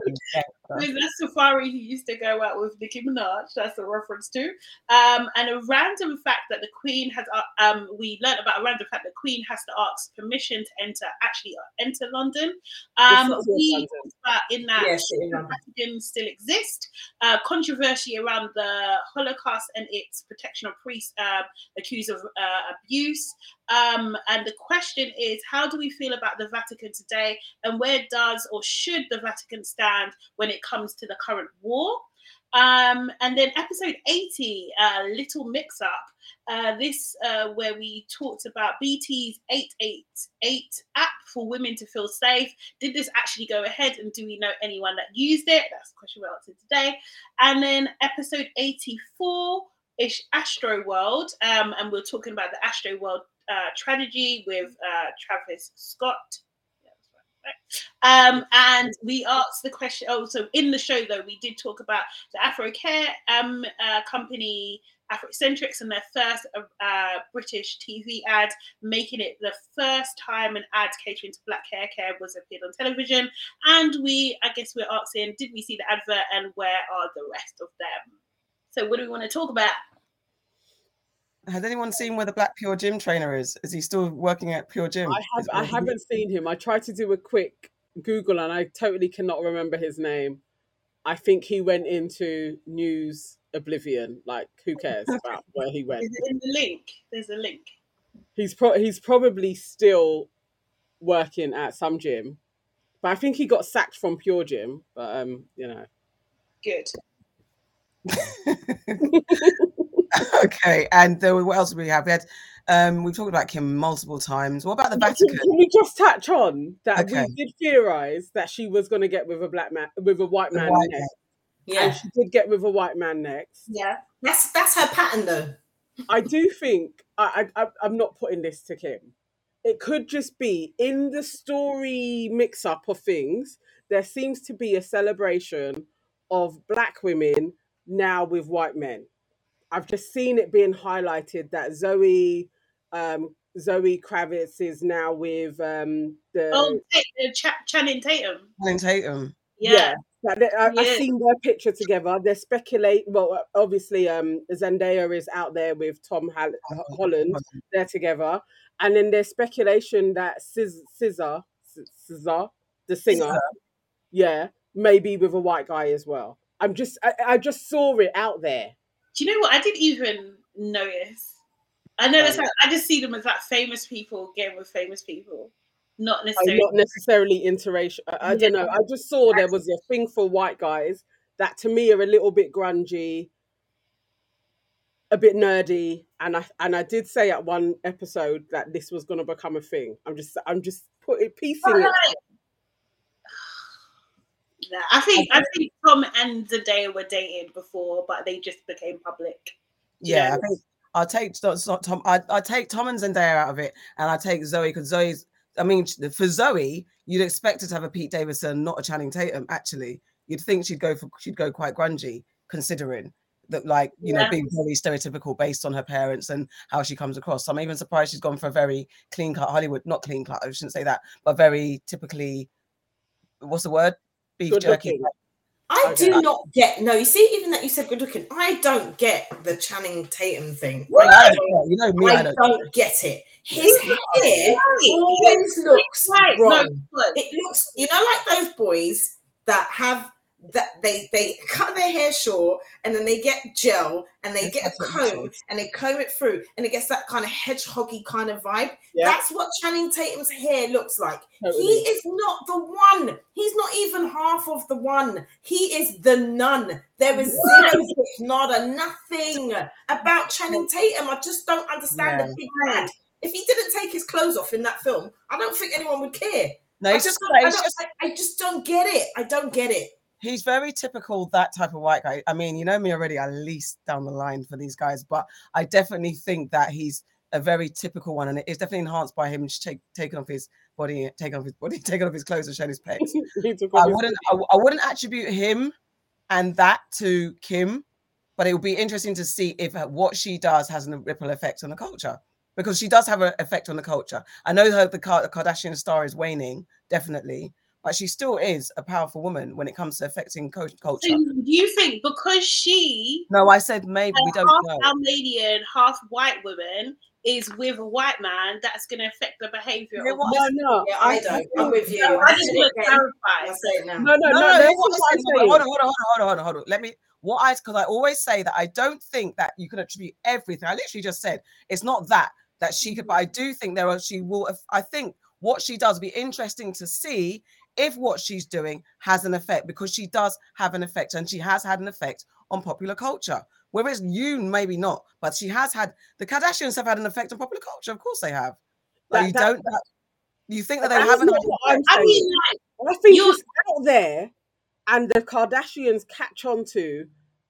With that Safari, he used to go out with Nicki Minaj. That's a reference to. Um, and a random fact that the Queen has, uh, um, we learned about a random fact that the Queen has to ask permission to enter, actually uh, enter London. Um, The we London. talked in that Yeah, shit, still exist. Uh, controversy around the Holocaust and its protection of priests uh, accused of uh, abuse. Um, and the question is, how do we feel about the Vatican today, and where does or should the Vatican stand when it comes to the current war? Um, and then episode 80, uh, little mix up. Uh, this uh, where we talked about BT's 888 app for women to feel safe. Did this actually go ahead, and do we know anyone that used it? That's the question we're answering today. And then episode 84 ish Astro World, um, and we're talking about the Astro World uh, tragedy with uh, Travis Scott. Yeah, that's right, right. Um, and we asked the question. Oh, so in the show though, we did talk about the Afro Care um, uh, company, Afrocenchix, and their first uh, uh, British TV ad, making it the first time an ad catering to Black hair care was appeared on television. And we, I guess, we're asking, did we see the advert, and where are the rest of them? So, what do we want to talk about? Has anyone seen where the Black Pure Gym trainer is? Is he still working at Pure Gym? I have, I haven't seen him. I tried to do a quick Google, and I totally cannot remember his name. I think he went into news oblivion. Like, who cares about where he went? Is it in the link? There's a link. He's pro- he's probably still working at some gym, but I think he got sacked from Pure Gym. But um, you know, Good. okay, and there, what else do we have? We had, um, we've talked about Kim multiple times. What about the can, Vatican? can we just touch on that Okay. we did theorize that she was going to get with a black man, with a white man white next, Yeah, and she did get with a white man next. Yeah. that's that's her pattern though. I do think I, I I- I'm not putting this to Kim. It could just be in the story mix up of things. There seems to be a celebration of black women now with white men. I've just seen it being highlighted that Zoe um, Zoe Kravitz is now with um, the Oh, uh, Ch- Channing Tatum. Channing Tatum. Yeah. yeah. That they, I, I've Yeah. seen their picture together. They're speculate. Well, obviously, um, Zendaya is out there with Tom Hall- Holland. They're together, and then there's speculation that SZA, SZA, the singer, yeah, maybe with a white guy as well. I'm just, I, I just saw it out there. Do you know what? I didn't even notice. I know it's like I just see them as like famous people getting with famous people, not necessarily. not necessarily interracial. I, I don't know. I just saw there was a thing for white guys that to me are a little bit grungy, a bit nerdy, and I and I did say at one episode that this was going to become a thing. I'm just I'm just putting piecing it. Nah, I think I think Tom and Zendaya were dating before, but they just became public. Yeah, Yeah. I think I'll take Tom. I I take Tom and Zendaya out of it, and I take Zoe because Zoe's. I mean, for Zoe, you'd expect her to have a Pete Davidson, not a Channing Tatum. Actually, you'd think she'd go for she'd go quite grungy, considering that, like you know, Yeah. being very stereotypical based on her parents and how she comes across. So I'm even surprised she's gone for a very clean cut Hollywood, not clean cut. I shouldn't say that, but very typically, what's the word? Beef Good jerky. looking. I Okay. do not get no. You see, even that you said good looking, I don't get the Channing Tatum thing. Well, I I don't, don't- you know me, I I don't. don't get it. His hair always looks Right, wrong. but It looks, you know, like those boys that have that they they cut their hair short and then they get gel and they get a that's comb and they comb it through and it gets that kind of hedgehoggy kind of vibe. Yeah, That's what Channing Tatum's hair looks like. He is not the one. He's not even half of the one. He is the none. There is zero, not a nothing about Channing Tatum. I just don't understand Yeah. the big mad. If he didn't take his clothes off in that film, I don't think anyone would care. No, I just, just, I, just I, I just don't get it. I don't get it. He's very typical that type of white guy. I mean, you know me already, at least down the line for these guys, but I definitely think that he's a very typical one, and it's definitely enhanced by him take, taking off his body, taking off his body, taking off his clothes and showing his pecs. I wouldn't, I, I wouldn't attribute him and that to Kim, but it would be interesting to see if what she does has a ripple effect on the culture because she does have an effect on the culture. I know her the Kar- Kardashian star is waning, definitely, but she still is a powerful woman when it comes to affecting co- culture. so do you think because she No, I said maybe we a don't half know. Armenian, half white woman is with a white man, that's going to affect the behavior You know of what? No, no, Yeah, I don't. I'm with you. No, I I just said want to clarify. I'll say it now. no, no, No, no. no, no, what what I'm I'm saying- saying. hold on, hold on, hold on, hold on, hold on, hold on. Let me. What I because I always say that I don't think that you can attribute everything. I literally just said it's not that that she could, but I do think there are. She will. I think what she does will be interesting to see if what she's doing has an effect because she does have an effect and she has had an effect on popular culture. Whereas you maybe not, but she has had the Kardashians have had an effect on popular culture. Of course they have. Like That- you that- don't. that- you think that they haven't? I'm I saying. mean, like, I think You're- it's out there, and the Kardashians catch on to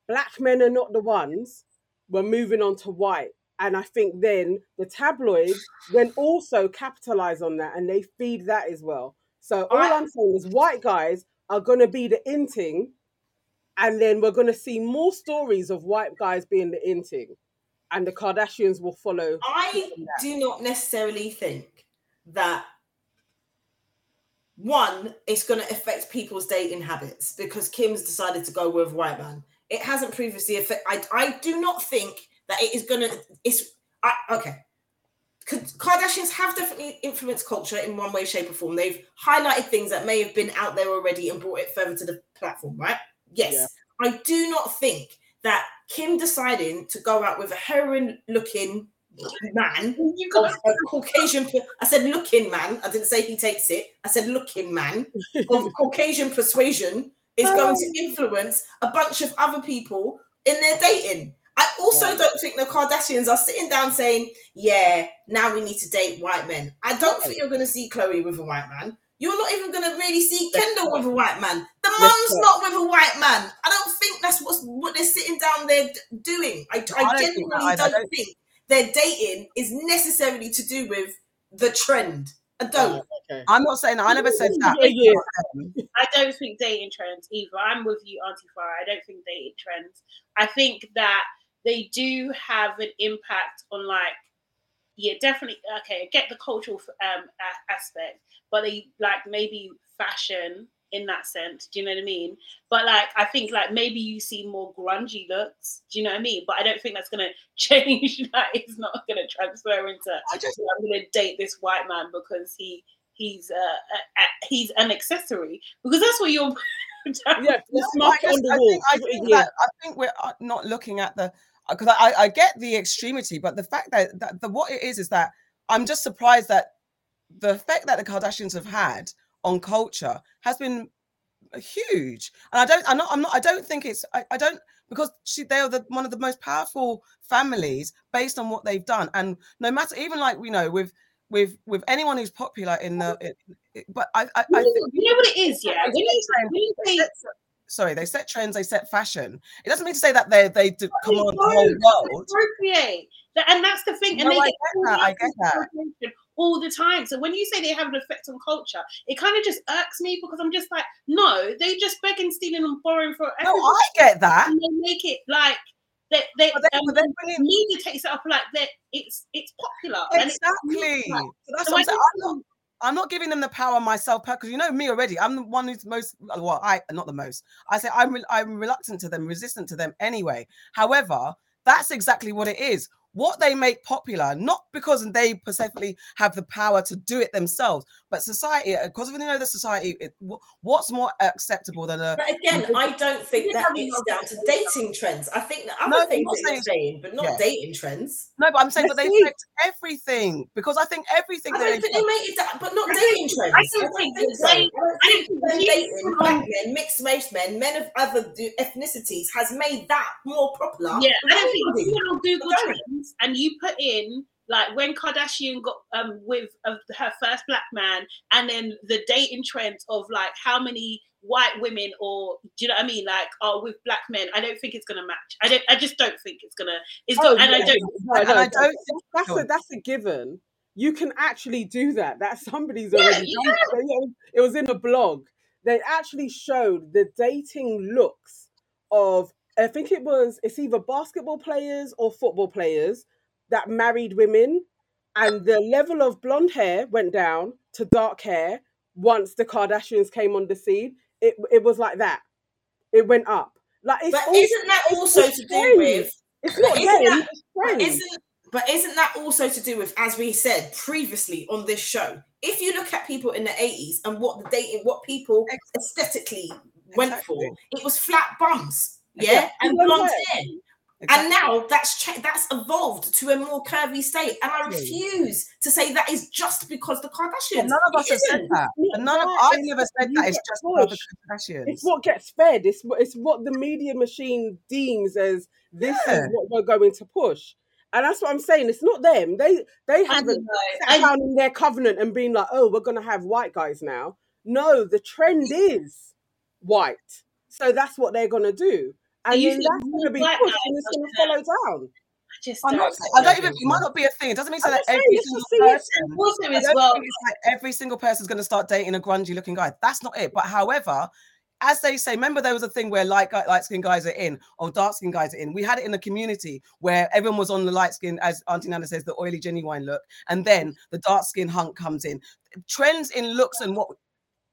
black men are not the ones. We're moving on to white, and I think then the tabloids then also capitalize on that, and they feed that as well. So all I'm saying is white guys are going to be the inting, and then we're going to see more stories of white guys being the inting, and the Kardashians will follow. I do not necessarily think that one, it's going to affect people's dating habits because Kim's decided to go with a white man. It hasn't previously affected. I, I do not think that it is going to. It's I, okay. Kardashians have definitely influenced culture in one way, shape, or form. They've highlighted things that may have been out there already and brought it further to the platform, right? Yes. Yeah. I do not think that Kim deciding to go out with a heroin looking man a Caucasian, I said looking man. I didn't say he takes it. I said looking man of Caucasian persuasion is going to influence a bunch of other people in their dating. I also Yeah. don't think the Kardashians are sitting down saying, "Yeah, now we need to date white men." I don't think you're going to see Khloé with a white man. You're not even going to really see Kendall with a white man. The That's mum's not with a white man. I don't think that's what's what they're sitting down there d- doing. I, I I, don't think genuinely that don't, don't- think their dating is necessarily to do with the trend. I don't. okay. I'm not saying I never said that. Yeah, yeah. I don't think dating trends either. I'm with you, Auntie Farah. I don't think dating trends. I think that they do have an impact on like, yeah, definitely. Okay, get the cultural um aspect, but they like maybe fashion in that sense. Do you know what I mean? But like, I think like maybe you see more grungy looks. Do you know what I mean? But I don't think that's gonna change. that it's not gonna transfer into. I just I'm gonna date this white man because he he's uh, a, a, he's an accessory because that's what you're. Yeah, No, let's mark I it on just- the I wall. think, I, think that, I think we're uh, not looking at the Uh, because I, I get the extremity, but the fact that, that the what it is is that I'm just surprised that the effect that the Kardashians have had on culture has been huge. And I don't, I'm not, I'm not, I don't think it's, I, I don't because she, they are the one of the most powerful families based on what they've done. And no matter, even like you know, with with with anyone who's popular in the, oh. it, it- but I, I, I think you know what it is, yeah. When you, when you they say set, sorry, they set trends, they set fashion. It doesn't mean to say that they they do command the whole world. appropriate. And that's the thing. And No, they I get that, I get that. all the time. So when you say they have an effect on culture, it kind of just irks me because I'm just like, no, they just begging, stealing, and borrowing from No, I get that. and they make it like they they, But then, um, but then when media takes it up like that. It's it's popular. and it's exactly. So that's So what I'm saying. Don't I'm not, I'm not giving them the power myself because you know me already. I'm the one who's most well, I not the most. I say I'm re- I'm reluctant to them, resistant to them anyway. However, that's exactly what it is. What they make popular, not because they specifically have the power to do it themselves, but society, uh, because we know the society, it, what's more acceptable than a But again, I don't think You're that having it's down to dating trends. I think that other I'm things not that you're saying, but not yeah. dating trends. no, but I'm saying, but they Let's affect everything because I think everything I that don't they think they made it that, but not I dating think- trends. I I don't don't think think so. I don't I think don't them think dating they- black men, mixed race men, men of other ethnicities has made that more popular. Yeah, I don't think if anybody. you went Google I And you put in like when Kardashian got um with uh, her first black man, and then the dating trend of like how many white women or do you know what I mean, like are with black men. I don't think it's gonna match. I don't. I just don't think it's gonna. It's Oh, got, and I don't. No, And no, I don't that's a that's a given. You can actually do that. That somebody's Yeah, already done. it. It It was in a blog. They actually showed the dating looks of I think it was it's either basketball players or football players that married women, and the level of blonde hair went down to dark hair once the Kardashians came on the scene. It it was like that. It went up. Like it's But isn't that also to do with It's not isn't them. that- But isn't but isn't that also to do with, as we said previously on this show, if you look at people in the 80s and what the dating, what people aesthetically went for, it was flat bums, yeah, Exactly. and blonde yeah. hair. And now that's cha- that's evolved to a more curvy state, and I refuse to say that is just because the Kardashians. But none of us have said that. not And none of that, I it's never said you that. It's just because the Kardashians. It's what gets fed. It's what it's what the media machine deems as this Yeah. is what we're going to push. And that's what I'm saying. It's not them. They they haven't don't sat down in their covenant and been like, oh, we're gonna have white guys now. No, the trend is white. So that's what they're gonna do. And you then that's gonna be pushed guys and it's are gonna gonna- follow down. I just I'm don't. not, saying- I don't even. It might not be a thing. It doesn't mean to say that not saying every single person. Also, I as well, it's like every single person's going to start dating a grungy looking guy. That's not it. But however, as they say, remember there was a thing where light guy, light skin guys are in or dark skin guys are in. We had it in the community where everyone was on the light skin, as Auntie Nana says, the oily genuine look, and then the dark skin hunk comes in. Trends in looks and what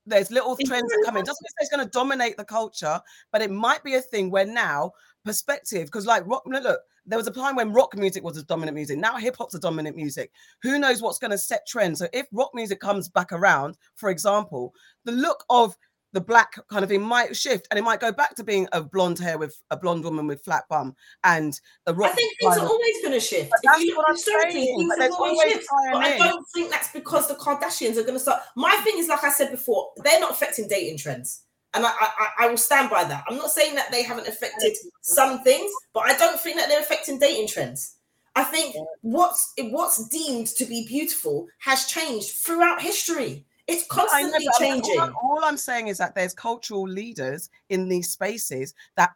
there's little trends that come in. Doesn't mean it's going to dominate the culture, but it might be a thing where now perspective, because like rock, look, there was a time when rock music was the dominant music. Now hip hop's the dominant music. Who knows what's going to set trends? So if rock music comes back around, for example, the look of the black kind of thing might shift and it might go back to being a blonde hair with a blonde woman with flat bum and a rock. I think things are always going to shift. That's you what I'm saying, things have always time But I don't think that's because the Kardashians are going to start. My thing is, like I said before, they're not affecting dating trends. And I, I, I will stand by that. I'm not saying that they haven't affected some things, but I don't think that they're affecting dating trends. I think what's what's deemed to be beautiful has changed throughout history. It's I know, constantly I mean, changing. all, I'm, all I'm saying is that there's cultural leaders in these spaces that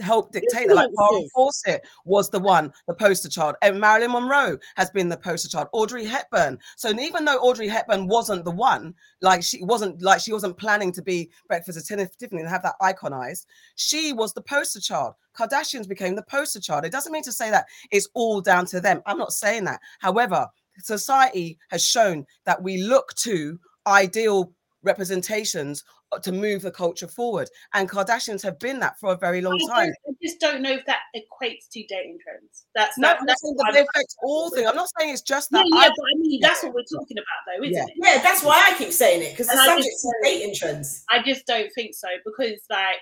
help dictate that. Like Influences. Fawcett was the one, the poster child, and Marilyn Monroe has been the poster child. Audrey Hepburn. So even though Audrey Hepburn wasn't the one, like she wasn't like she wasn't planning to be Breakfast at Tiffany and have that iconized, she was the poster child. Kardashians became the poster child. It doesn't mean to say that it's all down to them. I'm not saying that. However, society has shown that we look to ideal representations uh, to move the culture forward. And Kardashians have been that for a very long I, time. don't- I just don't know if that equates to dating trends. That's No, that, I'm that's that they affect all things. I'm not saying it's just that. yeah, I- but I mean that's what we're talking about, though, isn't Yeah. it? Yeah, that's why I keep saying it because the subject just is dating trends. I just don't think so because, like,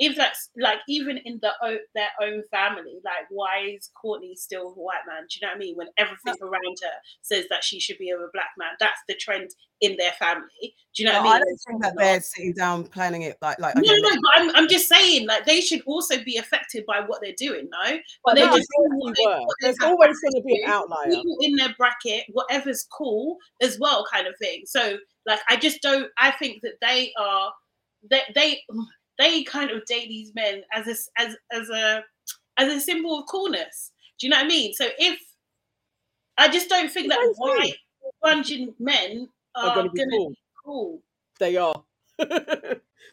if that's like even in the their own family, like, why is Kourtney still a white man? Do you know what I mean? When everything around her says that she should be with a black man, that's the trend in their family. Do you know No, what I mean? I don't think that they're sitting down planning it like like. No, okay, no, but I'm, I'm just saying, like, they should also be affected by what they're doing, no? But they they just- were. what they There's always going to be an outlier. people in their bracket, whatever's cool as well, kind of thing. So, like, I just don't. I think that they are they they they kind of date these men as a s- as as a as a symbol of coolness. Do you know what I mean? So if I just don't think that That's true. white bunching men Are are, going to be cool. be cool. They are.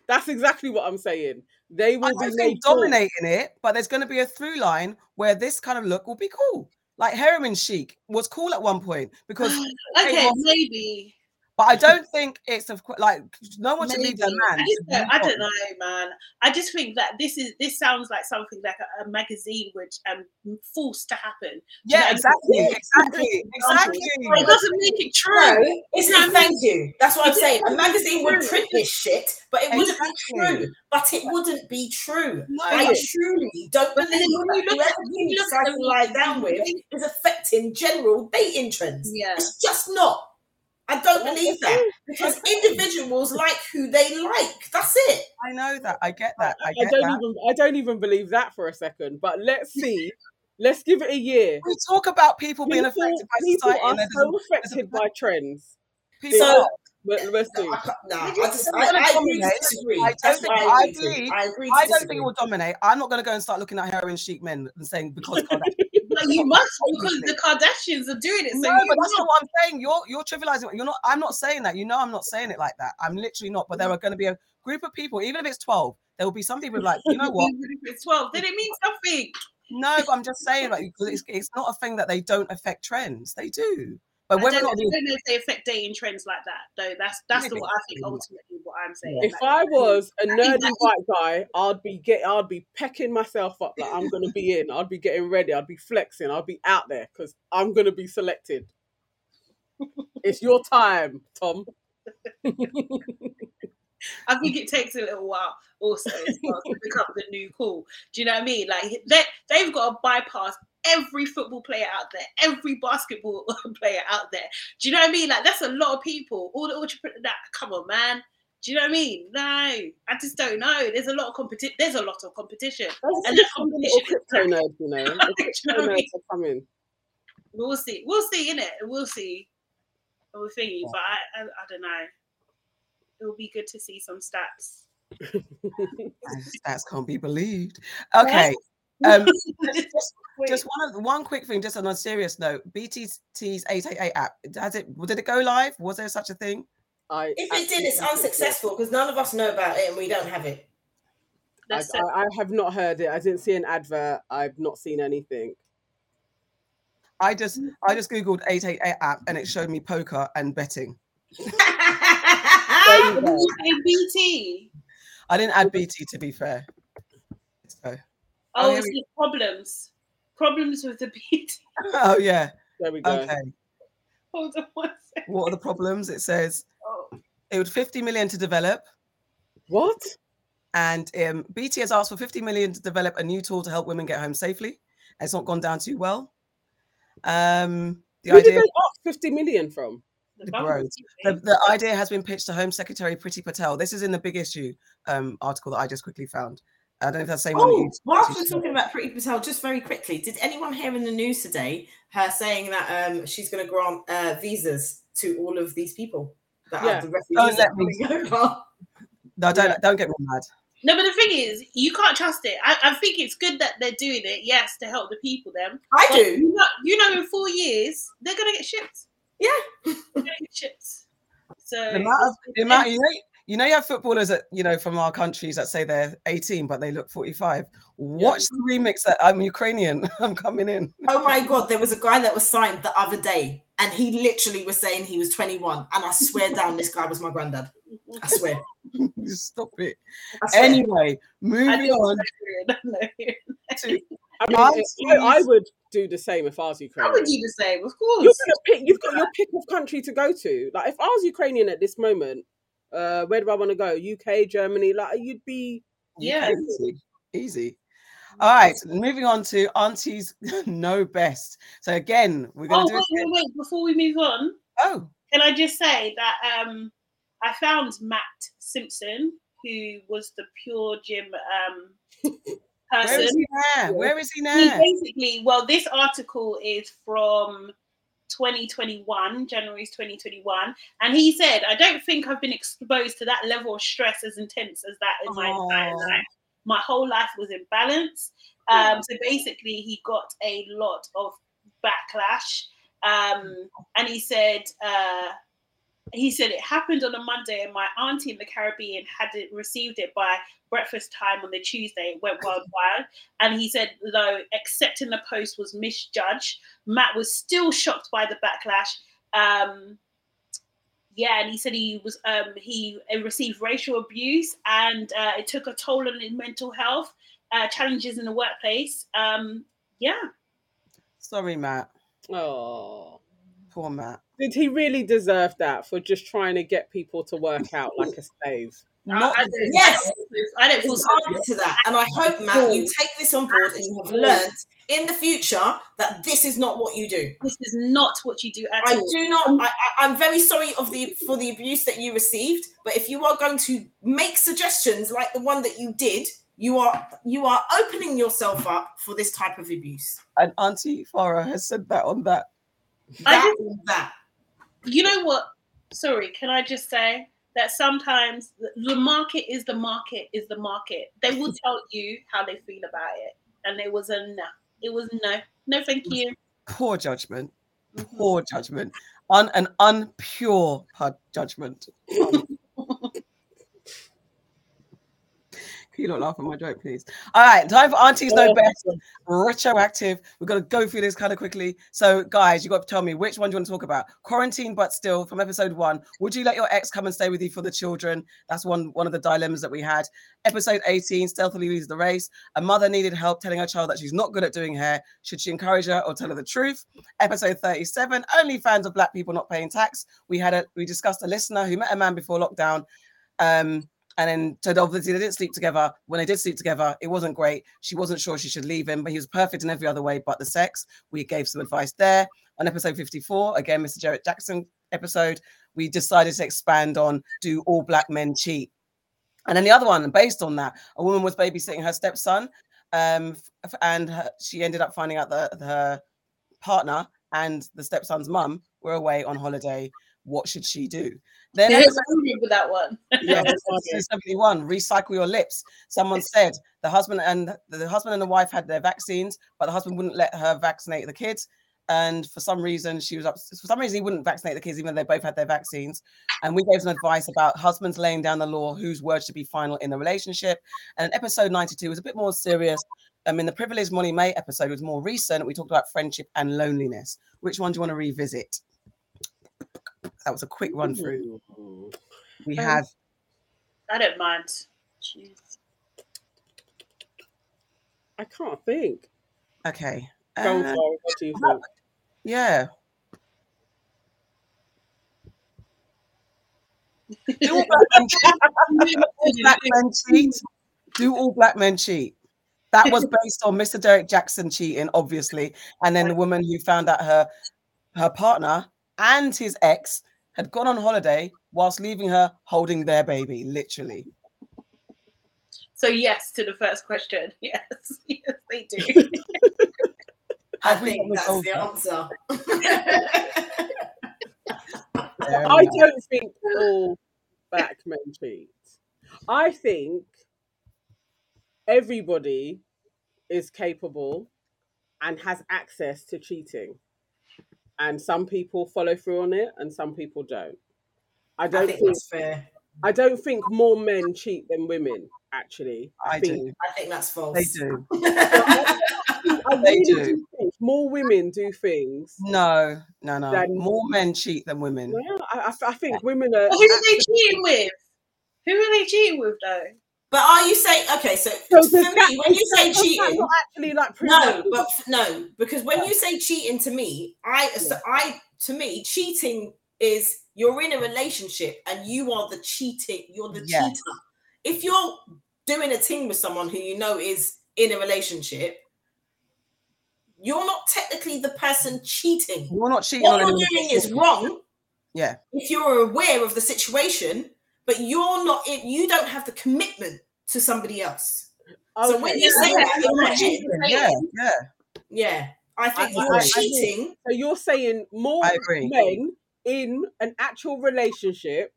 That's exactly what I'm saying. They I will be don't made cool. dominating it, but there's going to be a through line where this kind of look will be cool. Like heroin chic was cool at one point because, Okay, well- maybe. But I don't think it's of qu- like no one should leave their man. I, don't, I don't know, man. I just think that this is this sounds like something like a, a magazine would um force to happen. Yeah, know, exactly, yeah, exactly, exactly. It doesn't make it true. No, it's not. Thank you. That's what I'm saying. A magazine would print this shit, but it wouldn't be true. But it wouldn't be true. No, I but- truly don't But believe when you that look at- you you look decide at to the- lie down with is affecting general dating trends. Yeah. It's just not. I don't believe that because individuals like who they like. That's it. I know that. I get that. I I get don't that. even I don't even believe that for a second. But let's see. Let's give it a year. We talk about people being affected by people society. are so affected by trends. people So-. But let's see. No, I, can't- I just just don't I, I agree to dominate. disagree. I don't think- I I agree I agree. I don't think it will dominate. I'm not going to go and start looking at heroin chic men and saying because But you must because the Kardashians are doing it. So no, you but that's must. not what I'm saying. You're you're trivializing. You're not. I'm not saying that. You know, I'm not saying it like that. I'm literally not. But there mm. are going to be a group of people, even if it's 12. There will be some people like, you know what? Even if it's twelve, then it means something. No, but I'm just saying like it's, it's not a thing that they don't affect trends. They do. But I whether or don't, not I you don't know if they affect dating trends like that, though. That's that's the what I think ultimately what I'm saying. If Like, I was a think nerdy that- white guy, I'd be get I'd be pecking myself up like I'm gonna be in. I'd be getting ready. I'd be flexing. I'd be out there because I'm gonna be selected. it's your time, Tom. I think it takes a little while also as well to become the new call. Do you know what I mean? Like they they've got to bypass every football player out there, every basketball player out there. Do you know what I mean? Like that's a lot of people. All the entrepreneurs. That come on, man. Do you know what I mean? No, I just don't know. There's a lot of competition. There's a lot of competition. There's And that competition is crypto nerds, you know. The crypto know what I nerds are coming. We'll see. We'll see, innit? We'll see. We'll thingy, but I, I, I don't know. It will be good to see some stats. stats can't be believed. Okay. Um, Wait, just one one quick thing, just on a serious note. BTT's 888 app, has it did it go live? Was there such a thing? I If it did, it's absolutely think so. unsuccessful because none of us know about it and we don't have it. I, that's I, I have not heard it. I didn't see an advert. I've not seen anything. I just I just googled 888 app and it showed me poker and betting. You you BT? I didn't add BT to be fair. So Oh, Oh, it's here problems. Problems with the BT. oh yeah. There we go. Okay. Hold on one second. What are the problems? It says Oh, it would 50 million to develop. What? And um, BT has asked for 50 million to develop a new tool to help women get home safely. It's not gone down too well. Um, the Who did idea, they ask 50 million from? the The bubbles, growth. you the, the idea has been pitched to Home Secretary Priti Patel. This is in the big issue um, article that I just quickly found. I don't know if that's the same one. that Oh, you- whilst we're talking about Priti Patel, just very quickly, did anyone hear in the news today her saying that um, she's going to grant uh, visas to all of these people that Yeah. are the refugees Don't that let are coming over? No, don't Yeah. don't get me mad. No, but the thing is, you can't trust it. I, I think it's good that they're doing it, yes, to help the people. Them, I do. You know, you know, in four years they're gonna get shipped. Yeah. they're gonna get shipped. So The amount of the amount you know, You know, you have footballers that you know from our countries that say they're 18 but they look 45. Watch the remix that I'm Ukrainian. I'm coming in. Oh my god, there was a guy that was signed the other day, and he literally was saying he was 21. And I swear down, this guy was my granddad. I swear. Stop it. Swear. Anyway, moving on to I mean, Aunties. I, I would do the same if I was Ukrainian. I would do the same, of You're course. gonna pick, you've got your pick of country to go to. Like, if I was Ukrainian at this moment, uh, where do I want to go? UK, Germany? Like, you'd be. Yeah. Easy. Easy. All right, moving on to aunties know best. So again, we're Oh gonna wait, do wait, wait! Before we move on, Oh, can I just say that um, I found Matt Simpson, who was the pure gym um, where is person. he now? Where is he He now? basically, well, this article is from 2021, January's 2021, and he said, "I don't think I've been exposed to that level of stress as intense as that in my entire life. My whole life was in balance." Um, so basically, he got a lot of backlash, um, and he said. Uh, he said it happened on a Monday, and my auntie in the Caribbean had it, received it by breakfast time on the Tuesday. It went worldwide, and he said though accepting the post was misjudged, Matt was still shocked by the backlash. Um, yeah, and he said he was um, he received racial abuse, and uh, it took a toll on his mental health, uh, challenges in the workplace. Um, yeah, Sorry, Matt. Oh. Poor Matt. Did he really deserve that for just trying to get people to work out like a slave? Not I, I don't, Yes. I don't feel sorry. answer to that. And I hope, Matt, you take this on board and you have learned in the future that this is not what you do. This is not what you do at I all. do not. I, I, I'm very sorry of the for the abuse that you received. But if you are going to make suggestions like the one that you did, you are you are opening yourself up for this type of abuse. and Auntie Farah has said that on that. I That, just- that. You know what? Sorry, can I just say that sometimes the- market is the market is the market. They will tell you how they feel about it, and it was a no. It was no, no, thank you. Poor judgment. Mhm. Poor judgment. Un, an unpure pu- judgment. Can you not laugh at my joke, please? All right, time for aunties No Oh. best. Retroactive. We're gonna go through this kind of quickly. So, guys, you got to tell me which one do you want to talk about? Quarantine, but still from episode one. Would you let your ex come and stay with you for the children? That's one one of the dilemmas that we had. Episode 18, stealthily leaves the race. A mother needed help telling her child that she's not good at doing hair. Should she encourage her or tell her the truth? Episode 37, only fans of black people not paying tax. We had a we discussed a listener who met a man before lockdown. Um, and then so obviously they didn't sleep together. When they did sleep together, it wasn't great. She wasn't sure she should leave him, but he was perfect in every other way but the sex. We gave some advice there. On episode 54, again, Mr. Jarrett Jackson episode, we decided to expand on do all black men cheat? And then the other one, based on that, a woman was babysitting her stepson, um, and her, she ended up finding out that her partner and the stepson's mum were away on holiday. What should she do? Then Yeah, episode- I remember that one. yeah, episode 71, recycle your lips. Someone said the husband and the husband and the wife had their vaccines, but the husband wouldn't let her vaccinate the kids. And for some reason, she was up. For some reason, he wouldn't vaccinate the kids, even though they both had their vaccines. And we gave some advice about husbands laying down the law, whose words should be final in the relationship. And episode 92 was a bit more serious. I mean, the privileged Molly-Mae episode was more recent. We talked about friendship and loneliness. Which one do you want to revisit? That was a quick run through. Ooh. We Um, have I don't mind. Jeez. I can't think. okay. Go on, uh, Sarah, what do you think? Yeah. Do all black men cheat? All black men cheat? Do all black men cheat? That was based on Mr. Derek Jackson cheating, obviously, and then the woman who found out her her partner and his ex had gone on holiday whilst leaving her holding their baby, literally. So yes to the first question. Yes, yes, they do. I Have we think got that's the answer. I enough. don't think all black men cheat. I think everybody is capable and has access to cheating. And some people follow through on it and some people don't. I I don't think think that's fair. I don't think more men cheat than women. Actually, I think do. I think that's false. They do. I They really do. do. think more women do things. No, no, no. Then- More men cheat than women. Well, I, I, I think women are. But who are they cheating with? Who are they cheating with though? But are you saying okay? So, So for me, when you say cheating, not actually like no, but no, because when you say cheating to me, I, so I, to me, cheating is you're in a relationship and you are the cheating, you're the Yeah. cheater. If you're doing a thing with someone who you know is in a relationship, you're not technically the person cheating. You're not cheating What you're doing is wrong. Yeah. If you're aware of the situation, but you're not, you don't have the commitment to somebody else. So when you say Yeah, that in my head, Yeah, yeah. yeah, I think I- you're I- I- cheating. So you're saying more I agree. men in an actual relationship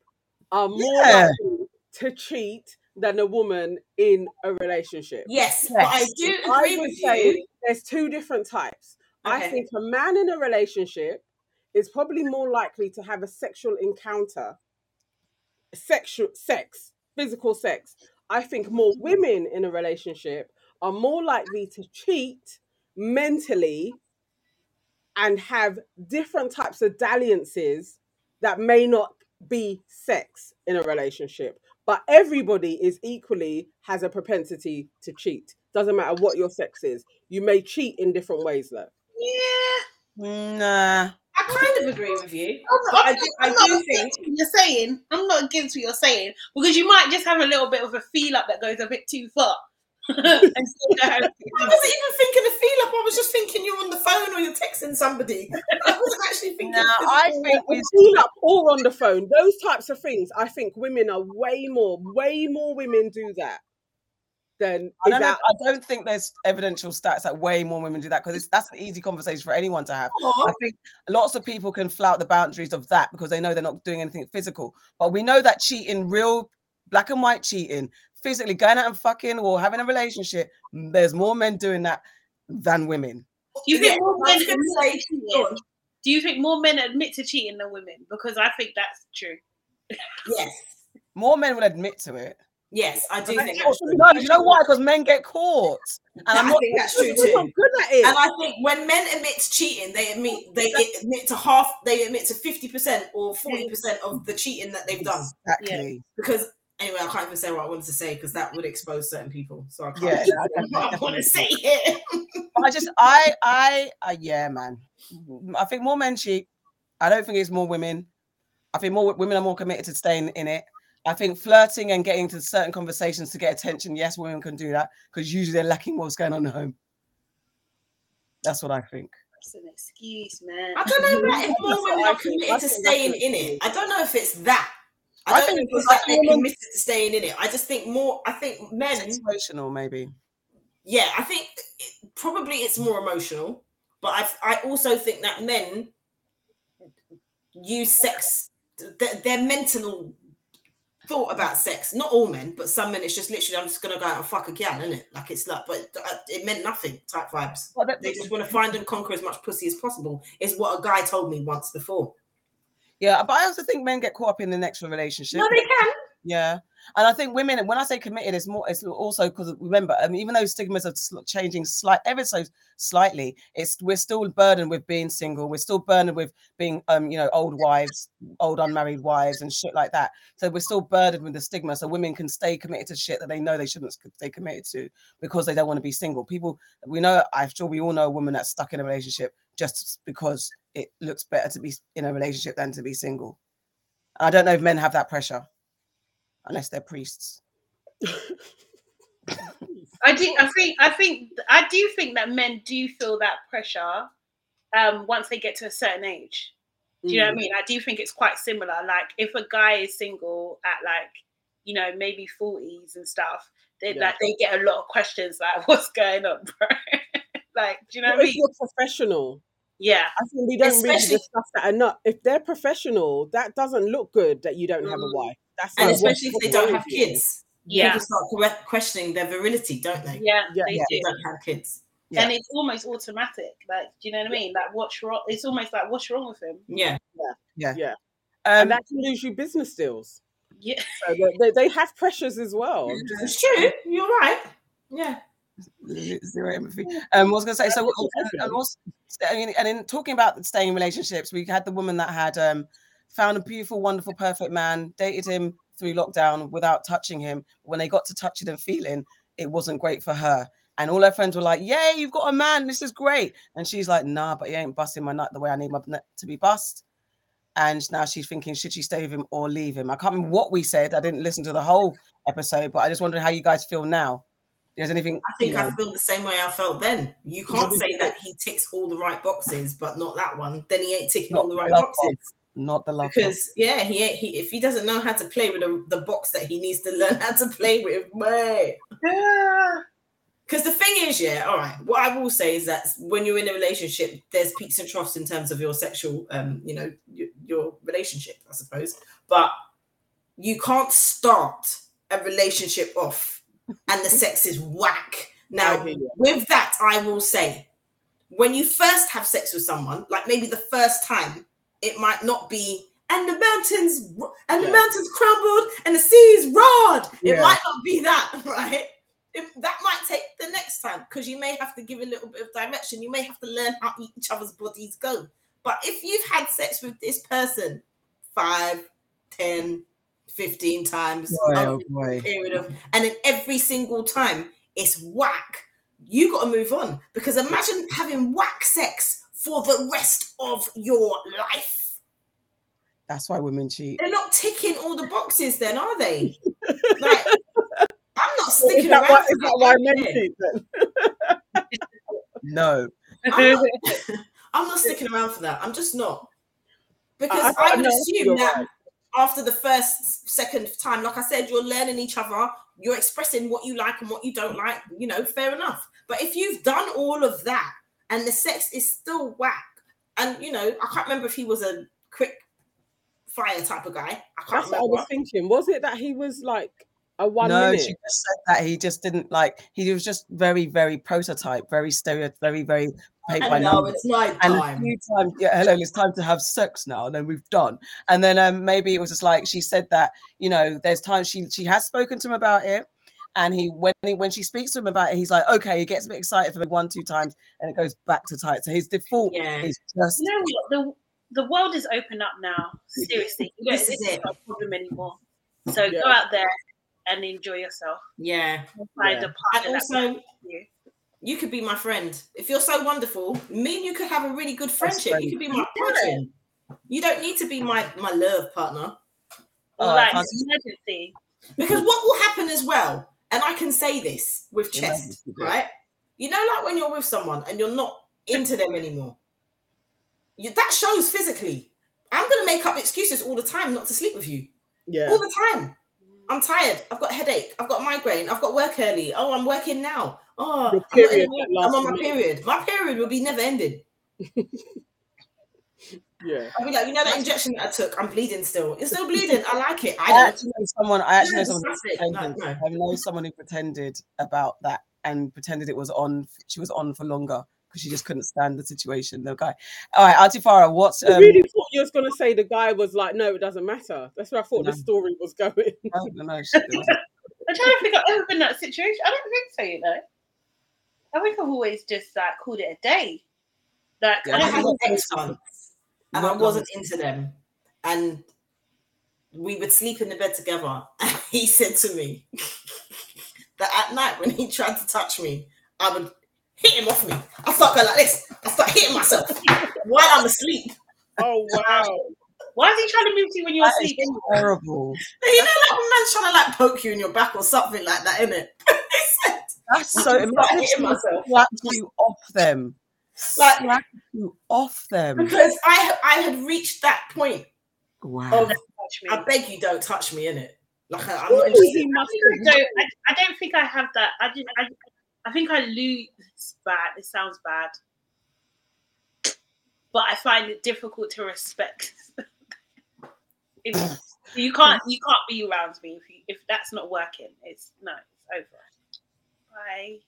are more Yeah. likely to cheat than a woman in a relationship. Yes, but I Yes. do I agree would with say you. there's two different types. I think a man in a relationship is probably more likely to have a sexual encounter, sexual sex, physical sex. I think more women in a relationship are more likely to cheat mentally and have different types of dalliances that may not be sex in a relationship. But everybody is equally has a propensity to cheat. Doesn't matter what your sex is. You may cheat in different ways though. Yeah. Nah. I kind of agree with you. I'm not, I do, I I'm not do think what you're saying. I'm not against what you're saying because you might just have a little bit of a feel up that goes a bit too far. and still go, I wasn't even thinking of feel up. I was just thinking you're on the phone or you're texting somebody. I wasn't actually thinking. Nah, I think we Feel up or on the phone. Those types of things. I think women are way more, way more women do that than I don't, know, I don't think there's evidential stats that way more women do that because that's an easy conversation for anyone to have. Or- I think lots of people can flout the boundaries of that because they know they're not doing anything physical. But we know that cheating, real black and white cheating, physically going out and fucking or having a relationship, there's more men doing that than women. Do you think Yeah, more men was gonna admit say- cheating? Do you think more men admit to cheating than women? Because I think that's true. Yes, More men will admit to it. Yes, I do But think that's true. No, you know why? Because men get caught. And I I'm not think that's true You're not good at it. And I think when men admit to cheating, they admit they admit to half, they admit to fifty percent or forty percent of the cheating that they've done. exactly. Because anyway, I can't even say what I wanted to say because that would expose certain people. So I can't Yeah, say definitely, what I want to say definitely. here. I just, I, I, uh, yeah, man. I think more men cheat. I don't think it's more women. I think more women are more committed to staying in it. I think flirting and getting to certain conversations to get attention, yes, women can do that because usually they're lacking what's going on at home. That's what I think. That's an excuse, man. I don't know if more That's women I are committed to staying in it it. is. I don't know if it's that. I I don't think think it's it's that they're committed to staying in it. I just think more. I think men. It's emotional, maybe. Yeah, I think it, probably it's more emotional, but I I also think that men use sex. Their, their mental thought about sex. Not all men, but some men. It's just literally I'm just gonna go out and fuck a gal, isn't it? Like it's like, but uh, it meant nothing. Type vibes. Well, that- They just want to find and conquer as much pussy as possible. Is what a guy told me once before. yeah, but I also think men get caught up in the next relationship. No, they can. Yeah, and I think women. When I say committed, it's more. It's also because remember, I mean, even though stigmas are changing slight ever so slightly, it's we're still burdened with being single. We're still burdened with being, um, you know, old wives, old unmarried wives, and shit like that. So we're still burdened with the stigma. So women can stay committed to shit that they know they shouldn't stay committed to because they don't want to be single. People, we know. I'm sure we all know a woman that's stuck in a relationship just because it looks better to be in a relationship than to be single. I don't know if men have that pressure unless they're priests. I do. I think. I think. I do think that men do feel that pressure um, once they get to a certain age. Do you know what I Mm. mean? I do think it's quite similar. Like if a guy is single at like, you know, maybe forties and stuff, they Yeah. like they get a lot of questions like, "What's going on, bro?" like, do you know what I if mean? you're professional, Yeah, I think we don't really Especially- discuss that enough. If they're professional, that doesn't look good that you don't have a Mm. wife. That's And especially if they don't have kids. yeah, People start questioning their virility, don't they? yeah. Yeah, they yeah. They do. don't have kids. Yeah. And it's almost automatic. Like, do you know what I mean? Like, what's wrong? It's almost like, what's wrong with him? Yeah. yeah, Um, and that can lose you business deals. Yeah. So they, they, they have pressures as well. I'm It's true. You're right. Yeah. zero empathy. Um, what was going to say so, and, and also, I mean, and in talking about staying in relationships, we had the woman that had um found a beautiful, wonderful, perfect man, dated him through lockdown without touching him. When they got to touching and feeling, it wasn't great for her. And all her friends were like, "Yay, you've got a man! This is great." And she's like, "Nah, but he ain't busting my nut the way I need my nut to be bust." And now she's thinking, should she stay with him or leave him? I can't remember what we said. I didn't listen to the whole episode, but I just wondering how you guys feel now. There's anything? I think you know, I feel the same way I felt then. You can't say that he ticks all the right boxes, but not that one. Then he ain't ticking all the right Not boxes. Not the love. one. Because yeah, he. He if he doesn't know how to play with the, the box that he needs to learn how to play with, man. Yeah. Because the thing is, yeah, all right. What I will say is that when you're in a relationship, there's peaks and troughs in terms of your sexual, um, you know, your, your relationship, I suppose. But you can't start a relationship off and the sex is whack. Now, I hear you. with that, I will say, when you first have sex with someone, like maybe the first time, it might not be. And the mountains, and the Yeah. mountains crumbled, and the seas roared. It might not be that, right? if that might take the next time because you may have to give a little bit of direction. You may have to learn how each other's bodies go. But if you've had sex with this person five, 10, 15 times Boy, oh period of, and then every single time it's whack, you got to move on because imagine having whack sex for the rest of your life. That's why women cheat. They're not ticking all the boxes, then, are they? like, I'm not sticking that around. why, is that why men cheat then? No. I'm not, I'm not sticking around for that. I'm just not. Because I- I, I would assume that right. after the first, second time, like I said, you're learning each other, you're expressing what you like and what you don't like, you know, fair enough. But if you've done all of that and the sex is still whack, and you know, I can't remember if he was a quick fire type of guy. I can't That's what I was thinking. Was it that he was like a one no, minute? she just said that he just didn't like. He was just very, very prototype, very stereo, very, very paint by And now numbers. it's night And a time. few times, yeah, hello, it's time to have sex now. And then we've done. And then um, maybe it was just like she said that, you know, there's times she she has spoken to him about it. And he when he when she speaks to him about it, he's like, okay, he gets a bit excited for the one, two times, and it goes back to tight. So his default Yeah. is just You know what? The the world is open up now. Seriously, you don't, This this is is it. not a problem anymore. So Yeah. go out there and enjoy yourself. Yeah. Find Yeah. a partner And also, you. you could be my friend. If you're so wonderful, me and you could have a really good friendship. You could be my Yeah. You don't need to be my my love partner Oh, like emergency. because what will happen as well, and I can say this with chest, right? You know, like when you're with someone and you're not into them anymore, you, that shows physically. I'm gonna make up excuses all the time not to sleep with you. yeah. All the time. I'm tired. I've got a headache. I've got a migraine. I've got work early. Oh, I'm working now. Oh, I'm, not period in- that I'm on my minute. period. My period will be never ending. Yeah. I'll be like, you know, that injection that I took, I'm bleeding still. It's still bleeding. I like it. I I don't. actually know someone. I actually know someone. Who. No, pretended, no. I know someone who pretended about that and pretended it was on. She was on for longer because she just couldn't stand the situation. The guy. All right, Auntie Farah, what's I um? really thought you was going to say the guy was like, no, it doesn't matter. That's where I thought No. the story was going. No, no, no, she- I'm trying to think I've ever been in that situation. I don't think so, you know. I think I've always just like called it a day. Like Yeah, I I don't an have ex once, and I wasn't into them, and we would sleep in the bed together. And he said to me that at night when he tried to touch me, I would hit him off me. I start going like this. I start hitting myself while I'm asleep. Oh, wow. why is he trying to move to you when you're That is asleep? anyway? terrible. You know, like a man's trying to like poke you in your back or something like that, isn't it? That's so. just It hitting myself. you off them. Like- slap you off them. because I I had reached that point Wow. Oh, of I beg you don't touch me in it. Like I, I'm not interested. I don't, I, I don't think I have that. I just, I, I think I lose. It's bad. It sounds bad, but I find it difficult to respect. if you can't, you can't be around me if you, if that's not working. It's no, it's over. Bye.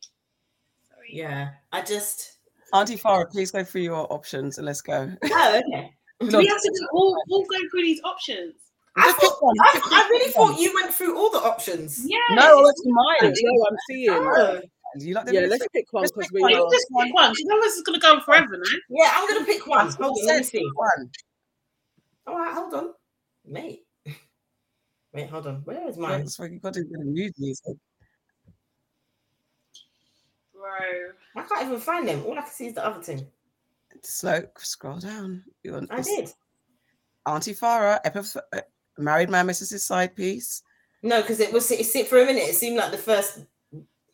Sorry. Yeah, I just. Auntie Farah, please go through your options and let's go. Oh, okay. Do we have to do all, all go through these options? I, thought, I, I really thought you went through all the options. Yeah. No, let's mine. No, I'm seeing. Oh. You like the Yeah, list? let's pick one because pick we one. You are. can just pick one. 'cause Otherwise, it's going to go on forever now. Yeah, I'm gonna pick one. Hold on, let me see. pick one. All right, hold on, mate. Wait, hold on. Where is mine? That's why you got to do the mood music. Bro. I can't even find them. All I can see is the other thing. Slow, scroll down. You want I this- did. Auntie Farah, epif- uh, married man, misses his side piece. No, because it was it, sit for a minute. It seemed like the first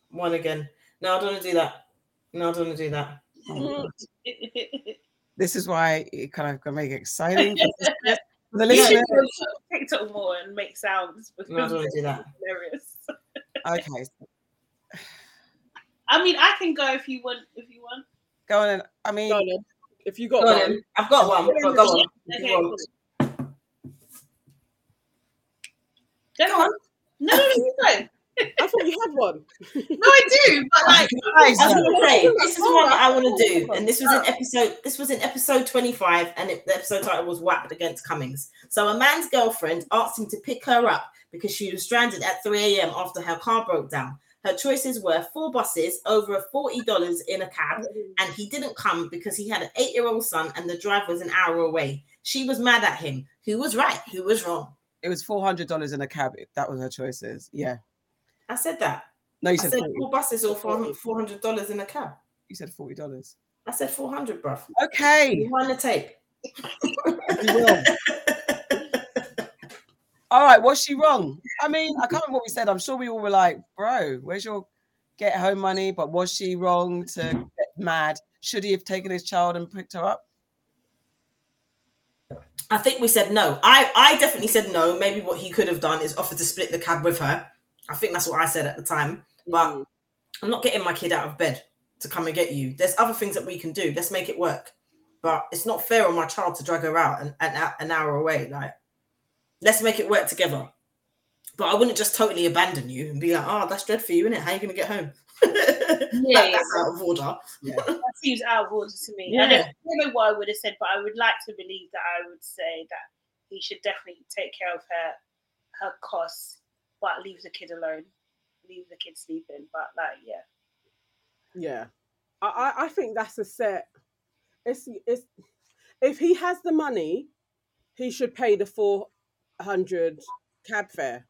one again. No, I don't want to do that. No, I don't want to do that. Oh. This is why it kind of can make it exciting the- for the You should listener. TikTok more and make sounds because No, I don't want to do that. hilarious. Okay, I mean, I can go if you want. If you want. go on. And, I mean, Go on then. If you got Go one, then. I've got one. Go, go on. If Okay, you want. cool. Go Go on. on. No, no, no, you. I thought you had one. No, I do, but like, I was gonna say this is one that I want to do, and this was in episode. This was in episode twenty-five, and it, the episode title was "Whacked Against Cummings." So a man's girlfriend asked him to pick her up because she was stranded at three a.m. after her car broke down. Her choices were four buses, over forty dollars in a cab, and he didn't come because he had an eight-year-old son and the drive was an hour away. She was mad at him. Who was right? Who was wrong? it was four hundred dollars in a cab. That was her choices. Yeah. I said that. No, you said said four buses or four hundred dollars in a cab. you said forty dollars. I said four hundred, bruv. Okay. You want the tape? All right, was she wrong? I mean, I can't remember what we said. I'm sure we all were like, bro, where's your get home money? But was she wrong to get mad? Should he have taken his child and picked her up? I think we said no. I, I definitely said no. Maybe what he could have done is offered to split the cab with her. I think that's what I said at the time. But mm. I'm not getting my kid out of bed to come and get you. There's other things that we can do. Let's make it work. But it's not fair on my child to drag her out an, an, an hour away. Like, let's make it work together. But I wouldn't just totally abandon you and be like, oh, that's dread for you, isn't it? How are you going to get home? Yeah, That- that's out of order. that seems out of order to me. Yeah. I don't, I don't know what I would have said, but I would like to believe that I would say that he should definitely take care of her her costs, but leave the kid alone, leave the kid sleeping. But like, yeah, Yeah, I, I I think that's a set. It's it's if he has the money, he should pay the four hundred cab fare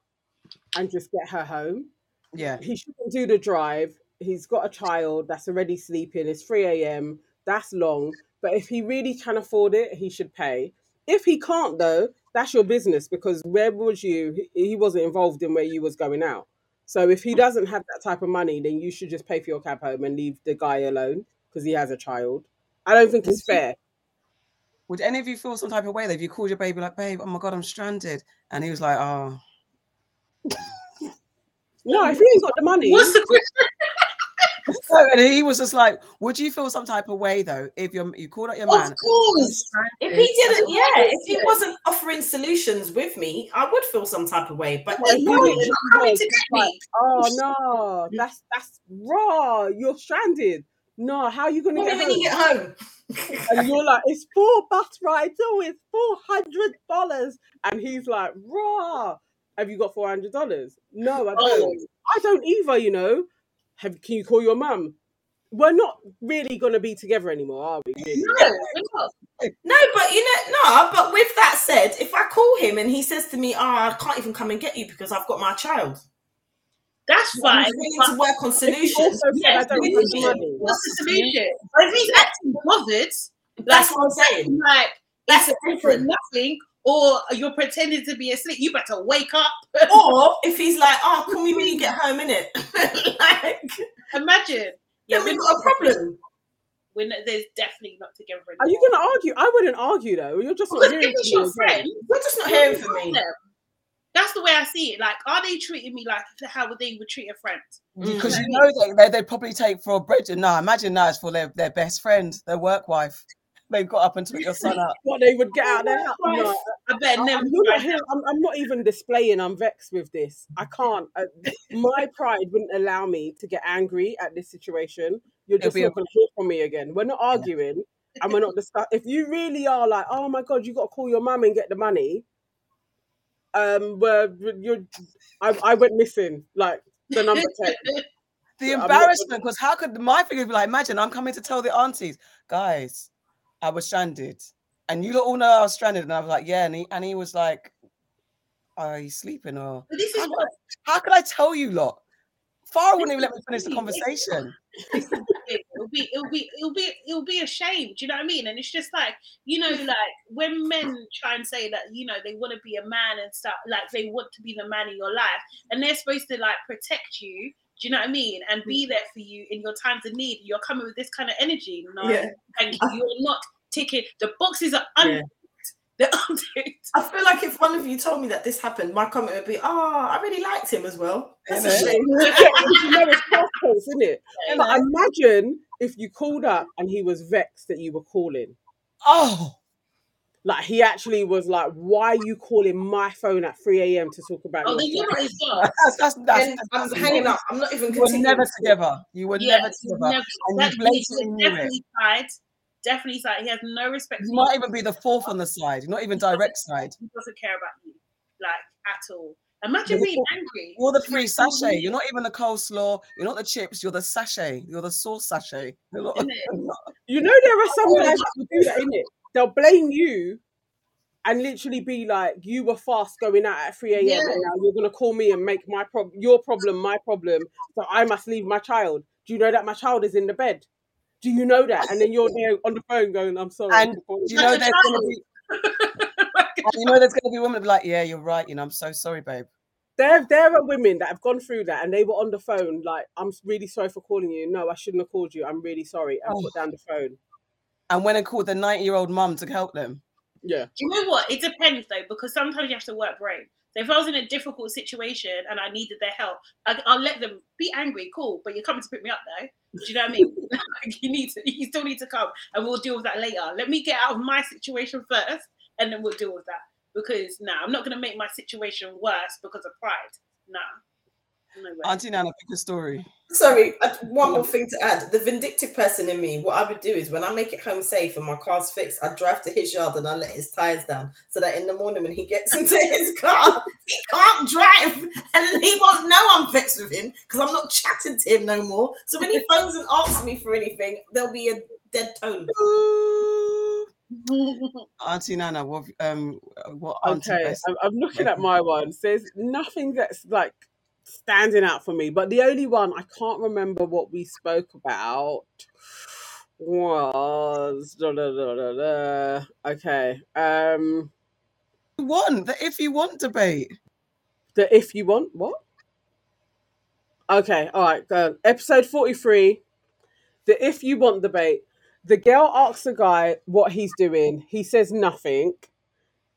and just get her home. Yeah. He shouldn't do the drive. He's got a child that's already sleeping. It's three a.m. That's long. But if he really can afford it, he should pay. If he can't, though, that's your business because where was you? He he wasn't involved in where you was going out. So if he doesn't have that type of money, then you should just pay for your cab home and leave the guy alone because he has a child. I don't think it's fair. Would any of you feel some type of way that if you called your baby like, babe, oh my god, I'm stranded, and he was like, oh, No, if he ain't got the money, what's the question? No, and he was just like, would you feel some type of way though if you you called out your man? Of course. If he didn't, yeah, if he Yeah. wasn't offering solutions with me, I would feel some type of way. But Well, no, he you're coming to get me. oh no, that's that's raw. You're stranded. No, how are you gonna get when you home? get home. And you're like, it's four bus rides. Oh, it's four hundred dollars. And he's like, raw. Have you got four hundred dollars? No, I don't. Oh. I don't either. You know. Have can you call your mum? We're not really gonna be together anymore, are we? really? No. No, but you know, no, but with that said, if I call him and he says to me, Oh, I can't even come and get you because I've got my child. That's I'm fine. willing to work on solutions. also Yes, I don't we have need the it. money. What's the solution? But if he's acting bothered, That's what I'm saying. like That's it's different. nothing, or you're pretending to be asleep, you better wake up. Or if he's like, Oh, call me when you get home, innit? like, Imagine. then we've got a problem. We're not, there's definitely not together Are you gonna argue? I wouldn't argue though. You're just not hearing if it's from me your friend, You're just not hearing from me. them. That's the way I see it. Like, are they treating me like how would they would treat a friend? Because Mm. you know that they, they'd probably take for a bridge. And no, imagine that it's for their, their best friend, their work wife. They've got up and took your son up. What they would get out there? No, I bet I- never. I'm, not I'm, I'm not even displaying. I'm vexed with this. I can't. Uh, my pride wouldn't allow me to get angry at this situation. You're just be not going to hear from me again. We're not arguing, and we're not discuss. If you really are like, oh my god, you got to call your mum and get the money. Um, where you're, I, I went missing, like the number ten. The Yeah, embarrassment, because how could my figure be like, imagine I'm coming to tell the aunties, guys, I was stranded. And you lot all know I was stranded. And I was like, yeah. And he, and he was like, are you sleeping? Or this is how could, what I, how could I tell you lot? Farah wouldn't even let me finish the conversation. It'll be it'll be it'll be it'll be a shame. Do you know what I mean? And it's just like you know, like when men try and say that you know they want to be a man and stuff, like they want to be the man in your life, and they're supposed to like protect you. Do you know what I mean? And be mm. there for you in your times of need. You're coming with this kind of energy, no, Yeah. and you're not ticking. The boxes are un- Yeah. I feel like if one of you told me that this happened, my comment would be, "Oh, I really liked him as well." That's a shame. yeah, you know it's past isn't it? But imagine if you called up and he was vexed that you were calling. Oh, Like he actually was like, "Why are you calling my phone at three a.m. to talk about?" Oh, your then you're friend?" not his boss. that's, that's, that's, I'm hanging up. I'm not even You were never together. You were Yeah, never together. never- And that- you he's knew it. definitely side. Definitely side. He has no respect. You for might even be the fourth on the side, not even direct side. He doesn't care about you, like at all. Imagine You're being angry. You're the free sachet. You're not even the coleslaw. You're not the chips. You're the sachet. You're the sauce sachet. You're not- You know there are some guys that will do that, innit? They'll blame you and literally be like, "You were fast going out at three a.m. Yeah. and now you're gonna call me and make my problem your problem my problem, so I must leave my child. Do you know that my child is in the bed? Do you know that?" And then you're there on the phone going, "I'm sorry." And Do you." you know Like a there's gonna be? and you know there's gonna be women that be like, yeah, you're right. You know, I'm so sorry, babe. There, there are women that have gone through that and they were on the phone like, "I'm really sorry for calling you. No, I shouldn't have called you. I'm really sorry," and Oh. put down the phone. And went and called the 90 year old mum to help them. Yeah. Do you know what? It depends though, because sometimes you have to work brain. So if I was in a difficult situation and I needed their help, I, I'll let them be angry, cool. But you're coming to pick me up though. Do you know what I mean? Like, you need to, you still need to come, and we'll deal with that later. Let me get out of my situation first, and then we'll deal with that. Because now nah, I'm not going to make my situation worse because of pride. Nah, no way. Auntie Nana, pick a story. Sorry, one more thing to add. The vindictive person in me, what I would do is when I make it home safe and my car's fixed, I drive to his yard and I let his tires down so that in the morning when he gets into his car, he can't drive and he won't know I'm fixed with him because I'm not chatting to him no more. So when he phones and asks me for anything, there'll be a dead tone. Auntie Nana, what um what auntie Okay, best? I'm, I'm looking at my ones. There's nothing that's like standing out for me, but the only one I can't remember what we spoke about was da, da, da, da, da. okay. Um, want the if you want debate. the if you want what? Okay, all right. Uh, episode forty-three. The if you want debate. The girl asks the guy what he's doing. He says nothing.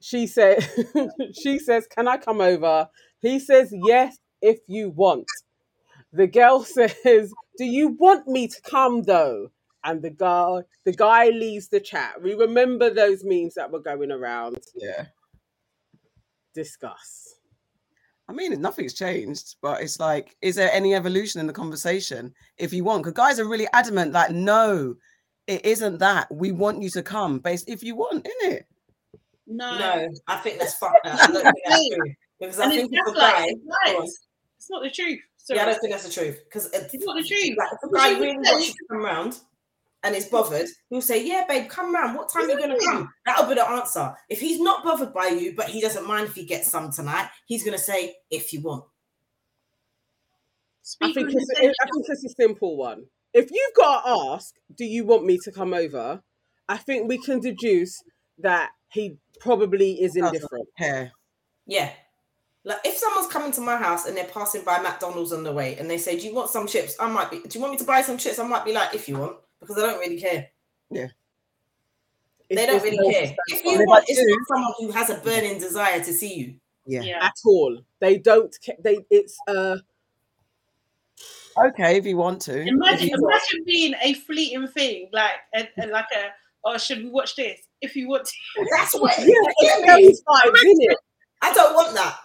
She said, she says, "Can I come over?" He says, "Yes, if you want." The girl says, "Do you want me to come though?" And the guy, the guy leaves the chat. We remember those memes that were going around. Yeah. Discuss. I mean, nothing's changed, but it's like, is there any evolution in the conversation if you want? Because guys are really adamant, like, no, it isn't that. We want you to come, based if you want, innit? no, No, I think that's fucked up. I don't think that's true. Because I think it's if a just like guy, it's Go on. lies. It's not the truth. So yeah, I don't think that's the truth. Because It's not the truth. Like, if a guy you really wants you to come round and is bothered, he'll say, Yeah, babe, come round. What time are you going to come? That'll be the answer. If he's not bothered by you, but he doesn't mind if he gets some tonight, he's going to say, If you want. I think with it's, intention. I think it's a simple one. If you've got to ask, do you want me to come over? I think we can deduce that he probably is indifferent. care. Yeah. Like if someone's coming to my house and they're passing by McDonald's on the way and they say, Do you want some chips? I might be, Do you want me to buy some chips? I might be like, If you want, because I don't really care. Yeah. They It's- don't it's really no care. If you it want, it's not someone who has a burning desire to see you. Yeah. Yeah. at all, they don't. ca- They it's uh Okay, if you want to. If Imagine, you- imagine being a fleeting thing, like a, a- like a, oh, should we watch this? If you want to, That's what yeah, it's those vibes, isn't it? I don't want that.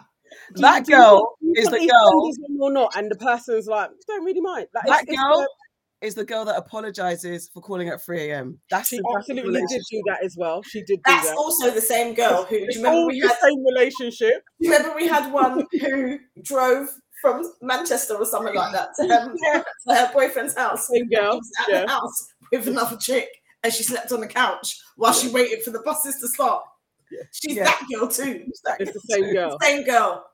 Do that you girl you is the girl. or not, and the person's like, don't really mind. Like, That it's, it's girl the- is the girl that apologizes for calling at 3 a.m. That's She the, that's the absolutely did do that as well. She did do That's that. also the same girl who. Do you remember all we the same relationship. Remember we had one who drove from Manchester or something like that to her, to her boyfriend's house. Same He girl. was at Yeah. the house with another chick, and she slept on the couch while she waited for the buses to start. Yeah. She's Yeah. that girl too. It's that It's the same too. girl. Same girl.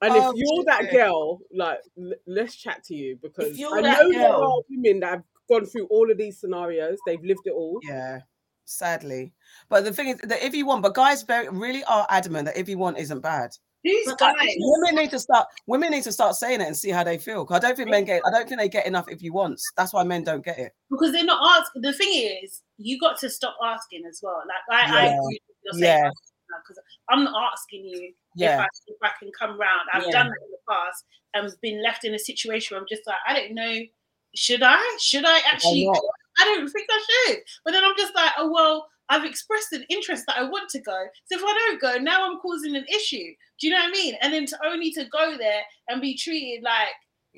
And Oh, if you're that shit. girl, like, l- let's chat to you because If you're I that know there are women that have gone through all of these scenarios. They've lived it all. Yeah, sadly. But the thing is that if you want, but guys very really are adamant that if you want isn't bad. These But guys. I- Women need to start. Women need to start saying it and see how they feel. 'Cause I don't think men get. I don't think they get enough if you want. That's why men don't get it. because they're not asking. The thing is, you got to stop asking as well. Like I, I Yeah. agree with Yeah. because I'm not asking you Yeah. if, I, if I can come round. I've Yeah. done that in the past and been left in a situation where I'm just like, I don't know, should I? Should I actually? I don't think I should. But then I'm just like, oh well, I've expressed an interest that I want to go. So if I don't go, now I'm causing an issue. Do you know what I mean? And then to only to go there and be treated like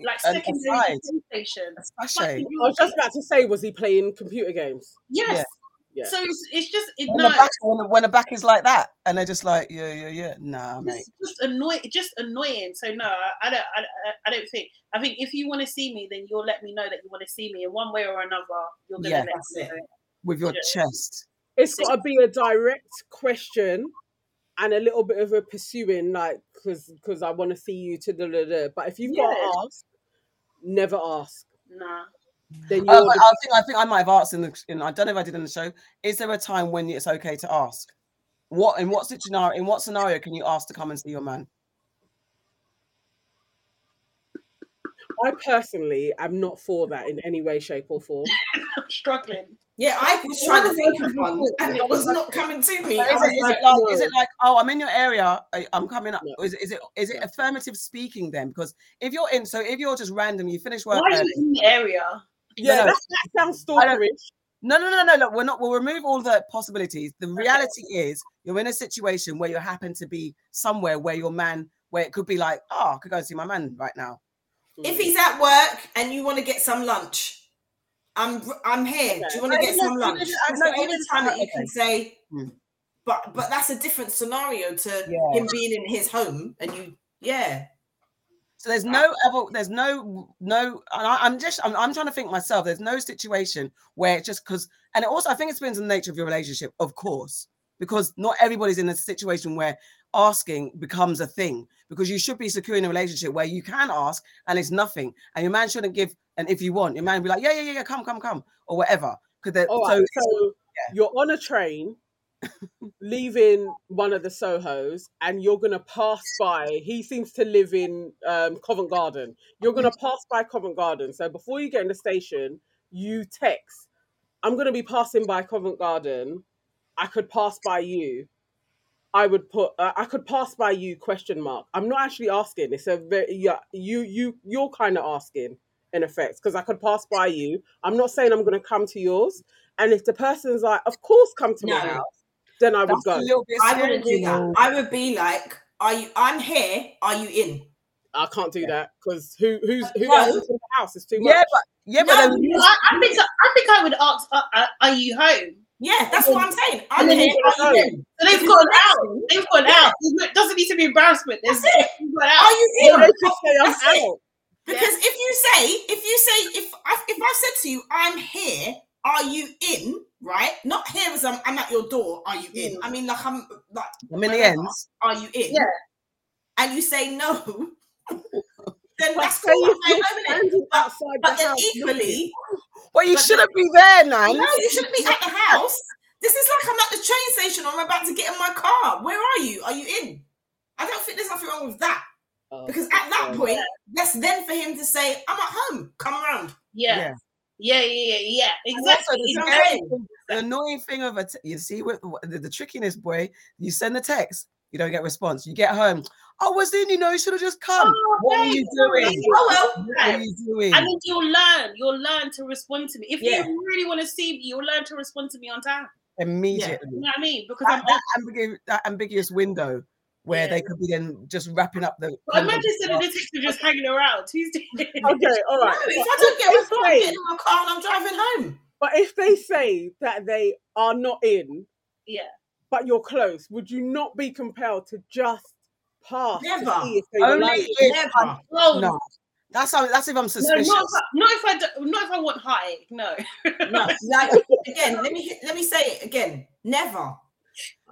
like And secondary aside, station. I was just about to say, was he playing computer games? Yes. Yeah. So it's, it's just it, When, no, the back, when, the, when the back is like that, and they're just like, yeah, yeah, yeah. Nah, mate. it's just annoying. Just annoying. So no, I, I don't. I, I- I don't think. I think if you want to see me, then you'll let me know that you want to see me in one way or another. You're gonna Yeah, let me know. With your Yeah. chest. It's got to be a direct question and a little bit of a pursuing, like, because because I want to see you to da da da. But if you've got to ask, never ask. Nah. Then oh, you're but the- I think I think I might have asked in the. In, I don't know if I did in the show. Is there a time when it's okay to ask? What in what scenario? In what scenario can you ask to come and see your man? I personally am not for that in any way, shape, or form. I'm struggling. Yeah, I was trying to think of one, and it was not coming to me. Is it, is, like, it like, is it like, oh, I'm in your area, I, I'm coming up? No. Is it, is it is it No. affirmative speaking then? Because if you're in, so if you're just random, you finish work. Why are you in the area? Yeah, no. that, that sounds don't- stalkerish. No, no, no, no, no. We're not. We'll remove all the possibilities. The reality is, you're in a situation where you happen to be somewhere where your man, where it could be like, oh, I could go and see my man right now. if he's at work and you want to get some lunch, I'm I'm here. Do you want to get no, some no, lunch? no, That's no, the only time that you okay. can say. Hmm. But but that's a different scenario to Yeah. him being in his home and you. Yeah. So there's no other, there's no, no, and I, I'm just, I'm, I'm trying to think myself. There's no situation where it's just because, and it also, I think it depends on the nature of your relationship, of course, because not everybody's in a situation where asking becomes a thing. Because you should be secure in a relationship where you can ask and it's nothing, and your man shouldn't give. And if you want, your man be like, yeah, yeah, yeah, yeah, come, come, come, or whatever. Because so, right, so yeah. you're on a train, leaving one of the Sohos, and you're gonna pass by. He seems to live in um, Covent Garden. You're gonna pass by Covent Garden. So before you get in the station, you text, "I'm gonna be passing by Covent Garden. I could pass by you." I would put. Uh, I could pass by you? Question mark. I'm not actually asking. It's a very yeah. You you you're kind of asking in effect because I could pass by you. I'm not saying I'm going to come to yours. And if the person's like, of course, come to my house, then I would go. a little bit. I wouldn't do that. I would be like, "Are you? I'm here. Are you in?" I can't do that because who who's who No. else is in the house? It's too much. Yeah, but yeah, but then I, I think I think I would ask, uh, uh, "Are you home?" Yeah, that's what I'm saying. I'm here. you Are go you home. in? So they've gone out. They've gone Yeah. out. It doesn't need to be embarrassment. There's That's it. gone Are you in? That's it. out. Because if you say, if you say, if I, if I said to you, I'm here, are you in? Right? Not here as I'm, I'm at your door. Are you in? Mm. I mean, like I'm like, I'm in the ends. Are you in? Yeah. And you say no, then that's cool. if I'm you're home, innit? outside But the then house, equally, Well, you But shouldn't be there, Nan. no, you shouldn't be at the house. This is like I'm at the train station or I'm about to get in my car. Where are you? Are you in? I don't think there's nothing wrong with that. Oh, Because at that God. point, that's then for him to say, I'm at home. Come around. Yeah. Yeah. Yeah. Yeah. Yeah. And also, Exactly. the, what I'm scary saying. thing- the annoying thing of a t- you see with the, the trickiness, boy, you send the text, you don't get response. You get home, I was in, you know, you should have just come. Oh, what are you doing? Oh, well. What are you doing? And then you'll learn. You'll learn to respond to me. If Yeah. you really want to see me, you'll learn to respond to me on time. Immediately. You know what I mean? Because That, I'm that, ambigu- that ambiguous window where Yeah. they could be then just wrapping up the. But imagine sending a detective just hanging around. Who's doing? Okay, all right. No, right. if but I don't get if my car, I'm they- getting in my car and I'm driving home. But if they say that they are not in, Yeah. But you're close, would you not be compelled to just pass Never. to see if they Only like if Never. I'm- Oh no, that's how, that's if I'm No, suspicious. not if, I, not if I do, not if I want high. No. No, like again, let me let me say it again. Never.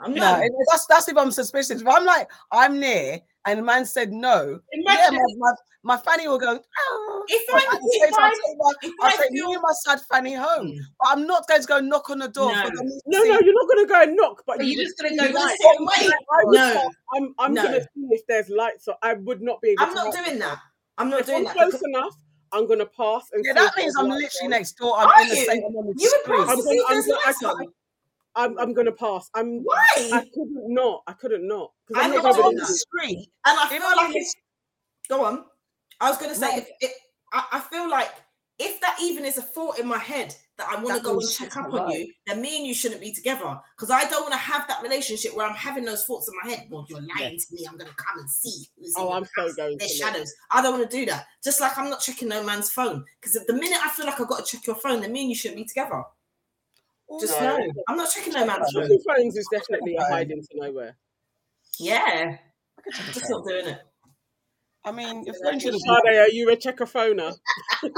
I'm No, not. it- that's that's if I'm suspicious. If I'm like I'm near and the man said no, yeah, Imagine my, my, my fanny will go. "Oh." If But I'm- at the same if I'm- I'll take my- if I'll I take feel- me and my sad fanny home. Mm. But I'm not going to go knock on the door No. for them No, no, you're not gonna go and knock, but But you you're just gonna see go, you're gonna lights. sit and wait. I would No. pass. I'm I'm No. gonna see if there's lights, so I would not be able I'm to. not help doing that. I'm not If doing I'm that. close enough, I'm gonna pass and Yeah, that means I'm literally next door. I'm Are in the you? same I'm on the You would street. pass I'm to gonna- see if I'm gonna- I on. can't- I'm, I'm gonna pass. I'm. I Why? couldn't not. I couldn't not because I'm I'm not not I'm on the to. that. street. And I If feel I'm like in it's. Go on. I was going to say, No. if it, I, I feel like if that even is a thought in my head that I want to go and check up on you, then me and you shouldn't be together. Because I don't want to have that relationship where I'm having those thoughts in my head. Well, you're lying to me. I'm going to come and see who's Oh, I'm so house. going There's to look. shadows. I don't want to do that. Just like I'm not checking no man's phone. Because the minute I feel like I've got to check your phone, then me and you shouldn't be together. Just No. know. I'm not checking no man's phone. Checking phones is definitely a hiding to nowhere. Yeah. I could Just phone. not doing it. I mean, your phone should have. Sade, are you a checker phoner?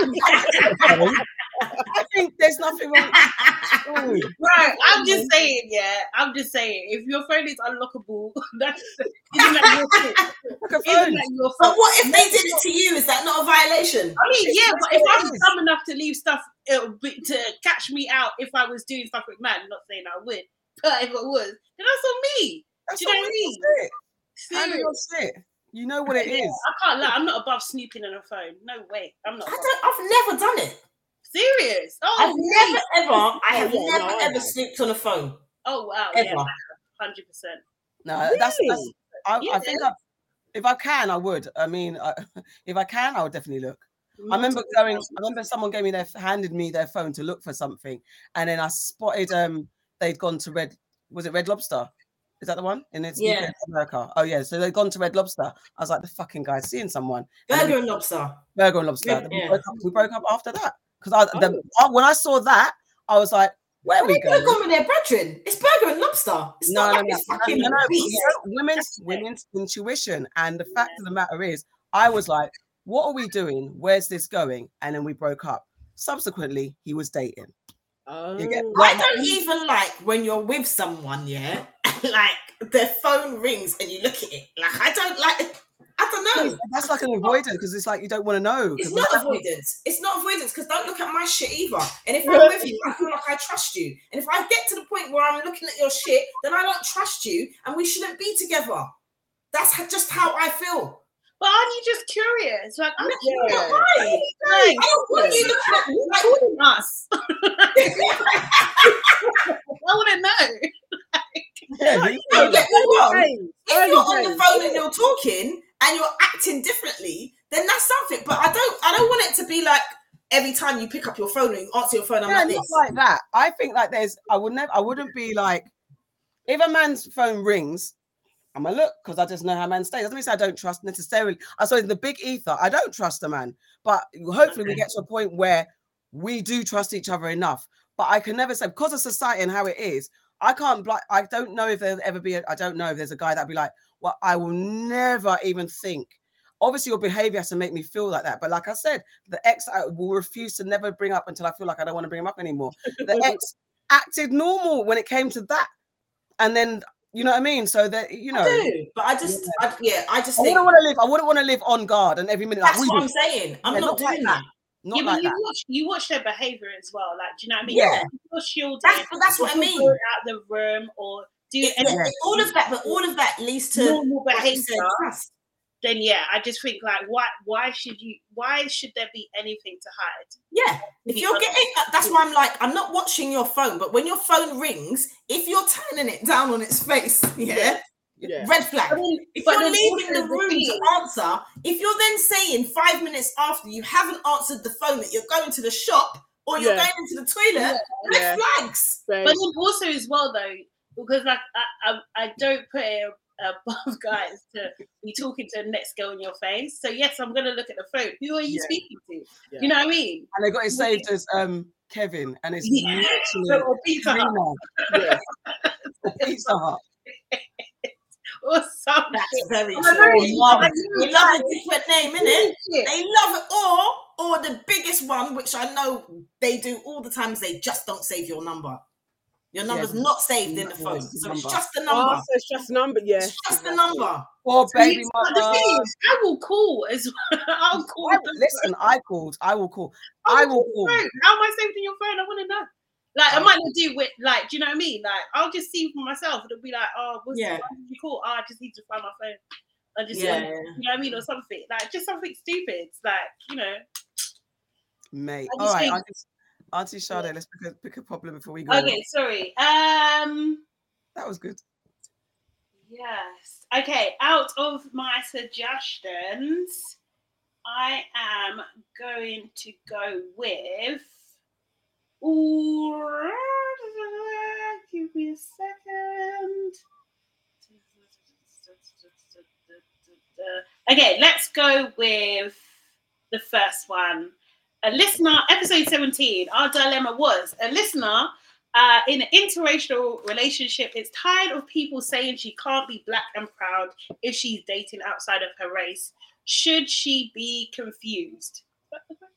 I think there's nothing wrong. Right, I'm just saying, yeah. I'm just saying, if your phone is unlockable, that's isn't that your fault? Look at Isn't phones. that your But what if they did it to you? Is that not a violation? I mean, yeah, but if I'm dumb enough to leave stuff it would be, to catch me out if I was doing stuff with man, not saying I would, but if I was, then that's on me. That's Do you know what I mean? Handle your shit. You know what it Yeah, is. I can't lie. I'm not above snooping on a phone. No way. I'm not. I don't. I've never done it. Serious. Oh, I've never ever. I have yeah, never no, ever snooped on a phone. Oh wow. Ever. Yeah, hundred percent. No, that's, that's Really? I, I think I, if I can, I would. I mean, I, if I can, I would definitely look. I remember going. I remember someone gave me their handed me their phone to look for something, and then I spotted um they'd gone to Red. Was it Red Lobster? Is that the one in its Yeah. America? Oh yeah, so they'd gone to Red Lobster. I was like, the fucking guy's seeing someone. And Burger and lobster. Burger and Lobster. Yeah, We, broke up, we broke up after that because oh. I when I saw that, I was like, where are we going? gone with their brethren. It's burger and lobster. It's No, not no, like no, no, no, no, beef. you know, women's women's intuition, and the fact of the matter is, I was like, "What are we doing? Where's this going?" And then we broke up. Subsequently, he was dating. Oh. Get- I don't even like when you're with someone, yeah, like their phone rings and you look at it. Like I don't like. I don't know. That's like an avoidance because it's like you don't want to know. It's 'cause not avoidance. It's not avoidance because don't look at my shit either. And if I'm with you, I feel like I trust you. And if I get to the point where I'm looking at your shit, then I don't trust you, and we shouldn't be together. That's just how I feel. But aren't you just curious? Like, I'm Yeah. Not right. Like, I don't want you looking at me like, calling us. I want to know. Yeah, you- Don't get me wrong. James, If early you're on the days. phone and you're talking and you're acting differently, then that's something. But I don't. I don't want it to be like every time you pick up your phone and you answer your phone. I'm yeah, like not this. like that. I think like there's. I would never. I wouldn't be like, if a man's phone rings, I'm gonna look because I just know how man stays. Doesn't mean say I don't trust necessarily. I saw in the big ether, I don't trust a man. But hopefully we get to a point where we do trust each other enough. But I can never say because of society and how it is. I can't. I don't know if there'll ever be. A, I don't know if there's a guy that'd be like, well, I will never even think. Obviously, your behavior has to make me feel like that. But like I said, the ex I will refuse to never bring up until I feel like I don't want to bring him up anymore. The ex acted normal when it came to that, and then you know what I mean. So that you know, I do, but I just, I, yeah, I just I think wouldn't want to live. I wouldn't want to live on guard and every minute. That's we what I'm saying. I'm Yeah, not, not like doing that. that. Not yeah, like but you that. watch you watch their behavior as well. Like, do you know what I mean? Yeah. You're shielding, That's, that's what I mean. go out the room or do It- any it- all of that, but all of that leads to normal behavior, trust. then yeah, I just think like, why why should you? Why should there be anything to hide? Yeah, if you're getting, uh, that's why I'm like, I'm not watching your phone, but when your phone rings, if you're turning it down on its face, yeah, Yeah. red flag. But then, If but you're leaving the room to answer, if you're then saying five minutes after you haven't answered the phone that you're going to the shop or you're Yeah. going into the toilet, red Yeah. flags. Same. But then also as well though, because like I I, I don't put it above guys to be talking to the next girl in your face. So yes, I'm gonna look at the phone. Who are you Yeah. speaking to? Yeah. You know what I mean? And they got it saved as um Kevin, and it's Yeah. literally Or Peter Hut Karina Yes. or Pizza Hut. or something. That's very Oh, true. very They love, true. they love a different name, innit? Shit. They love it. Or, or the biggest one, which I know they do all the time, is they just don't save your number. Your number's Yeah. not saved in the phone, so it's just the Oh, number. so it's just number. Yeah. It's just the number. Or baby But the mother. thing is, I will call as well. I'll call. I- listen, I called. I will call. I I will will call. call. phone. How am I saved in your phone? I want to know. Like, I oh. might not do with like, do you know what I mean? Like, I'll just see for myself. It'll be like, oh, what's Yeah. why you call? Oh, I just need to find my phone. I just, Yeah. want- you know what I mean, or something like just something stupid. Like, you know, Mate. I just right, think- Auntie, Auntie Sade, let's pick a, pick a problem before we go. okay, sorry. Um, That was good. yes. Okay, out of my suggestions, I am going to go with. Ooh, give me a second. Okay, let's go with the first one. A listener, episode 17, our dilemma was a listener uh, in an interracial relationship is tired of people saying she can't be black and proud if she's dating outside of her race. Should she be confused? Is that the question?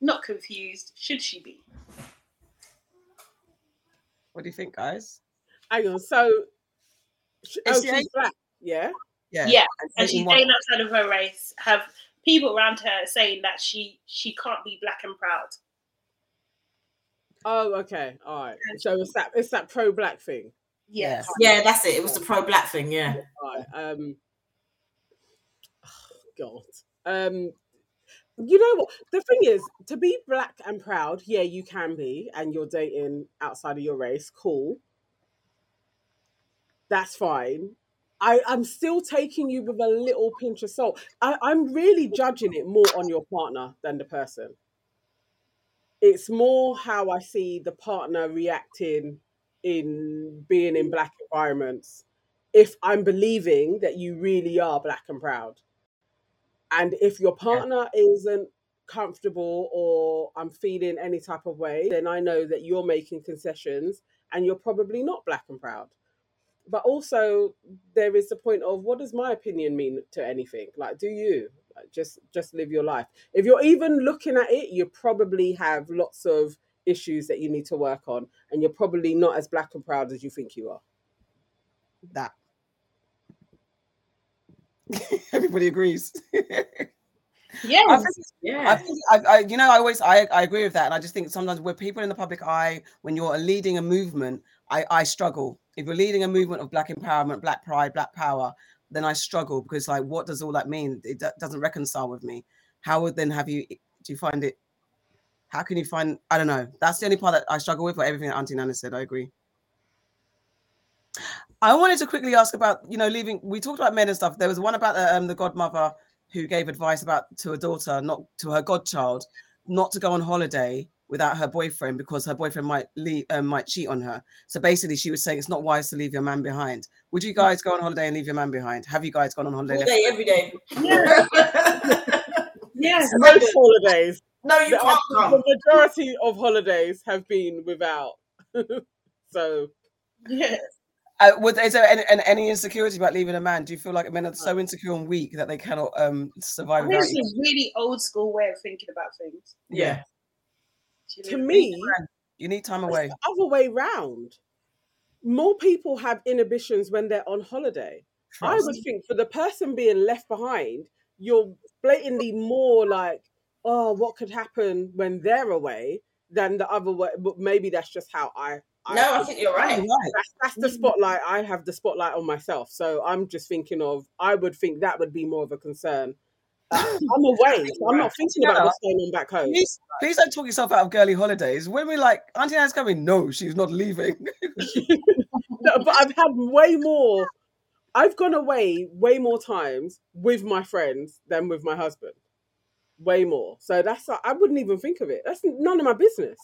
Not confused. Should she be? What do you think, guys? Hang on. So, Is oh, she she's black. Yeah. Yeah. Yeah, And and she's dating what- dating outside of her race. Have people around her saying that she she can't be black and proud. Oh, okay. All right. So it's that it's that pro black thing. Yes. Yeah, that's it. It was the pro black thing. Yeah. All right. Um. God. Um. You know what? The thing is, to be black and proud, yeah, you can be, and you're dating outside of your race. Cool. That's fine. I, I'm still taking you with a little pinch of salt. I, I'm really judging it more on your partner than the person. It's more how I see the partner reacting in being in black environments. If I'm believing that you really are black and proud, and if your partner isn't comfortable or I'm feeling any type of way, then I know that you're making concessions and you're probably not black and proud. But also, there is the point of what does my opinion mean to anything? Like, do you like, just just live your life? If you're even looking at it, you probably have lots of issues that you need to work on, and you're probably not as black and proud as you think you are. that. Everybody agrees. Yes. I think I Yeah. think I, I, you know, I always I, I agree with that, and I just think sometimes with people in the public eye, when you're leading a movement, I, I struggle. If you're leading a movement of black empowerment, black pride, black power, then I struggle because like, what does all that mean? It do- doesn't reconcile with me. How would then have you? Do you find it? How can you find? I don't know. That's the only part that I struggle with. But everything that Auntie Nana said, I agree. I wanted to quickly ask about, you know, leaving. We talked about men and stuff. There was one about the, um, the godmother who gave advice about to a daughter, not to her godchild, not to go on holiday without her boyfriend because her boyfriend might leave, um, might cheat on her. So basically, she was saying it's not wise to leave your man behind. Would you guys go on holiday and leave your man behind? Have you guys gone on holiday? All left- day, every day. Yes. Most holidays, no, you the, can't come. the majority of holidays have been without. so Yes. Uh, would, is there any, any- any insecurity about leaving a man? Do you feel like men are so insecure and weak that they cannot um, survive I without think it's a really old school way of thinking about things. Yeah. To me, You need time away. the other way round. More people have inhibitions when they're on holiday. I would think for the person being left behind, you're blatantly more like, oh, what could happen when they're away than the other way. But maybe that's just how I. I No, I think. you're right. Right. that's, that's the mm-hmm. spotlight. I have the spotlight on myself. So I'm just thinking of, I would think that would be more of a concern. I'm away. So I'm not thinking about what's going on back home. Please, please don't talk yourself out of girly holidays. When we're like, Auntie Anne's coming, no, she's not leaving. No, but I've had way more. I've gone away way more times with my friends than with my husband. Way more. So that's I wouldn't even think of it. That's none of my business.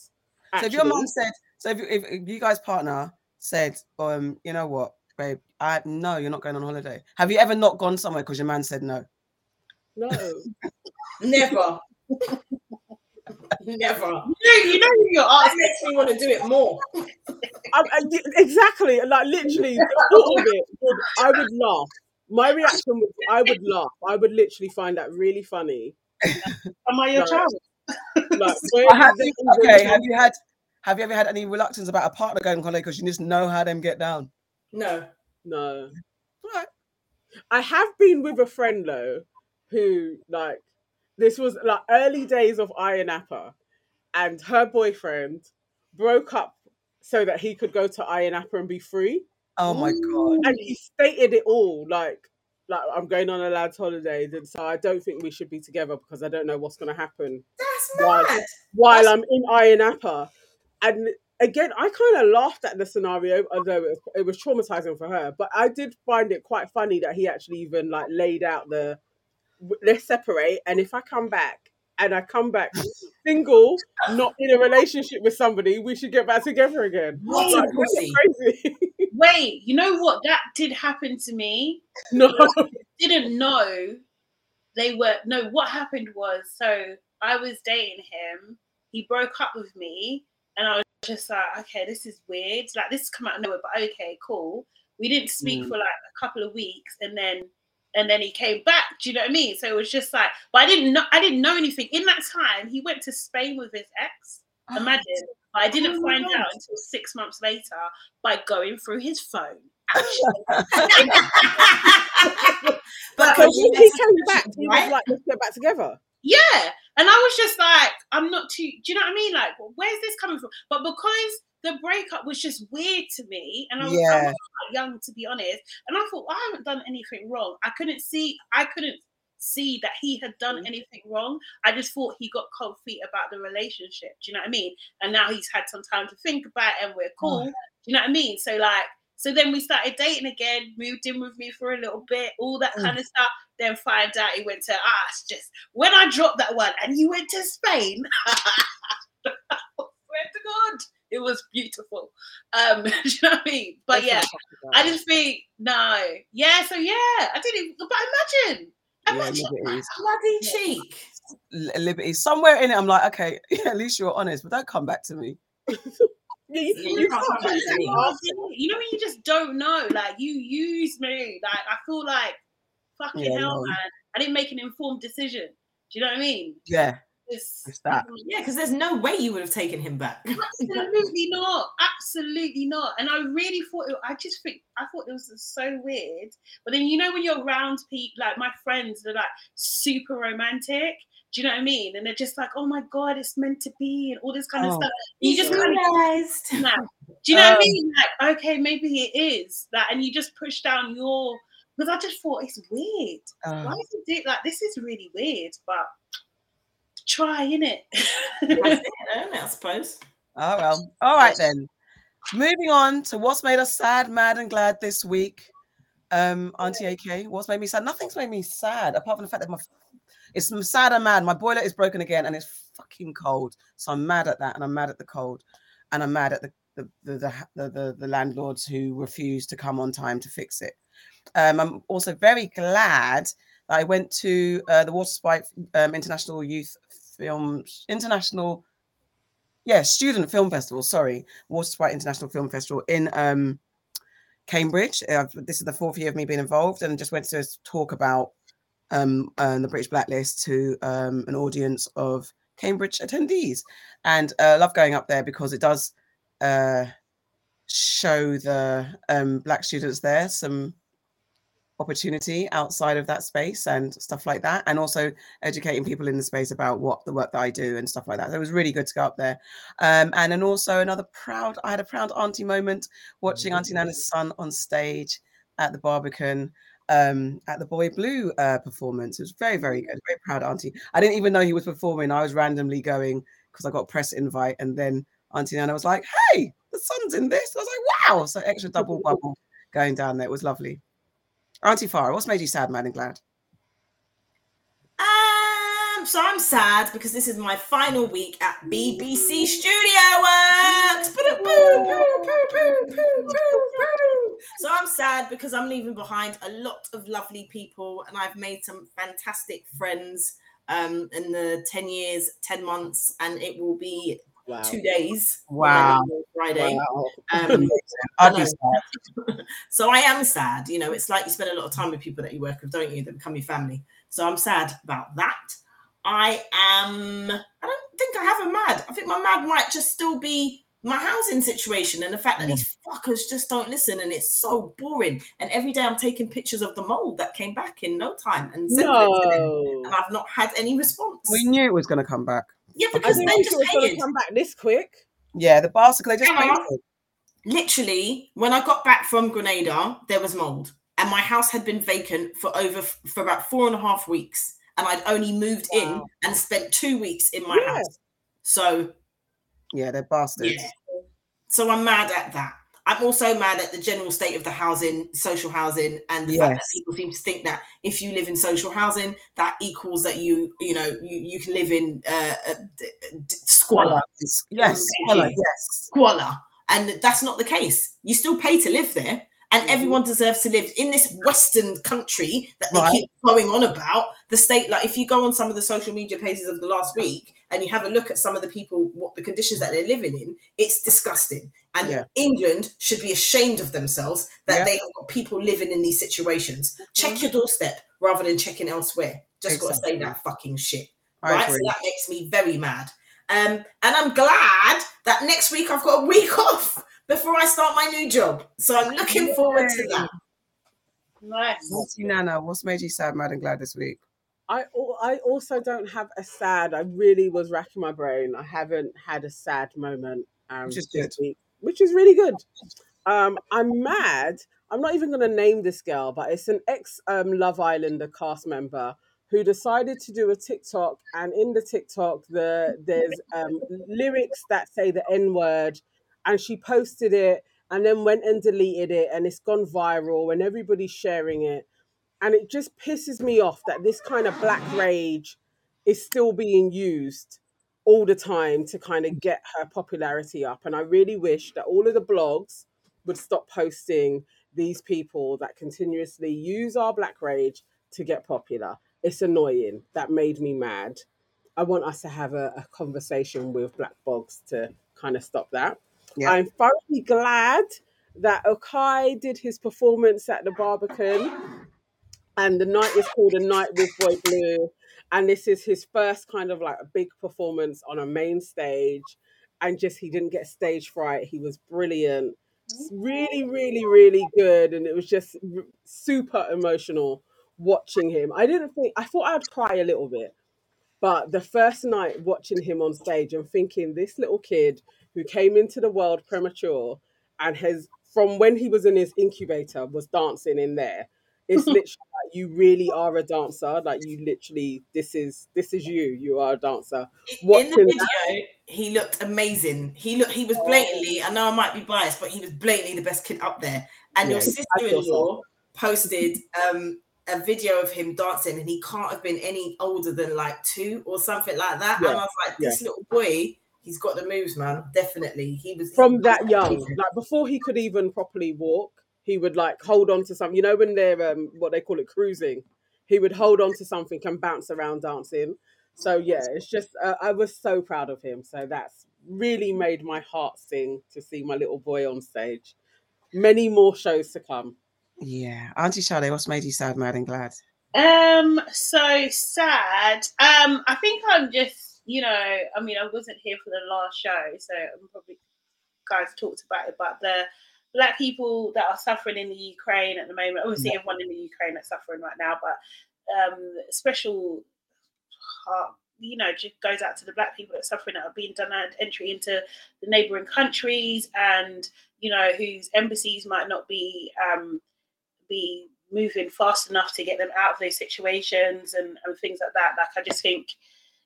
So if your actually. mom said, so if, if, if you guys' partner said, um, you know what, babe, I no, you're not going on holiday. Have you ever not gone somewhere because your man said no? No. Never. Never. You know, you know you're That asking. makes me want to do it more. I, I- y- exactly. Like literally, the thought of it, I would laugh. My reaction was, I would laugh. I would literally find that really funny. Am I your No. child? Like, where have you, okay, have you had have you ever had any reluctance about a partner going on holiday because you just know how them get down? No. No. Right. I have been with a friend though, who like this was like early days of Ayia Napa, and her boyfriend broke up so that he could go to Ayia Napa and be free. Oh my god. And he stated it all like like I'm going on a lad's holiday, and so I don't think we should be together because I don't know what's gonna happen That's Why? mad. while I'm in Ayia Napa. And again, I kind of laughed at the scenario, although it was, it was traumatizing for her. But I did find it quite funny that he actually even like laid out the w- let's separate, and if I come back and I come back single, not in a relationship with somebody, we should get back together again. What Like, crazy. Wait, you know what? That did happen to me. no, Didn't know they were. No, what happened was so I was dating him. He broke up with me, and I was just like, okay, this is weird. Like this has come out of nowhere, but okay, cool. We didn't speak Mm. for like a couple of weeks, and then and then he came back. Do you know what I mean? So it was just like, but I didn't know. I didn't know anything in that time. He went to Spain with his ex. Oh. Imagine. But I didn't Oh find God. out until six months later by going through his phone. But so you he came back, he was right? like, let's get back together. Yeah. And I was just like, I'm not too, do you know what I mean? Like, where's this coming from? But because the breakup was just weird to me, and I was, I was quite young to be honest, and I thought, I haven't done anything wrong. I couldn't see, I couldn't see that he had done anything wrong. I just thought he got cold feet about the relationship. Do you know what I mean? And now he's had some time to think about it and we're cool. Do you know what I mean? So like, so then we started dating again, moved in with me for a little bit, all that Mm. kind of stuff. Then find out he went to ah, it's just when I dropped that one and you went to Spain. swear to God, it was beautiful. Um, do you know what I mean? But Let's yeah, not talk about I just think no, yeah. So yeah, I didn't. But imagine, Yeah, imagine. liberties. bloody cheek. Li- liberties. Somewhere in it, I'm like, okay, yeah, at least you're honest, but don't come back to me. Yeah, you, you you can't come back to me. You know you just don't know, like you use me. Like I feel like fucking Yeah, hell, no. man. I didn't make an informed decision. Do you know what I mean? Yeah, It's, it's that. Yeah, because there's no way you would have taken him back. Absolutely not. Absolutely not. And I really thought it, I just think I thought it was so weird. But then you know when you're around people like my friends, they're like super romantic. Do you know what I mean? And they're just like, oh my god, it's meant to be, and all this kind of Oh. stuff. You just kind of realized. Do you know what I Um, mean? Like, okay, maybe it is that, and you just push down your because I just thought it's weird. Uh, Why is it do- like this is really weird, but try in it. That's it, I suppose. oh well. All right then. Moving on to what's made us sad, mad, and glad this week. Um, Auntie AK, what's made me sad? Nothing's made me sad apart from the fact that my it's I'm sad and mad. My boiler is broken again and it's fucking cold. So I'm mad at that and I'm mad at the cold. And I'm mad at the the the the, the, the, the landlords who refuse to come on time to fix it. Um, I'm also very glad that I went to uh, the Watersprite um, International Youth Film International, yeah, Student Film Festival. Sorry, Watersprite International Film Festival in um, Cambridge. Uh, this is the fourth year of me being involved, and just went to talk about um, uh, the British Blacklist to um, an audience of Cambridge attendees, and uh, love going up there because it does uh, show the um, black students there some opportunity outside of that space and stuff like that and also educating people in the space about what the work that i do and stuff like that. So it was really good to go up there. Um, and then also another proud i had a proud auntie moment watching auntie nana's son on stage at the barbican um, at the boy blue uh, performance. It was very very good very proud auntie. I didn't even know he was performing. I was randomly going because i got a press invite and then auntie nana was like hey the son's in this. I was like wow. So extra double bubble going down there. It was lovely Auntie Farah, what's made you sad, mad, and glad? Um, so I'm sad because this is my final week at BBC Studio Works. So I'm sad because I'm leaving behind a lot of lovely people, and I've made some fantastic friends um, in the ten years, ten months, and it will be Wow. two days. Wow. Friday. Wow. Um, I'd be know. sad. so I am sad. You know, it's like you spend a lot of time with people that you work with, don't you? That become your family. So I'm sad about that. I am. I don't think I have a mad. I think my mad might just still be my housing situation and the fact that these fuckers just don't listen and it's so boring. And every day I'm taking pictures of the mold that came back in no time and sending them, No. and I've not had any response. We knew it was going to come back. Yeah, because they think it just was going hated. to come back this quick. Yeah, the bastard. They just Hang literally when I got back from Grenada, there was mold, and my house had been vacant for over for about four and a half weeks, and I'd only moved in and spent two weeks in my Yeah. house. So Yeah, they're bastards. yeah, so I'm mad at that. I'm also mad at the general state of the housing, social housing, and the fact that people seem to think that if you live in social housing, that equals that you, you know, you, you can live in uh, uh, d- d- squalor. Yes, squalor, yes. squalor. And that's not the case. You still pay to live there. And Mhm. everyone deserves to live in this Western country that they Right. keep going on about. The state, like if you go on some of the social media pages of the last week and you have a look at some of the people, what the conditions that they're living in, it's disgusting. And Yeah. England should be ashamed of themselves that Yeah. they have got people living in these situations. Check your doorstep rather than checking elsewhere. Just got to say that fucking shit I right? So agree. that makes me very mad. Um, and I'm glad that next week I've got a week off before I start my new job. So I'm looking forward to that. Nice. What's Nana? What's made you sad, mad, and glad this week? I I also don't have a sad. I really was racking my brain. I haven't had a sad moment um, Which is week, which is really good. Um, I'm mad. I'm not even going to name this girl, but it's an ex um, Love Islander cast member who decided to do a TikTok, and in the TikTok, the there's um, lyrics that say the N word, and she posted it and then went and deleted it, and it's gone viral, and everybody's sharing it and it just pisses me off that this kind of black rage is still being used all the time to kind of get her popularity up. And i really wish that all of the blogs would stop posting these people that continuously use our black rage to get popular. It's annoying. That made me mad. I want us to have a, a conversation with black blogs to kind of stop that. Yeah. i'm thoroughly glad that okai did his performance at the barbican and the night is called a night with boy blue. And this is his first kind of like a big performance on a main stage. And just he didn't get stage fright. He was brilliant. Mm-hmm. Really really really good. And it was just super emotional watching him. I didn't think i thought i'd cry a little bit. But the first night watching him on stage and thinking this little kid who came into the world premature and has from when he was in his incubator was dancing in there it's literally like you really are a dancer like you literally this is this is you you are a dancer In the video, he looked amazing. He looked he was blatantly, I know I might be biased, but he was blatantly the best kid up there. And your Yeah, so. sister-in-law posted um a video of him dancing and he can't have been any older than like two or something like that. Yeah, And I was like, this little boy, he's got the moves, man. Definitely. He was from that young amazing. like before he could even properly walk he would like hold on to something you know when they're um what they call it cruising he would hold on to something and bounce around dancing. So yeah it's just uh, i was so proud of him. So that's really made my heart sing to see my little boy on stage. Many more shows to come. Yeah, Auntie Charlie, what's made you sad, mad, and glad? Um, so sad. Um, I think I'm just, you know, I mean, I wasn't here for the last show, so I'm probably guys talked about it, but the black people that are suffering in the Ukraine at the moment, obviously everyone in the Ukraine is suffering right now, but um, special heart, you know, just goes out to the black people that are suffering that are being denied entry into the neighboring countries and, you know, whose embassies might not be um, be moving fast enough to get them out of those situations and, and things like that. Like I just think,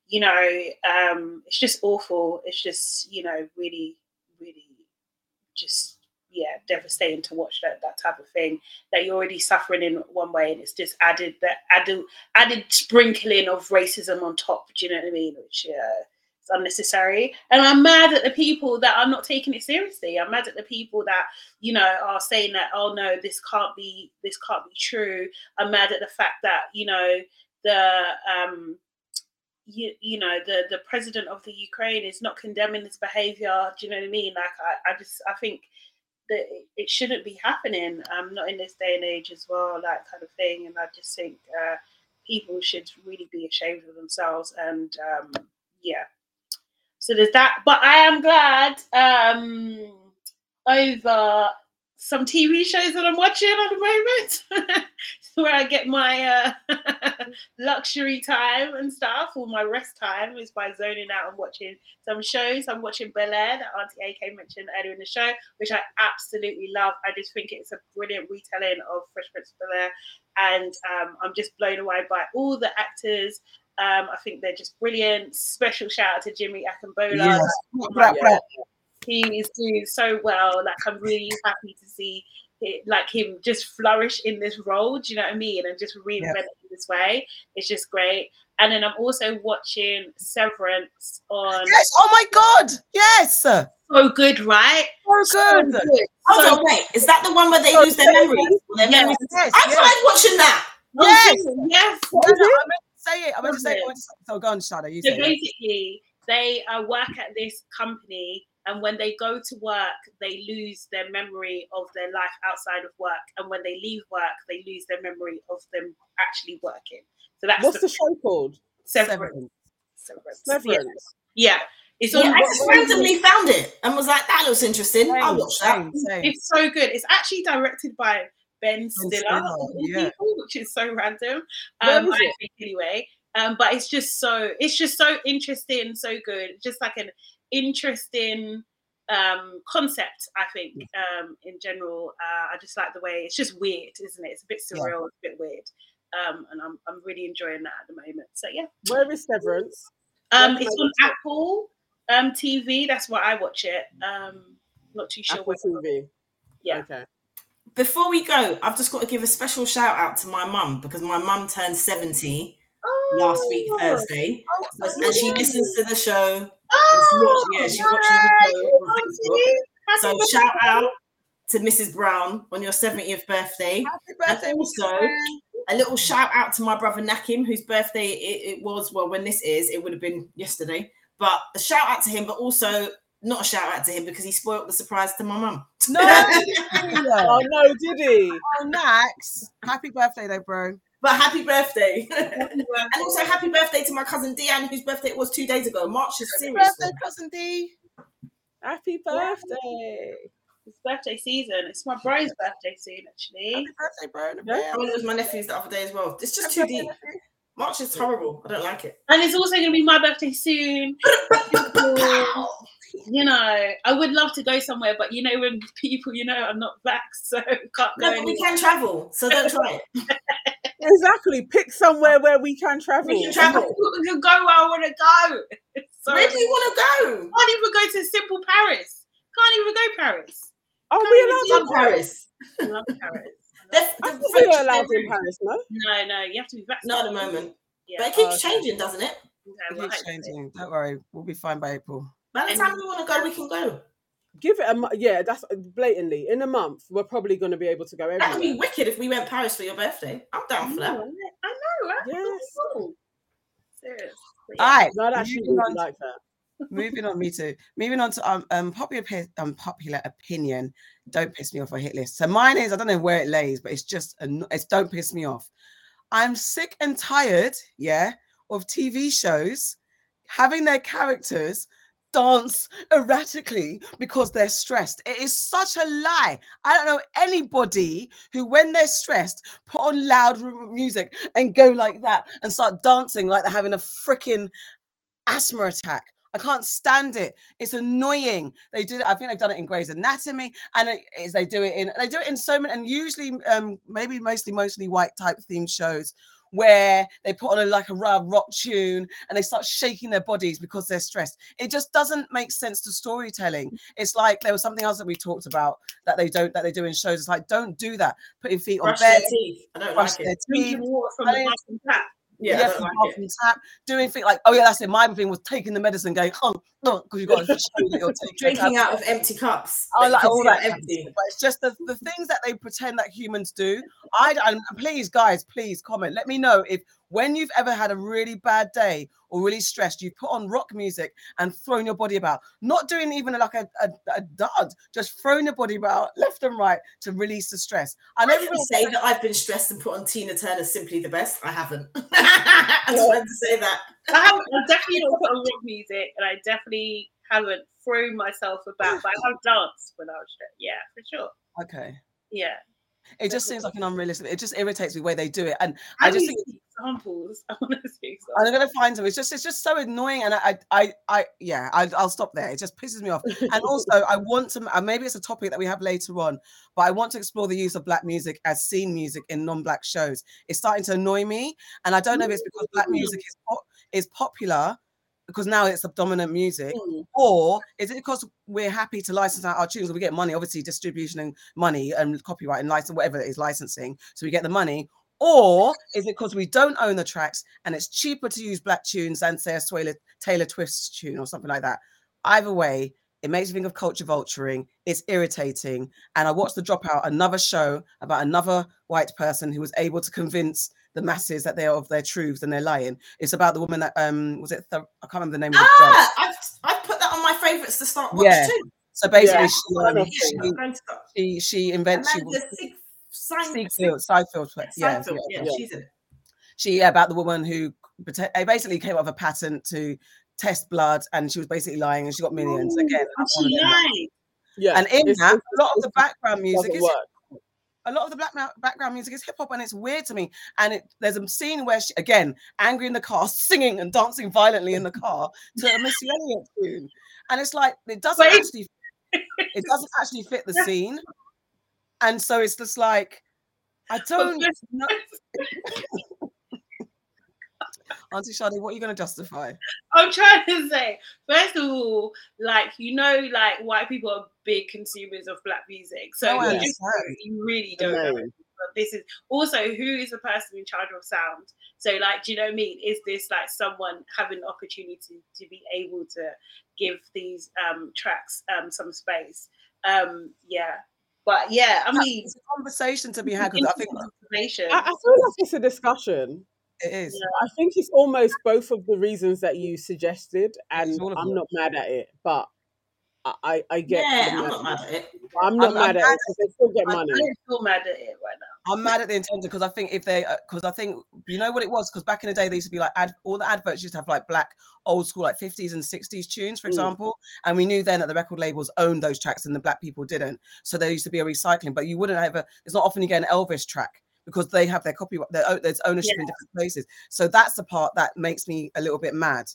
you know, um, it's just awful. It's just, you know, really, really just yeah, devastating to watch that that type of thing. That you're already suffering in one way and it's just added that added added sprinkling of racism on top. Do you know what I mean? Which uh It's unnecessary. And I'm mad at the people that are not taking it seriously. I'm mad at the people that, you know, are saying that, oh no, this can't be this can't be true. I'm mad at the fact that, you know, the um you, you know the the president of the Ukraine is not condemning this behavior. Do you know what I mean? Like I, I just I think that it, shouldn't be happening. Um, not in this day and age as well, that kind of thing. And I just think uh, people should really be ashamed of themselves. And um, yeah, so there's that. But I am glad um, over some TV shows that I'm watching at the moment, where I get my uh, luxury time and stuff, or my rest time is by zoning out and watching some shows. I'm watching Bel Air that Auntie AK mentioned earlier in the show, which I absolutely love. I just think it's a brilliant retelling of Fresh Prince of Bel Air, and um, I'm just blown away by all the actors. Um, I think they're just brilliant. Special shout out to Jimmy Akingbola. Yes. Like, he is doing so well. Like I'm really happy to see it, like him just flourish in this role. Do you know what I mean? And just reinvent it this way. It's just great. And then I'm also watching Severance on. Yes. Oh my God. Yes. So So good, right? good. good. Hold So on, wait. Is that the one where they Oh, lose their memories? Their Yes. memories? Yes. I yes. tried watching that. Yes. yes. No, no, I meant to say it. I meant to say it. I Yes. meant to say- So go on, Shada. You So say it. basically, they uh, work at this company, and when they go to work, they lose their memory of their life outside of work, and when they leave work, they lose their memory of them actually working. So that's What's the, the show called? severance. Severance. Severance. Yeah. Severance. Yeah. It's Yeah, on. I just randomly found it and was like, that looks interesting. I'll watch that. Same, same. It's so good. It's actually directed by Ben Stiller, Stiller, yeah. people, which is so random. Where Um, is I it? think anyway. Um, but it's just so it's just so interesting, so good. Just like an interesting um concept, I think, um, in general. Uh, I just like the way it's just weird, isn't it? It's a bit Yeah. surreal, it's a bit weird. Um, and I'm I'm really enjoying that at the moment. So yeah. Where is Severance? Um, Where it's on it? Apple um TV. That's where I watch it. Um, not too sure. Apple where- TV. Yeah. Okay. Before we go, I've just got to give a special shout out to my mum because my mum turned 70 last week, Oh, Thursday. Oh, And she listens to the show. Oh, Yeah, she watches the show on nice. Facebook. Happy So shout out to Mrs. Brown on your 70th birthday. Happy birthday, And also, A little shout out to my brother Nakim, whose birthday it, it was. Well, when this is, it would have been yesterday. But a shout out to him, but also not a shout out to him because he spoiled the surprise to my mum. No. Oh no, did he? Oh, Max. Happy birthday, though, bro. But happy birthday. and also happy birthday to my cousin Deanne, whose birthday it was two days ago. March is Happy serious. birthday, cousin D. Happy birthday. It's birthday season. It's my bro's birthday soon, actually. Happy birthday, bro. in Yeah. advance. Oh, it was my nephew's the other day as well. It's just Happy too deep. birthday. March is horrible. I don't like it. And it's also going to be my birthday soon. you know, I would love to go somewhere, but you know, when people, you know, I'm not black, so can't go. No, but we can travel, so don't try it. Exactly. Pick somewhere where we can travel. We can travel. I can go where I want to go. So Where do you want to go? can't even go to simple Paris. Can't even go Paris. Are we I allowed love in Paris? Paris. I love Paris. The, I the thought we were French- allowed in Paris, no? No, no, you have to be vaccinated. Not at the moment. Yeah. But it keeps Oh, okay. changing, doesn't it? Okay, It keeps hopefully. changing. Don't worry. We'll be fine by April. By the time we want to go, we can go. Give it a mo- yeah. That's blatantly in a month. We're probably going to be able to go Everywhere. That would be wicked if we went Paris for your birthday. I'm down for that. know, I know, right? Yes. Cool. Serious. But All yeah. right. No, that moving on, like that. moving on, me too. Moving on to um, um popular opi- um, popular opinion. Don't piss me off. a hit list. So mine is I don't know where it lays, but it's just anno- it's don't piss me off. I'm sick and tired, yeah, of TV shows having their characters dance erratically because they're stressed. It is such a lie. I don't know anybody who, when they're stressed, put on loud music and go like that and start dancing like they're having a freaking asthma attack. I can't stand it. It's annoying. They it. I think they've done it in Grey's Anatomy, and it is they do it in they do it in so many, and usually, um, maybe mostly mostly white type themed shows where they put on a, like a rock tune and they start shaking their bodies because they're stressed. It just doesn't make sense to storytelling. It's like there was something else that we talked about that they don't that they do in shows. It's like don't do that. Putting your feet on Brush their teeth. I don't brush like it. Drinking water from I the tap. Yeah, yeah, from like from tap, doing things like, oh yeah, that's it. My thing was taking the medicine, going, oh, no, because you got to show you're Drinking out of empty cups. I like all that kind empty. But it's just the, the things that they pretend that humans do. I and please, guys, please comment. Let me know if when you've ever had a really bad day or really stressed, you put on rock music and thrown your body about. Not doing even like a, a, a dance, just throwing your body about left and right to release the stress. I know I say that I've been stressed and put on Tina Turner Simply the Best. I haven't. I just wanted to say that. I haven't. I definitely don't put on rock music, and I definitely haven't thrown myself about. But I have danced when I was stressed. Yeah, for sure. okay. Yeah. It just seems like an unrealistic. It just irritates me the way they do it, and I I just think examples. I want to see I'm gonna find them. It's just it's just so annoying, and I I I, yeah, I, I'll stop there. It just pisses me off. And also, I want to maybe it's a topic that we have later on, but I want to explore the use of black music as scene music in non-black shows. It's starting to annoy me, and I don't know if it's because black music is pop, is popular because now it's the dominant music, Mm. or is it because we're happy to license out our tunes and we get money, obviously distribution and money and copyright and license whatever it is licensing, so we get the money. Or is it because we don't own the tracks and it's cheaper to use black tunes than say a Taylor, Taylor Twist tune or something like that? Either way, it makes me think of culture vulturing. It's irritating. And I watched the dropout, another show about another white person who was able to convince the masses that they're of their truths and they're lying. It's about the woman that um was it Th- I can't remember the name of the. Ah, I've, I've put that on my favourites to start watch Yeah. too. So basically, Yeah, she, um, she, I'm going to start. she she invents she Amanda Sig- Sign- Seinfeld, yeah, Seinfeld, yeah, yeah, she's in it. she yeah, about the woman who basically came up with a patent to test blood and she was basically lying and she got millions again. And I'm one of she them. lied. Yeah. And in that, a lot of the background music is work. A lot of the black ma- background music is hip hop and it's weird to me. And it, there's a scene where she again angry in the car, singing and dancing violently in the car to a Missy Elliott tune, and it's like it doesn't Wait. actually it doesn't actually fit the scene, and so it's just like I don't know. Auntie Sade, what are you going to justify? I'm trying to say, first of all, like you know, like white people are big consumers of black music, so No, I you, just, you really don't know. But this is also who is the person in charge of sound. So, like, do you know what I mean? Is this like someone having the opportunity to be able to give these um tracks um some space? Um, yeah, but yeah, I mean, It's a conversation to be had because I think information. I, I feel like it's a discussion. It is. I think it's almost both of the reasons that you suggested, and I'm them. not mad at it. But I, I, I get. Yeah, I'm mad- not mad at it. I'm not I'm- mad I'm at mad it they still get I'm- money. I'm still mad at it right now. I'm mad at the intention because I think if they, because I think you know what it was because back in the day they used to be like ad, all the adverts used to have like black old school like 50s and 60s tunes, for Mm. example, and we knew then that the record labels owned those tracks and the black people didn't. So there used to be a recycling, but you wouldn't ever. It's not often you get an Elvis track because they have their copyright, their, there's ownership in different places. So that's the part that makes me a little bit mad.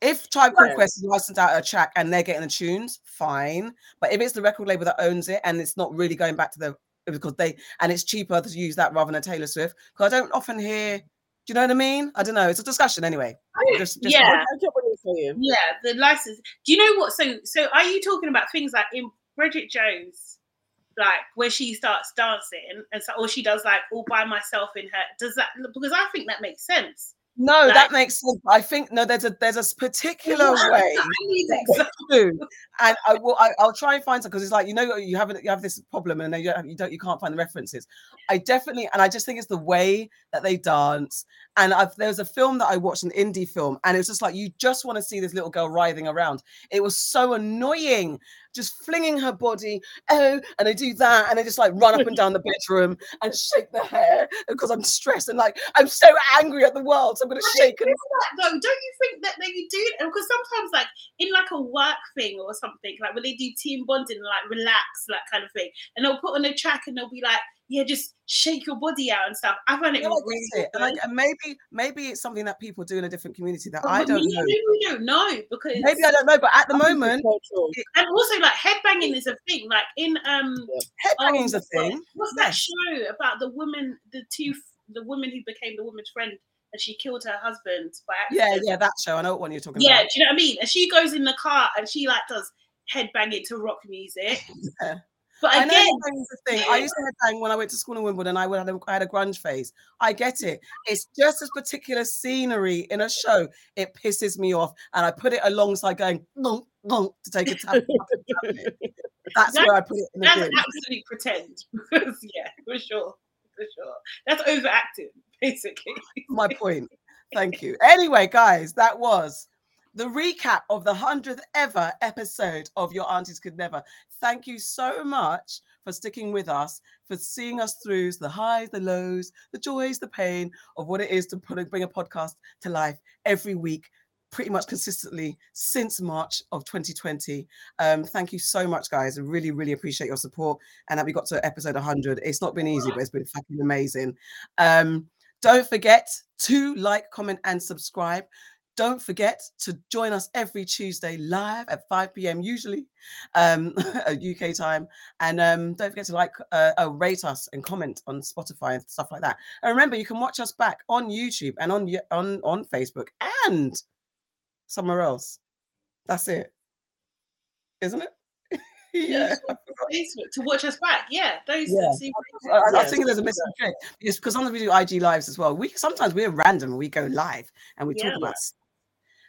If Tribe Called Right. Quest is licensed out a track and they're getting the tunes, fine. But if it's the record label that owns it and it's not really going back to the because they and it's cheaper to use that rather than a Taylor Swift. Because I don't often hear, do you know what I mean? I don't know. It's a discussion anyway. Just, just Yeah. I, I get what you're saying. Yeah, the license. Do you know what? So, so are you talking about things like in Bridget Jones, like where she starts dancing and so, or she does like all by myself in her? Does that because I think that makes sense. No, Like- that makes sense. I think no, there's a there's a particular way I need to examples. do, and I will. I, I'll try and find some because it's like you know you have you have this problem and then you don't, you don't you can't find the references. I definitely and I just think it's the way that they dance. And I've, there was a film that I watched, an indie film, and it was just like you just want to see this little girl writhing around. It was so annoying, just flinging her body, oh, and they do that, and they just like run up and down the bedroom and shake their hair because I'm stressed and like I'm so angry at the world, so I'm gonna shake and though, don't you think that they do? Because sometimes, like in like a work thing or something, like when they do team bonding, like relax, like kind of thing, and they'll put on a track and they'll be like, "Yeah, just shake your body out and stuff." I find it Yeah, really it. And, like, and maybe maybe it's something that people do in a different community that But I don't know. really don't know because Maybe I don't know, but at the I think it's moment, cultural. and also like headbanging is a thing. Like in um, headbanging's oh, a thing. What's that show about the woman, the two, the woman who became the woman's friend and she killed her husband by Yeah, accident? yeah, that show. I know what one you're talking Yeah, about. Yeah, do you know what I mean? And she goes in the car and she like does headbanging to rock music. Yeah. But I know again, a thing. I used to headbang when I went to school in Wimbledon. I would have a, I had a grunge phase. I get it. It's just this particular scenery in a show. It pisses me off, and I put it alongside going donk, donk, to take a tap. That's where I put it in the that's bin. absolutely pretend. Because yeah, for sure, for sure. That's overacting, basically. my point. Thank you. Anyway, guys, that was the recap of the 100th ever episode of Your Aunties Could Never. Thank you so much for sticking with us, for seeing us through the highs, the lows, the joys, the pain of what it is to put bring a podcast to life every week. Pretty much consistently since March of 2020. Um, thank you so much, guys. I really, really appreciate your support and that we got to episode 100. It's not been easy, but it's been fucking amazing. Um, don't forget to like, comment, and subscribe. Don't forget to join us every Tuesday live at 5 p.m. usually, um, UK time. And um, don't forget to like, uh, uh, rate us and comment on Spotify and stuff like that. And remember, you can watch us back on YouTube and on on on Facebook and somewhere else. That's it, isn't it? yeah. Facebook to watch us back. Yeah, those. Yeah. I, I was thinking there's a missing trick because sometimes we do IG lives as well. We sometimes we're random we go live and we Yeah. talk about. s-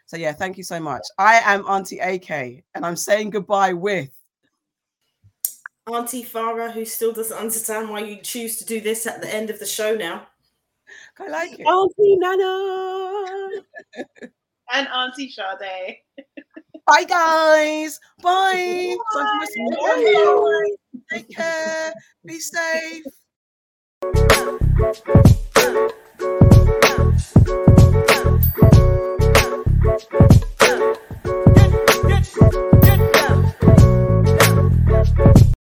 So yeah, thank you so much. I am Auntie AK and I'm saying goodbye with. Auntie Farah, who still doesn't understand why you choose to do this at the end of the show now. I like it. Auntie Nana. and Auntie Sade. Bye guys. Bye. Time for listening. Bye. Take care. Be safe.